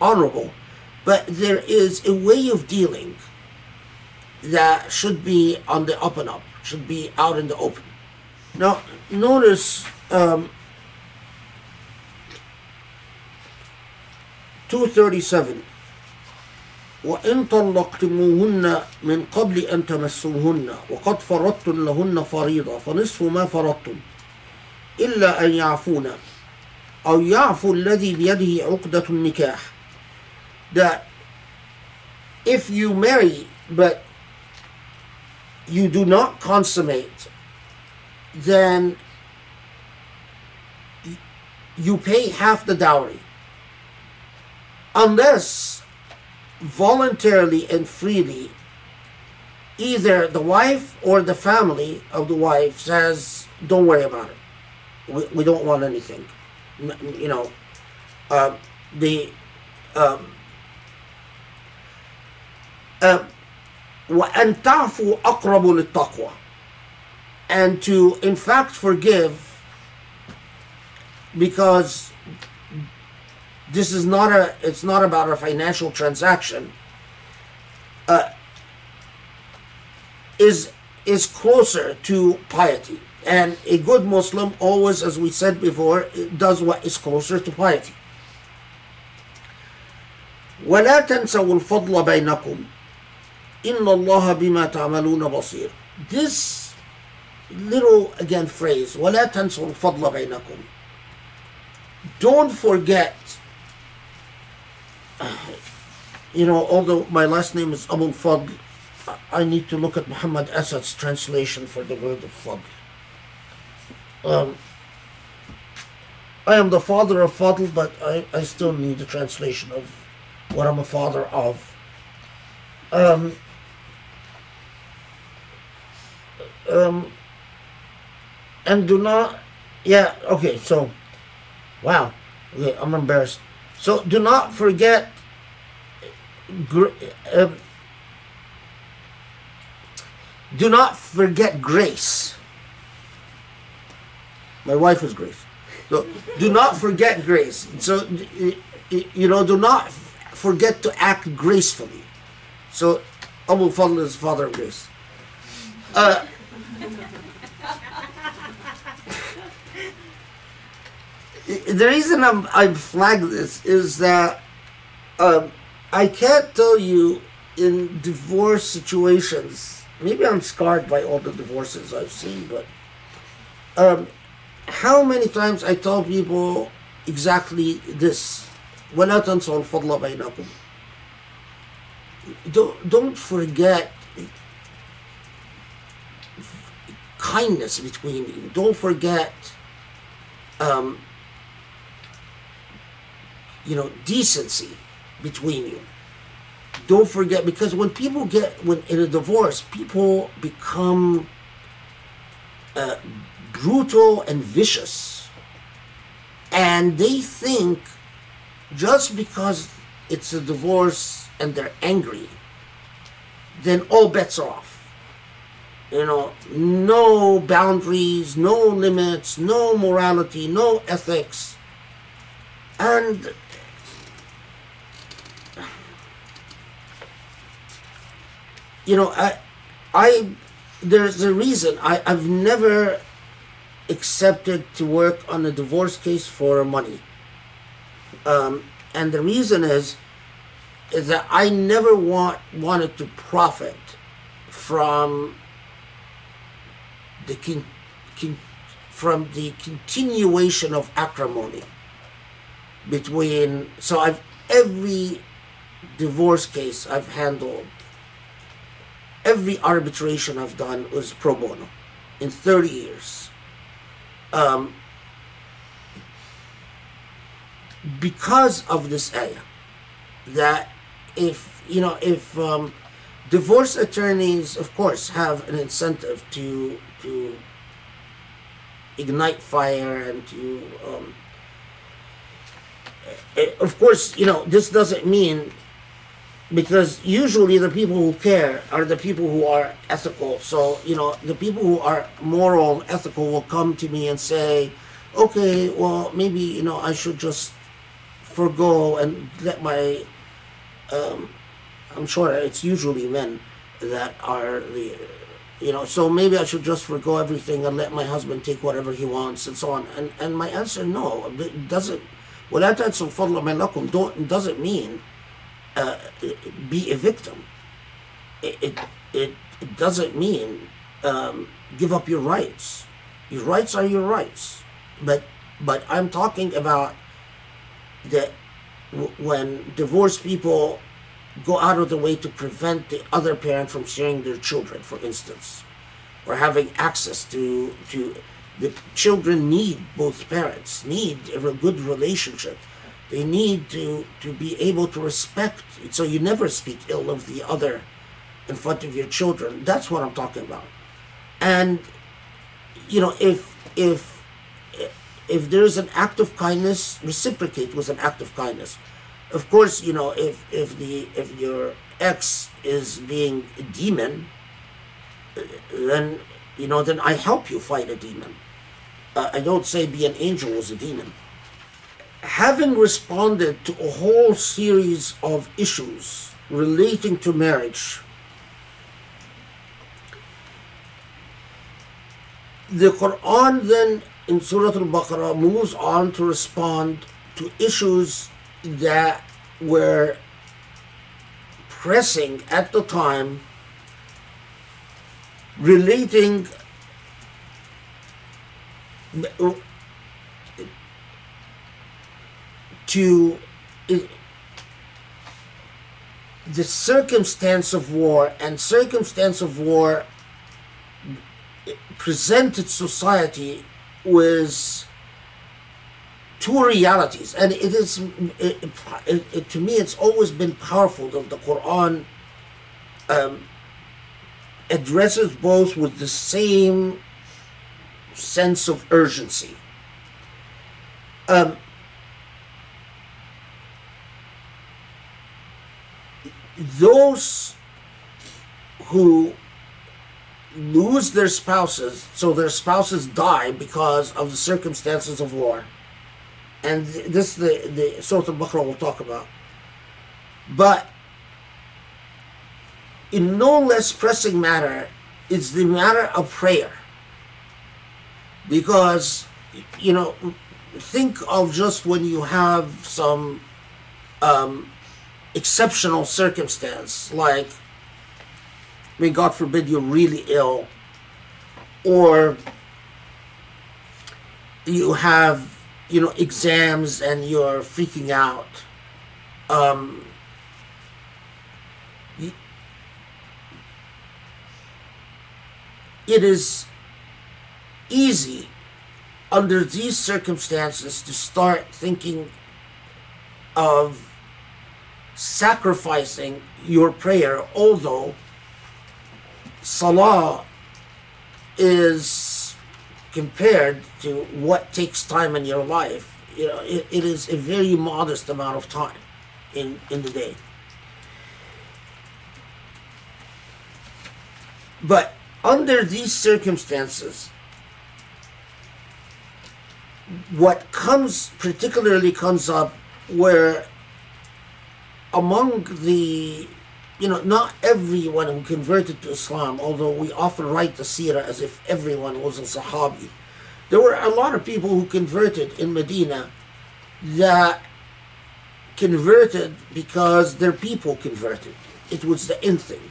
Speaker 2: honorable, but there is a way of dealing that should be on the up and up, should be out in the open. Now, notice um, 237 وإن طلقتموهن من قبل أن تمسوهن وقد فرضتم لهن فريضة فنصف ما فرضتم إلا أن يعفون أو يعفو الذي بيده عقدة النكاح that if you marry but you do not consummate then you pay half the dowry. Unless voluntarily and freely either the wife or the family of the wife says don't worry about it. We, we don't want anything. You know uh, the um, uh, وأن تعفوا أقرب للتقوى and to in fact forgive because this is not a it's not about a financial transaction uh, is is closer to piety and a good muslim always as we said before does what is closer to piety ولا تنسوا الفضل بينكم إِنَّ اللَّهَ بِمَا تَعْمَلُونَ بَصِيرٌ This little, again, phrase, وَلَا تَنْسُوا الْفَضْلَ بَيْنَكُمْ Don't forget, you know, although my last name is Abu Fadl, I need to look at Muhammad Asad's translation for the word of Fadl. Um, I am the father of Fadl, but I, I still need a translation of what I'm a father of. Um, um, and do not, yeah, okay, so, wow, okay, I'm embarrassed. So do not forget uh, do not forget grace. My wife is Grace. So do not forget grace. So you know, do not forget to act gracefully. So Abu Fadl is father of grace. Uh, the reason I'm I'm flagged this is that um, I can't tell you in divorce situations. Maybe I'm scarred by all the divorces I've seen, but um, how many times I tell people exactly this: ولا تنسوا الفضل بينكم. Don't don't forget kindness between you. Don't forget. Um, you know, decency between you. Don't forget because when people get when in a divorce, people become uh, brutal and vicious, and they think just because it's a divorce and they're angry, then all bets are off. You know, no boundaries, no limits, no morality, no ethics, and you know, I, I, there's a reason I, I've never accepted to work on a divorce case for money. Um, and the reason is, is that I never want wanted to profit from the con, from the continuation of acrimony between. So I've every divorce case I've handled every arbitration I've done was pro bono in 30 years. Um, because of this ayah, that if, you know, if um, divorce attorneys, of course, have an incentive to, to ignite fire and to, um, eh, of course, you know, this doesn't mean because usually the people who care are the people who are ethical. So, you know, the people who are moral, ethical will come to me and say, okay, well, maybe, you know, I should just forego and let my, um, I'm sure it's usually men that are the, you know, so maybe I should just forego everything and let my husband take whatever he wants and so on. And, and my answer, no, it doesn't, ولا تنسوا الفضل بينكم don't doesn't mean uh, be a victim. It, it, it, it doesn't mean um, give up your rights. Your rights are your rights. But, but I'm talking about that w- when divorced people go out of the way to prevent the other parent from sharing their children, for instance, or having access to, to the children need both parents, need a good relationship they need to, to be able to respect, so you never speak ill of the other in front of your children. That's what I'm talking about. And you know, if if if there's an act of kindness, reciprocate with an act of kindness. Of course, you know, if if the if your ex is being a demon, then you know, then I help you fight a demon. Uh, I don't say be an angel was a demon having responded to a whole series of issues relating to marriage, the Quran then in Surah Al Baqarah moves on to respond to issues that were pressing at the time relating to the circumstance of war and circumstance of war presented society with two realities and it is it, it, it, to me it's always been powerful that the quran um, addresses both with the same sense of urgency um, those who lose their spouses, so their spouses die because of the circumstances of war. And this the the Surah Al-Baqarah will talk about. But in no less pressing matter is the matter of prayer. Because you know, think of just when you have some um, exceptional circumstance, like, I mean, God forbid you're really ill, or you have, you know, exams and you're freaking out. Um, it is easy under these circumstances to start thinking of sacrificing your prayer, although salah is compared to what takes time in your life. You know, it, it is a very modest amount of time in, in the day. But under these circumstances, what comes particularly comes up where among the you know, not everyone who converted to Islam, although we often write the seerah as if everyone was a Sahabi. There were a lot of people who converted in Medina that converted because their people converted. It was the in thing.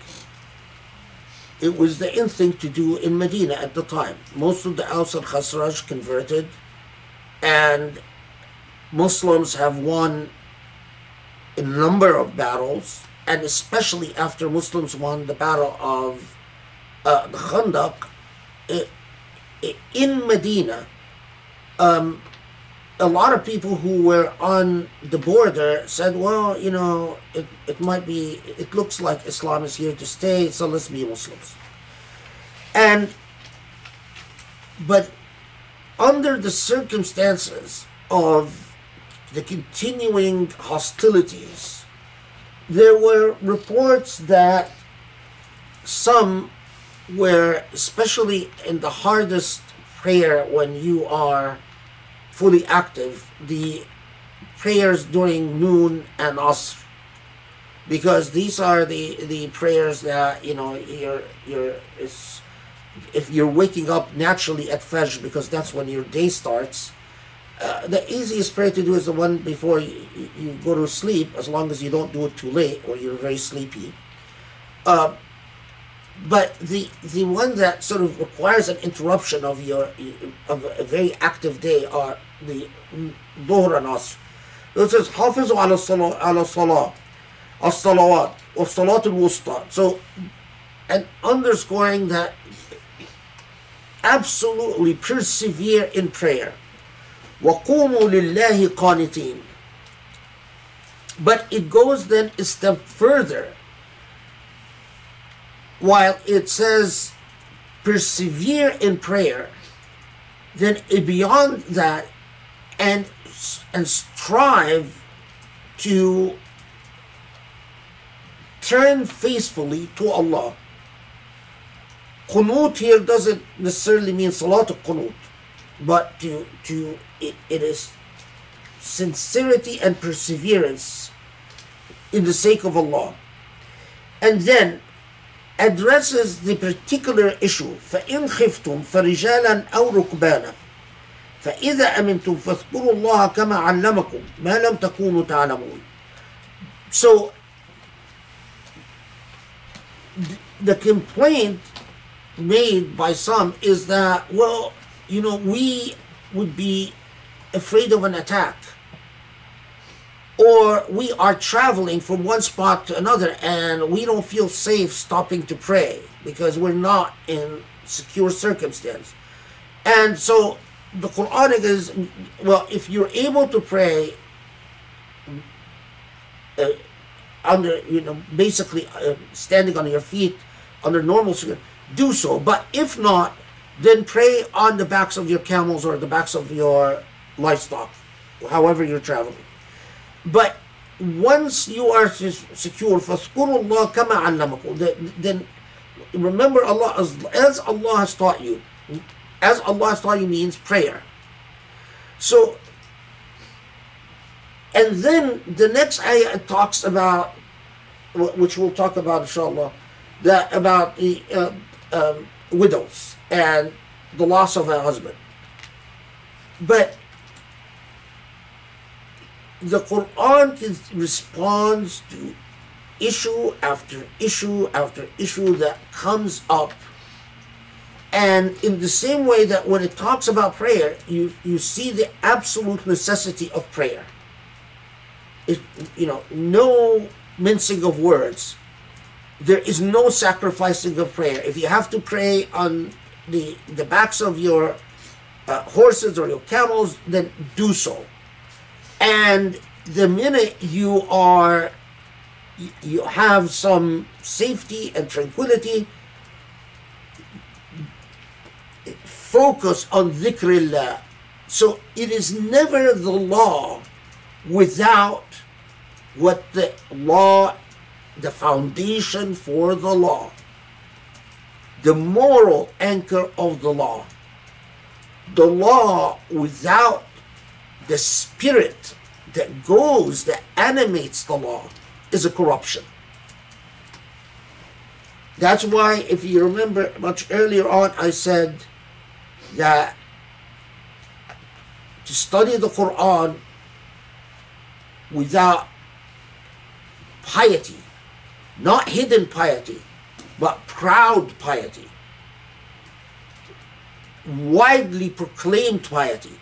Speaker 2: It was the in thing to do in Medina at the time. Most of the Aus and Khazraj converted, and Muslims have won a number of battles, and especially after Muslims won the battle of uh, the Khandaq in Medina, um, a lot of people who were on the border said, well, you know, it, it might be, it looks like Islam is here to stay, so let's be Muslims. And, but under the circumstances of the continuing hostilities there were reports that some were, especially in the hardest prayer when you are fully active, the prayers during noon and asr. Because these are the the prayers that you know you're you're if you're waking up naturally at fajr because that's when your day starts uh, the easiest prayer to do is the one before you, you go to sleep as long as you don't do it too late or you're very sleepy uh, but the the one that sort of requires an interruption of your of a very active day are the dhuhr and asr it says حافظوا على الصلاة على الصلاة الصلوات والصلاة الوسطى so and underscoring that absolutely persevere in prayer وقوموا لله قانتين but it goes then a step further while it says persevere in prayer then beyond that and and strive to turn faithfully to Allah. Qunut here doesn't necessarily mean salat qunut, but to to it, it is sincerity and perseverance in the sake of Allah. And then addresses the particular issue فإن خفتم فرجالا أو ركبانا فإذا أمنتم فاذكروا الله كما علمكم ما لم تكونوا تعلمون So the complaint made by some is that, well, you know, we would be afraid of an attack. Or we are traveling from one spot to another and we don't feel safe stopping to pray because we're not in secure circumstance. And so the Quranic is, well, if you're able to pray uh, under, you know, basically uh, standing on your feet under normal circumstances, do so. But if not, then pray on the backs of your camels or the backs of your livestock, however you're traveling. But once you are secure, فَاذْكُرُوا اللَّهَ كَمَا عَلَّمَكُمْ Then remember Allah as, as Allah has taught you. As Allah has taught you means prayer. So, and then the next ayah talks about, which we'll talk about inshallah, that about the uh, um, widows and the loss of a husband. But the Quran responds to issue after issue after issue that comes up. And in the same way that when it talks about prayer, you, you see the absolute necessity of prayer. It, you know, no mincing of words. There is no sacrificing of prayer. If you have to pray on the, the backs of your uh, horses or your camels, then do so. And the minute you are, you have some safety and tranquility, focus on dhikrillah. So it is never the law without what the law, the foundation for the law, the moral anchor of the law. The law without the spirit that goes, that animates the law, is a corruption. That's why, if you remember much earlier on, I said that to study the Quran without piety, not hidden piety, but proud piety, widely proclaimed piety,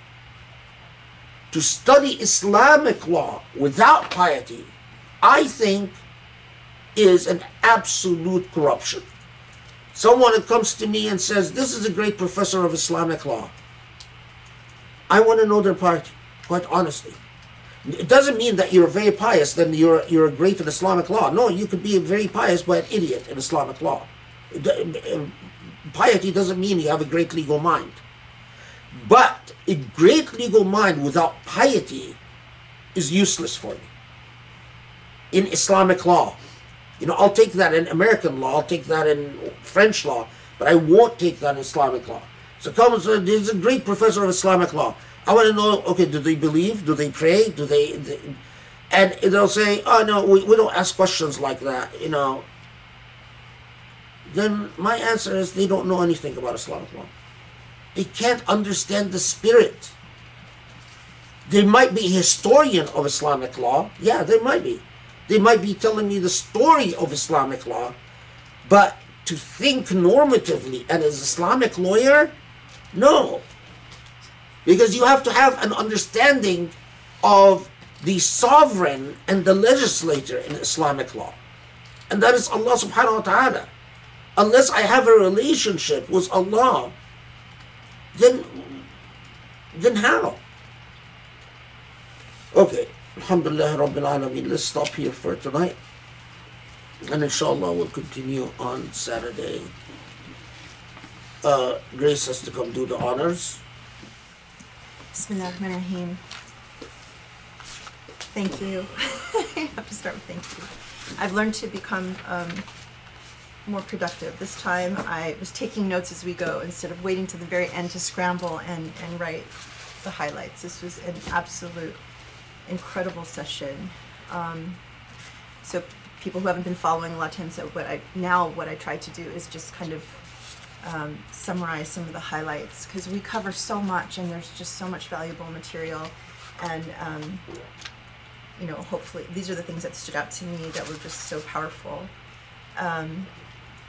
Speaker 2: to study Islamic law without piety, I think is an absolute corruption. Someone that comes to me and says, This is a great professor of Islamic law. I want to know their party, quite honestly. It doesn't mean that you're very pious, then you're, you're great in Islamic law. No, you could be very pious but an idiot in Islamic law. Piety doesn't mean you have a great legal mind. But a great legal mind without piety is useless for me. in Islamic law. You know, I'll take that in American law, I'll take that in French law, but I won't take that in Islamic law. So comes, there's a great professor of Islamic law. I want to know, okay, do they believe? Do they pray? Do they, they and they'll say, oh no, we, we don't ask questions like that, you know. Then my answer is they don't know anything about Islamic law. They can't understand the spirit. They might be a historian of Islamic law. Yeah, they might be. They might be telling me the story of Islamic law, but to think normatively and as Islamic lawyer, no. Because you have to have an understanding of the sovereign and the legislator in Islamic law. And that is Allah subhanahu wa ta'ala. Unless I have a relationship with Allah, then then how? Okay, Alhamdulillah Rabbil Alameen. Let's stop here for tonight. And inshallah we'll continue on Saturday. Uh, Grace has to come do the honors.
Speaker 1: Bismillahirrahmanirrahim. Thank you. I have to start with thank you. I've learned to become um, more productive. This time I was taking notes as we go instead of waiting to the very end to scramble and, and write the highlights. This was an absolute incredible session. Um, so people who haven't been following a lot of times, so what I now what I try to do is just kind of um, summarize some of the highlights because we cover so much and there's just so much valuable material and um, you know hopefully these are the things that stood out to me that were just so powerful um,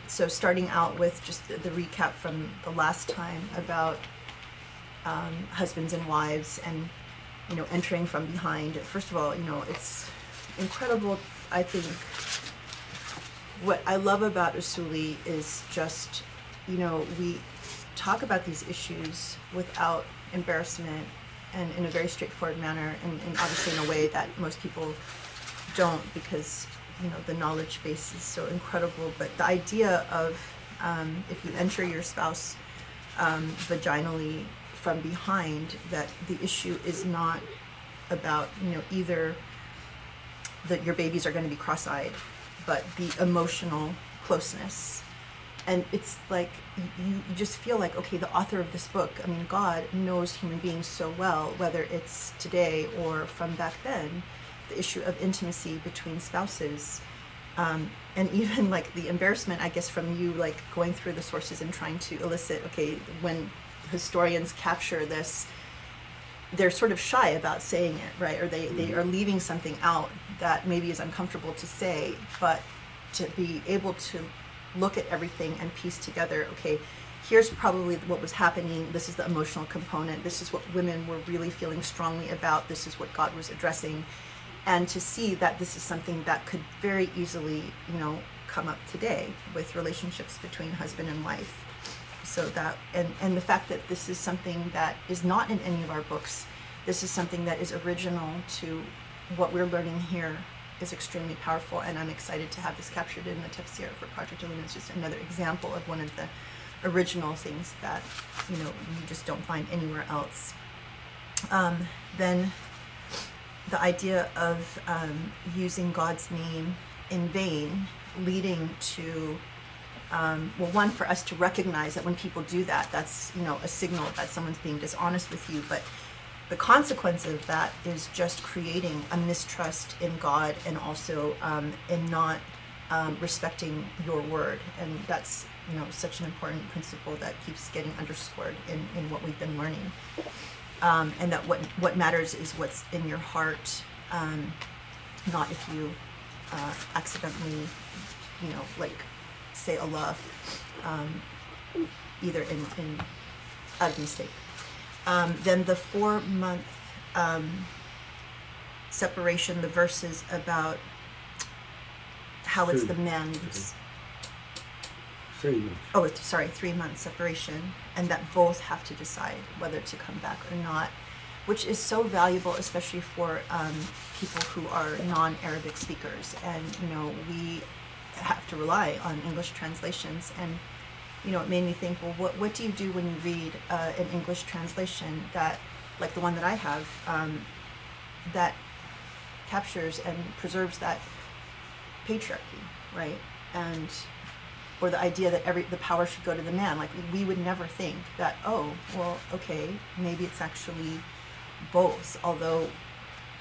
Speaker 1: so starting out with just the, the recap from the last time about um, husbands and wives and you know entering from behind. First of all you know it's incredible i think. What i love about usuli is just you know we talk about these issues without embarrassment and in a very straightforward manner and, and obviously in a way that most people don't because you know the knowledge base is so incredible but the idea of um, if you enter your spouse um, vaginally from behind that the issue is not about you know either that your babies are going to be cross-eyed but the emotional closeness. And it's like you, you just feel like okay the author of this book i mean god knows human beings so well whether it's today or from back then the issue of intimacy between spouses um, and even like the embarrassment i guess from you like going through the sources and trying to elicit okay when historians capture this they're sort of shy about saying it right? Or they, they are leaving something out that maybe is uncomfortable to say but to be able to look at everything and piece together okay here's probably what was happening this is the emotional component this is what women were really feeling strongly about this is what god was addressing and to see that this is something that could very easily you know come up today with relationships between husband and wife so that and and the fact that this is something that is not in any of our books this is something that is original to what we're learning here is extremely powerful and i'm excited to have this captured in the tafsir for project Illumine. it's just another example of one of the original things that you know you just don't find anywhere else um, then the idea of um, using god's name in vain leading to um, well one for us to recognize that when people do that that's you know a signal that someone's being dishonest with you. But the consequence of that is just creating a mistrust in god and also um, in not um, respecting your word. And that's you know such an important principle that keeps getting underscored in, in what we've been learning um, and that what what matters is what's in your heart um, not if you uh, accidentally you know like say Allah um, either in, in out of mistake. Um, then the four month um, separation, the verses about how it's the man's
Speaker 2: Three months.
Speaker 1: oh sorry three month separation and that both have to decide whether to come back or not which is so valuable especially for um, people who are non-arabic speakers and you know we have to rely on english translations and you know it made me think well what, what do you do when you read uh, an english translation that like the one that i have um, that captures and preserves that patriarchy, right? And or the idea that every the power should go to the man. Like we would never think that. Oh, well, okay, maybe it's actually both. Although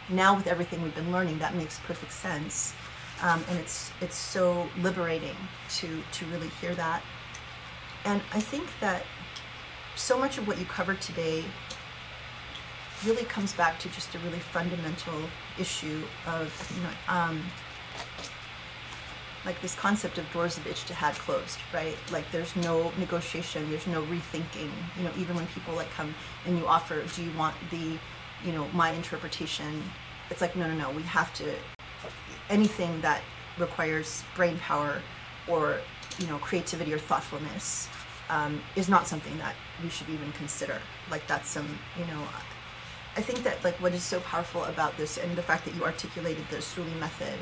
Speaker 1: now with everything we've been learning, that makes perfect sense, um, and it's it's so liberating to to really hear that. And I think that so much of what you covered today really comes back to just a really fundamental issue of you know um, like this concept of doors of ijtihad closed, right? Like there's no negotiation, there's no rethinking. You know, even when people like come and you offer, do you want the, you know, my interpretation? It's like no, no, no. We have to anything that requires brain power or you know creativity or thoughtfulness um, is not something that we should even consider. Like that's some you know. I think that like what is so powerful about this and the fact that you articulated the Usuli method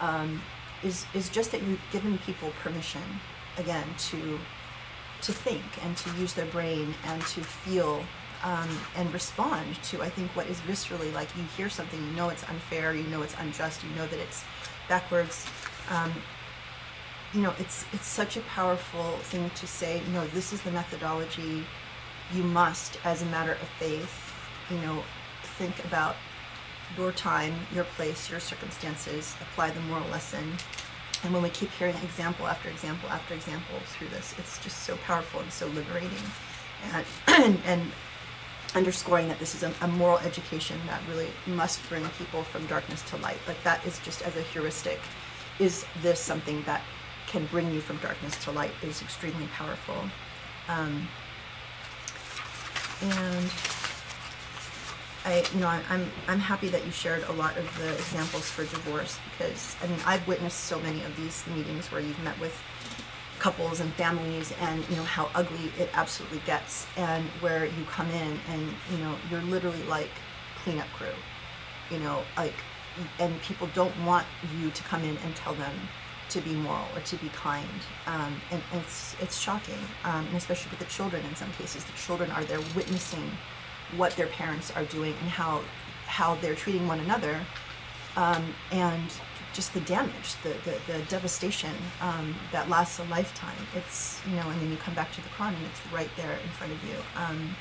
Speaker 1: um, is is just that you've given people permission again to to think and to use their brain and to feel um, and respond to I think what is viscerally like you hear something you know it's unfair you know it's unjust you know that it's backwards. Um, you know it's it's such a powerful thing to say no this is the methodology. You must as a matter of faith you know think about your time, your place, your circumstances, apply the moral lesson. And when we keep hearing example after example after example through this, it's just so powerful and so liberating. And, and, and underscoring that this is a, a, moral education that really must bring people from darkness to light. Like that is just as a heuristic. Is this something that can bring you from darkness to light is extremely powerful. Um, and I, you know, I'm, I'm happy that you shared a lot of the examples for divorce because, I mean, I've witnessed so many of these meetings where you've met with couples and families and, you know, how ugly it absolutely gets and where you come in and, you know, you're literally like cleanup crew, you know, like, and people don't want you to come in and tell them to be moral or to be kind. Um, and, and it's, it's shocking, um, and especially with the children in some cases. The children are there witnessing what their parents are doing and how how they're treating one another um, and just the damage the, the, the devastation um, that lasts a lifetime. It's you know and then you come back to the Quran and it's right there in front of you. Um,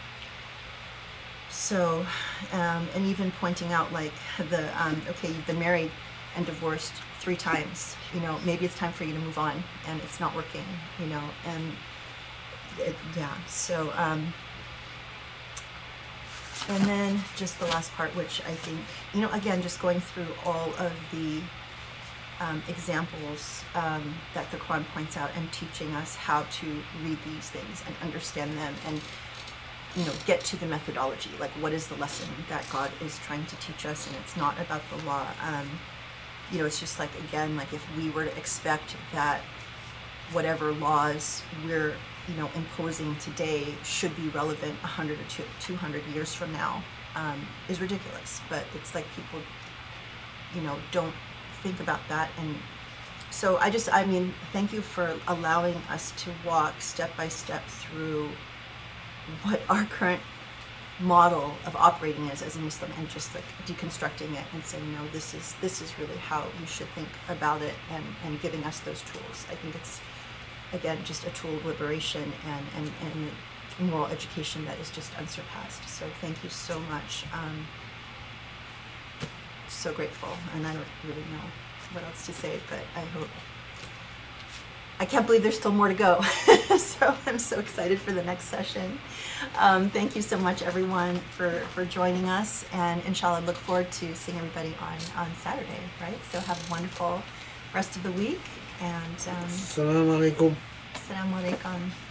Speaker 1: so um, and even pointing out like the um, okay you've been married and divorced three times you know maybe it's time for you to move on and it's not working you know and it, yeah so um, and then just the last part, which I think, you know, again, just going through all of the um, examples um, that the Quran points out and teaching us how to read these things and understand them and, you know, get to the methodology. Like, what is the lesson that God is trying to teach us? And it's not about the law. Um, you know, it's just like, again, like if we were to expect that whatever laws we're you know imposing today should be relevant 100 or 200 years from now um, is ridiculous. But it's like people you know don't think about that. And so i just i mean thank you for allowing us to walk step by step through what our current model of operating is as a muslim and just like deconstructing it and saying no this is this is really how you should think about it and and giving us those tools. I think it's again, just a tool of liberation and, and, and moral education that is just unsurpassed. So thank you so much. Um, so grateful, and I don't really know what else to say, but I hope. I can't believe there's still more to go. so I'm so excited for the next session. Um, thank you so much, everyone, for, for joining us. And inshallah, look forward to seeing everybody on, on Saturday, right? So have a wonderful rest of the week and um,
Speaker 2: Assalamu alaikum.
Speaker 1: Assalamu alaikum.